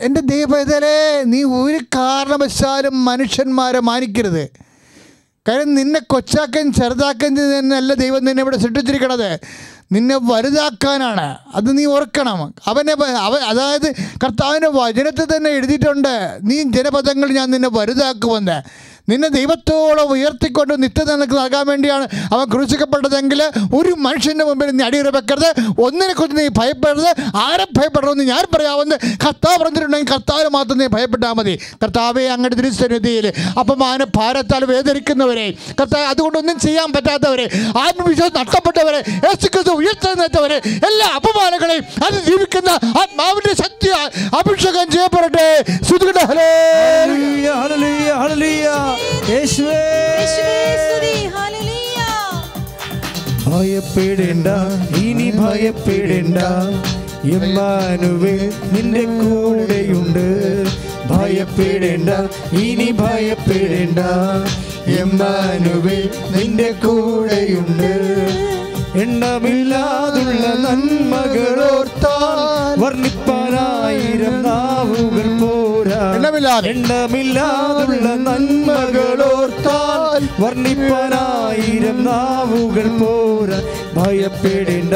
എന്റെ ദൈവതലേ നീ ഒരു കാരണവശാലും മനുഷ്യന്മാരെ മാനിക്കരുത്. കാര്യം നിന്നെ കൊച്ചാക്കൻ ചെറുതാക്കൻ എന്നല്ല ദൈവം നിന്നെ ഇവിടെ സൃഷ്ടിച്ചിരിക്കണത്. നിന്നെ വലുതാക്കാനാണ്. അത് നീ ഓർക്കണം. അവനെ അവ അതായത് കർത്താവിന്റെ വചനത്തിൽ തന്നെ എഴുതിയിട്ടുണ്ട്. നീ ജനപദങ്ങൾ ഞാൻ നിന്നെ വലുതാക്കുമെന്ന്. നിന്നെ ദൈവത്തോളം ഉയർത്തിക്കൊണ്ട് നിത്യത നിനക്ക് നൽകാൻ വേണ്ടിയാണ് അവൻ ക്രൂശിക്കപ്പെട്ടതെങ്കിൽ ഒരു മനുഷ്യന്റെ മുമ്പിൽ നീ അടിയറ വെക്കരുത്. ഒന്നിനെ കുറിച്ച് നീ ഭയപ്പെടരുത്. ആരെ ഭയപ്പെടണമെന്ന് ഞാൻ പറയാമെന്ന് കർത്താവ് പറഞ്ഞിട്ടുണ്ടെങ്കിൽ കർത്താവിന് മാത്രം നീ ഭയപ്പെട്ടാൽ മതി. കർത്താവെ അങ്ങയുടെ തിരുസന്നിധിയിൽ അപമാന ഭാരത്താൽ വേദനിക്കുന്നവരെ കർത്താവ് അതുകൊണ്ടൊന്നും ചെയ്യാൻ പറ്റാത്തവരെ ആത്മവിശ്വാസം നഷ്ടപ്പെട്ടവരെ യേശുക്രിസ്തു ഉയർത്തെഴുന്നേറ്റവരെ എല്ലാ അപമാനങ്ങളെയും അത് ജീവിക്കുന്ന ആത്മാവിന്റെ ശക്തി അഭിഷേകം ചെയ്യപ്പെടട്ടെ. ശ്രുതികട്ടെ ഹലേ ഹല്ലേലൂയ, ഹല്ലേലൂയ. ഭയപ്പെടേണ്ട ഇനി ഭയപ്പെടേണ്ട. എമ്മാനുവേ നിന്റെ കൂടെയുണ്ട്. ഭയപ്പെടേണ്ട ഇനി ഭയപ്പെടേണ്ട. എമ്മാനുവേ നിന്റെ കൂടെയുണ്ട്. എണ്ണമില്ലാതുള്ള നന്മകളോർത്താൽ വർണിപ്പാനായിരം നാവുകൾ എണ്ണമില്ലാതെ. എണ്ണമില്ലാതുള്ള നന്മകളോർത്താൽ വർണിപ്പനായിരം നാവുകൾ പോരാ. ഭയപ്പെടേണ്ട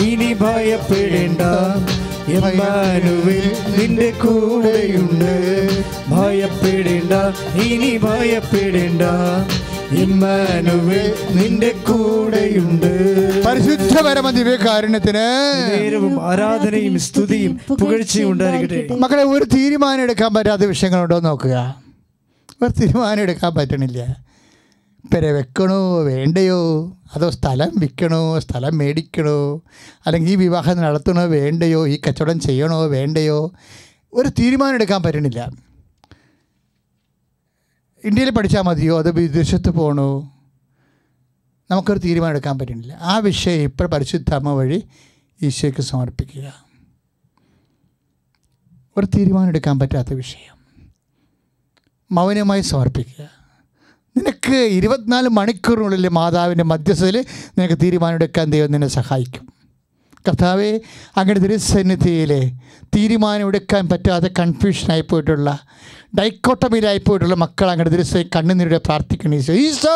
ഇനി ഭയപ്പെടേണ്ട. എമ്മാനുവിൽ നിന്റെ കൂടെയുണ്ട്. ഭയപ്പെടേണ്ട ഇനി ഭയപ്പെടേണ്ട. എമ്മാനുവിൽ നിന്റെ കൂടെയുണ്ട്. പരിശുദ്ധ പരമ ദിവ്യകാരുണ്യത്തിന് ആരാധനയും സ്തുതിയും പുകഴ്ചയും ഉണ്ടായിരിക്കട്ടെ. മക്കളെ ഒരു തീരുമാനം എടുക്കാൻ പറ്റാത്ത വിഷയങ്ങളുണ്ടോ നോക്കുക. ഒരു തീരുമാനം എടുക്കാൻ പറ്റണില്ല. പെര വെക്കണോ വേണ്ടയോ? അതോ സ്ഥലം വിൽക്കണോ സ്ഥലം മേടിക്കണോ? അല്ലെങ്കിൽ ഈ വിവാഹം നടത്തണോ വേണ്ടയോ? ഈ കച്ചവടം ചെയ്യണോ വേണ്ടയോ? ഒരു തീരുമാനം എടുക്കാൻ പറ്റണില്ല. ഇന്ത്യയിൽ പഠിച്ചാൽ മതിയോ? അത് വിദേശത്ത് പോകണോ നമുക്കൊരു തീരുമാനം എടുക്കാൻ പറ്റുന്നില്ല. ആ വിഷയം ഇപ്പോൾ പരിശുദ്ധമ്മ വഴി ഈശോയ്ക്ക് സമർപ്പിക്കുക. ഒരു തീരുമാനം എടുക്കാൻ പറ്റാത്ത വിഷയം. മൗനമായി സമർപ്പിക്കുക. നിനക്ക് ഇരുപത്തിനാല് മണിക്കൂറിനുള്ളിൽ മാതാവിന്റെ മധ്യസ്ഥയിൽ നിനക്ക് തീരുമാനമെടുക്കാൻ ദൈവം നിന്നെ സഹായിക്കും. കർത്താവെ അങ്ങനെ തിരുസന്നിധിയിൽ തീരുമാനമെടുക്കാൻ പറ്റാതെ കൺഫ്യൂഷനായി പോയിട്ടുള്ള ഡൈക്കോട്ടമിയിലായി പോയിട്ടുള്ള മക്കൾ അങ്ങനെ ദിവസം കണ്ണുനീരുടെ പ്രാർത്ഥിക്കണം ഈശോ. ഈശോ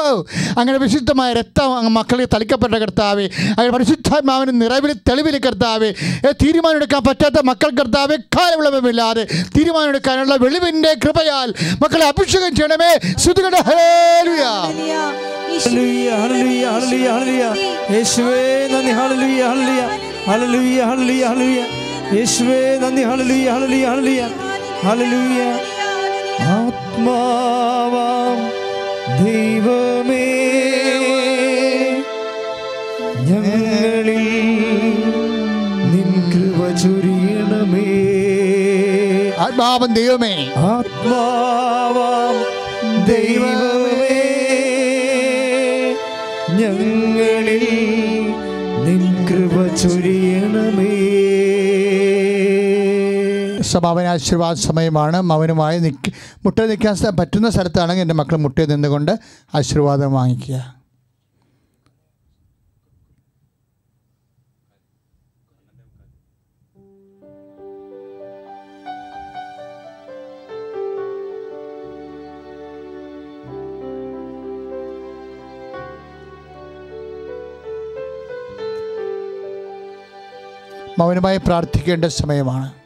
അങ്ങനെ വിശുദ്ധമായ രക്തം മക്കളെ തളിക്കപ്പെട്ട കർത്താവേ അങ്ങനെ പരിശുദ്ധാത്മാവിന് നിറവിൽ തെളിവിൽ കർത്താവേ തീരുമാനമെടുക്കാൻ പറ്റാത്ത മക്കൾ കർത്താവേ കാലവിളവമില്ലാതെ തീരുമാനമെടുക്കാനുള്ള വെളിവിന്റെ കൃപയാൽ മക്കളെ അഭിഷേകം ചെയ്യണമേ. ശ്രുതികട ഹല്ലേലൂയ. ഹല്ലേലൂയ, ഹല്ലേലൂയ, ഹല്ലേലൂയ, ഹല്ലേലൂയ. യേശുവേ നന്ദി ഹല്ലേലൂയ യേശുവേ നന്ദി ആത്മാവാം ദൈവമേ. ഞങ്ങളിൽ നിൻ കൃപ ചൊരിയണമേ. ആത്മാവൻ ദൈവമേ. ആത്മാവാം ദൈവമേ. ഞങ്ങളിൽ നിൻ കൃപ ചൊരിയണമേ. സമാപന ആശീർവാദ സമയമാണ്. മൗനമായി നിൽക്ക മുട്ട നിൽക്കാൻ പറ്റുന്ന സ്ഥലത്താണെങ്കിൽ എന്റെ മക്കൾ മുട്ടയിൽ നിന്നുകൊണ്ട് ആശീർവാദം വാങ്ങിക്കുക. മൗനമായി പ്രാർത്ഥിക്കേണ്ട സമയമാണ്.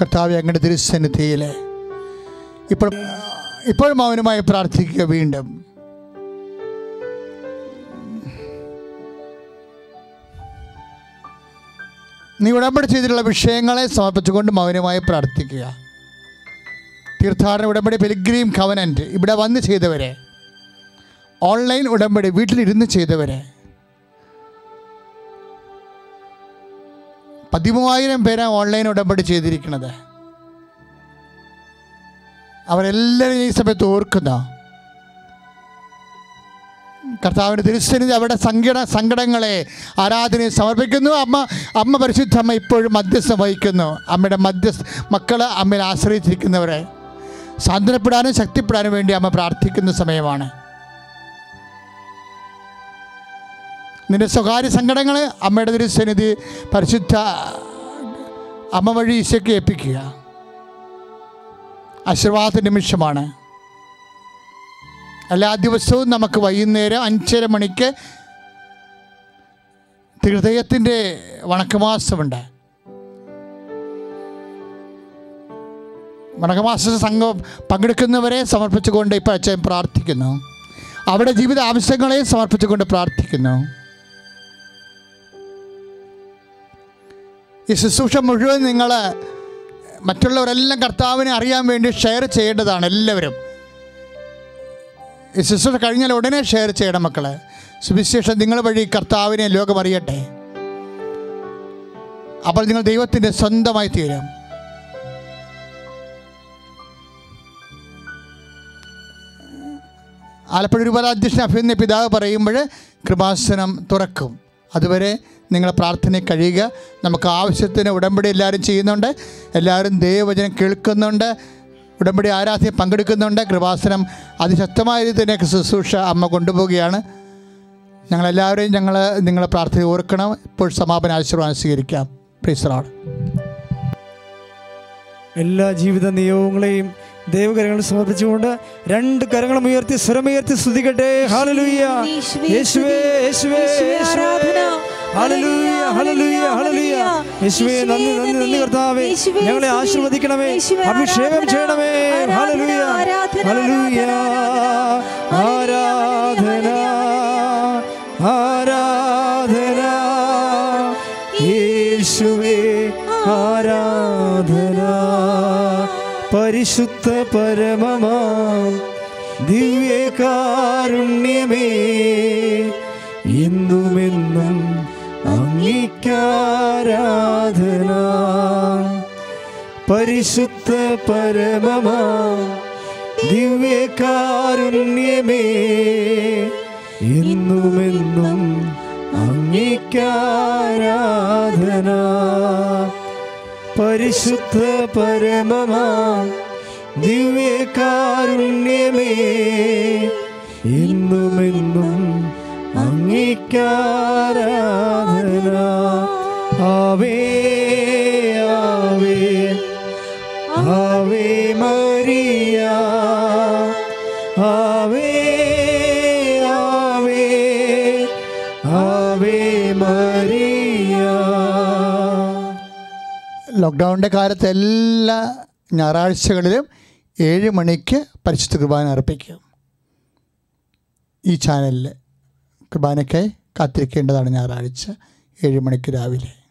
കർത്താവ് അങ്ങയുടെ തിരുസന്നിധിയിൽ ഇപ്പോൾ ഇപ്പോഴും മൗനമായി പ്രാർത്ഥിക്കുക വീണ്ടും. നീ ഉടമ്പടി ചെയ്തിട്ടുള്ള വിഷയങ്ങളെ സമർപ്പിച്ചുകൊണ്ട് മൗനമായി പ്രാർത്ഥിക്കുക. തീർത്ഥാടന ഉടമ്പടി പെലിഗ്രീം കവനന്റ് ഇവിടെ വന്ന് ചെയ്തവരെ. ഓൺലൈൻ ഉടമ്പടി വീട്ടിലിരുന്ന് ചെയ്തവരെ. പതിമൂവായിരം പേരാണ് ഓൺലൈൻ ഉടമ്പടി ചെയ്തിരിക്കുന്നത് അവരെല്ലാവരും ഈ സമയത്ത് ഓർക്കുന്നു? കർത്താവിന് തിരുസന്നിധി അവരുടെ സങ്കട സങ്കടങ്ങളെ ആരാധനയെ സമർപ്പിക്കുന്നു. അമ്മ അമ്മ പരിശുദ്ധ അമ്മ ഇപ്പോഴും മധ്യസ്ഥം വഹിക്കുന്നു. അമ്മയുടെ മധ്യസ്ഥ മക്കൾ അമ്മയിൽ ആശ്രയിച്ചിരിക്കുന്നവരെ. സാന്ത്വനപ്പെടാനും ശക്തിപ്പെടാനും വേണ്ടി അമ്മ പ്രാർത്ഥിക്കുന്ന സമയമാണ്. നിന്റെ സ്വകാര്യ സങ്കടങ്ങൾ അമ്മയുടെ തിരുസന്നിധി പരിശുദ്ധ അമ്മ വഴി ഈശോയ്ക്ക് ഏൽപ്പിക്കുക. ആശീർവാദ നിമിഷമാണ്. എല്ലാ ദിവസവും നമുക്ക് വൈകുന്നേരം അഞ്ചര മണിക്ക് ഹൃദയത്തിന്റെ വണക്കമാസമുണ്ട്. വണക്കമാസ സംഘം പങ്കെടുക്കുന്നവരെ സമർപ്പിച്ചുകൊണ്ട് ഇപ്പോൾ അച്ഛൻ പ്രാർത്ഥിക്കുന്നു. അവിടെ ജീവിത ആവശ്യങ്ങളെ സമർപ്പിച്ചുകൊണ്ട് പ്രാർത്ഥിക്കുന്നു. ഈ ശുശ്രൂഷ മുഴുവൻ നിങ്ങൾ മറ്റുള്ളവരെല്ലാം കർത്താവിനെ അറിയാൻ വേണ്ടി ഷെയർ ചെയ്യേണ്ടതാണ് എല്ലാവരും. ഈ ശുശ്രൂഷ കഴിഞ്ഞാൽ ഉടനെ ഷെയർ ചെയ്യണം മക്കളെ. സുവിശേഷം നിങ്ങൾ വഴി കർത്താവിനെ ലോകം അറിയട്ടെ. അപ്പോൾ നിങ്ങൾ ദൈവത്തിന്റെ സ്വന്തമായി തീരും. ആലപ്പുഴ രൂപതാധ്യക്ഷൻ അഭിനന്ദ പിതാവ് പറയുമ്പോൾ കൃപാസനം തുറക്കും. അതുവരെ നിങ്ങൾ പ്രാർത്ഥന കഴിയുക. നമുക്ക് ആവശ്യത്തിന് ഉടമ്പടി എല്ലാവരും ചെയ്യുന്നുണ്ട്. എല്ലാവരും ദൈവവചനം കേൾക്കുന്നുണ്ട്. ഉടമ്പടി ആരാധ്യം പങ്കെടുക്കുന്നുണ്ട്. കൃപാസനം അതിശക്തമായ രീതിയിൽ തന്നെ ശുശ്രൂഷ അമ്മ കൊണ്ടുപോവുകയാണ്. ഞങ്ങളെല്ലാവരെയും ഞങ്ങൾ നിങ്ങളെ പ്രാർത്ഥന ഓർക്കണം. ഇപ്പോൾ സമാപന ആശീർവാദം സ്വീകരിക്കാം. പ്രീസറാണ് എല്ലാ ജീവിത നിയോഗങ്ങളെയും ദൈവകരങ്ങൾ സമർപ്പിച്ചുകൊണ്ട് രണ്ട് കരങ്ങളും ഉയർത്തി സ്വരമുയർത്തി സ്തുതിക്കട്ടെ. യേശുവേ യേശുവേ യേശുവേ. നന്ദി നന്ദി നന്ദി കർത്താവേ. ഞങ്ങളെ ആശീർവദിക്കണമേ. അഭിഷേകം ചെയ്യണമേ. ഹല്ലേലൂയ. ആരാധന ആരാധന യേശുവേ ആരാധന. പരിശുദ്ധ പരമമാ ദിവ്യകാരുണ്യമേ എന്നുമെന്നും അംഗീകാരാധന. പരിശുദ്ധ പരമമാ ദിവ്യകാരുണ്യമേ എന്നുമെന്നും അംഗീകാരാധന. പരിശുദ്ധ പരമമാ ദിവ്യകാരുണ്യമേ എന്നുമെന്നും അംഗീകാരാധന ആവേ ലോക്ക്ഡൗണിന്റെ കാലത്ത് എല്ലാ ഞായറാഴ്ചകളിലും ഏഴ് മണിക്ക് പരിശുദ്ധ കുർബാന അർപ്പിക്കും. ഈ ചാനലിൽ കുർബാനയ്ക്കായി കാത്തിരിക്കേണ്ടതാണ് ഞായറാഴ്ച. ഏഴ് മണിക്ക് രാവിലെ.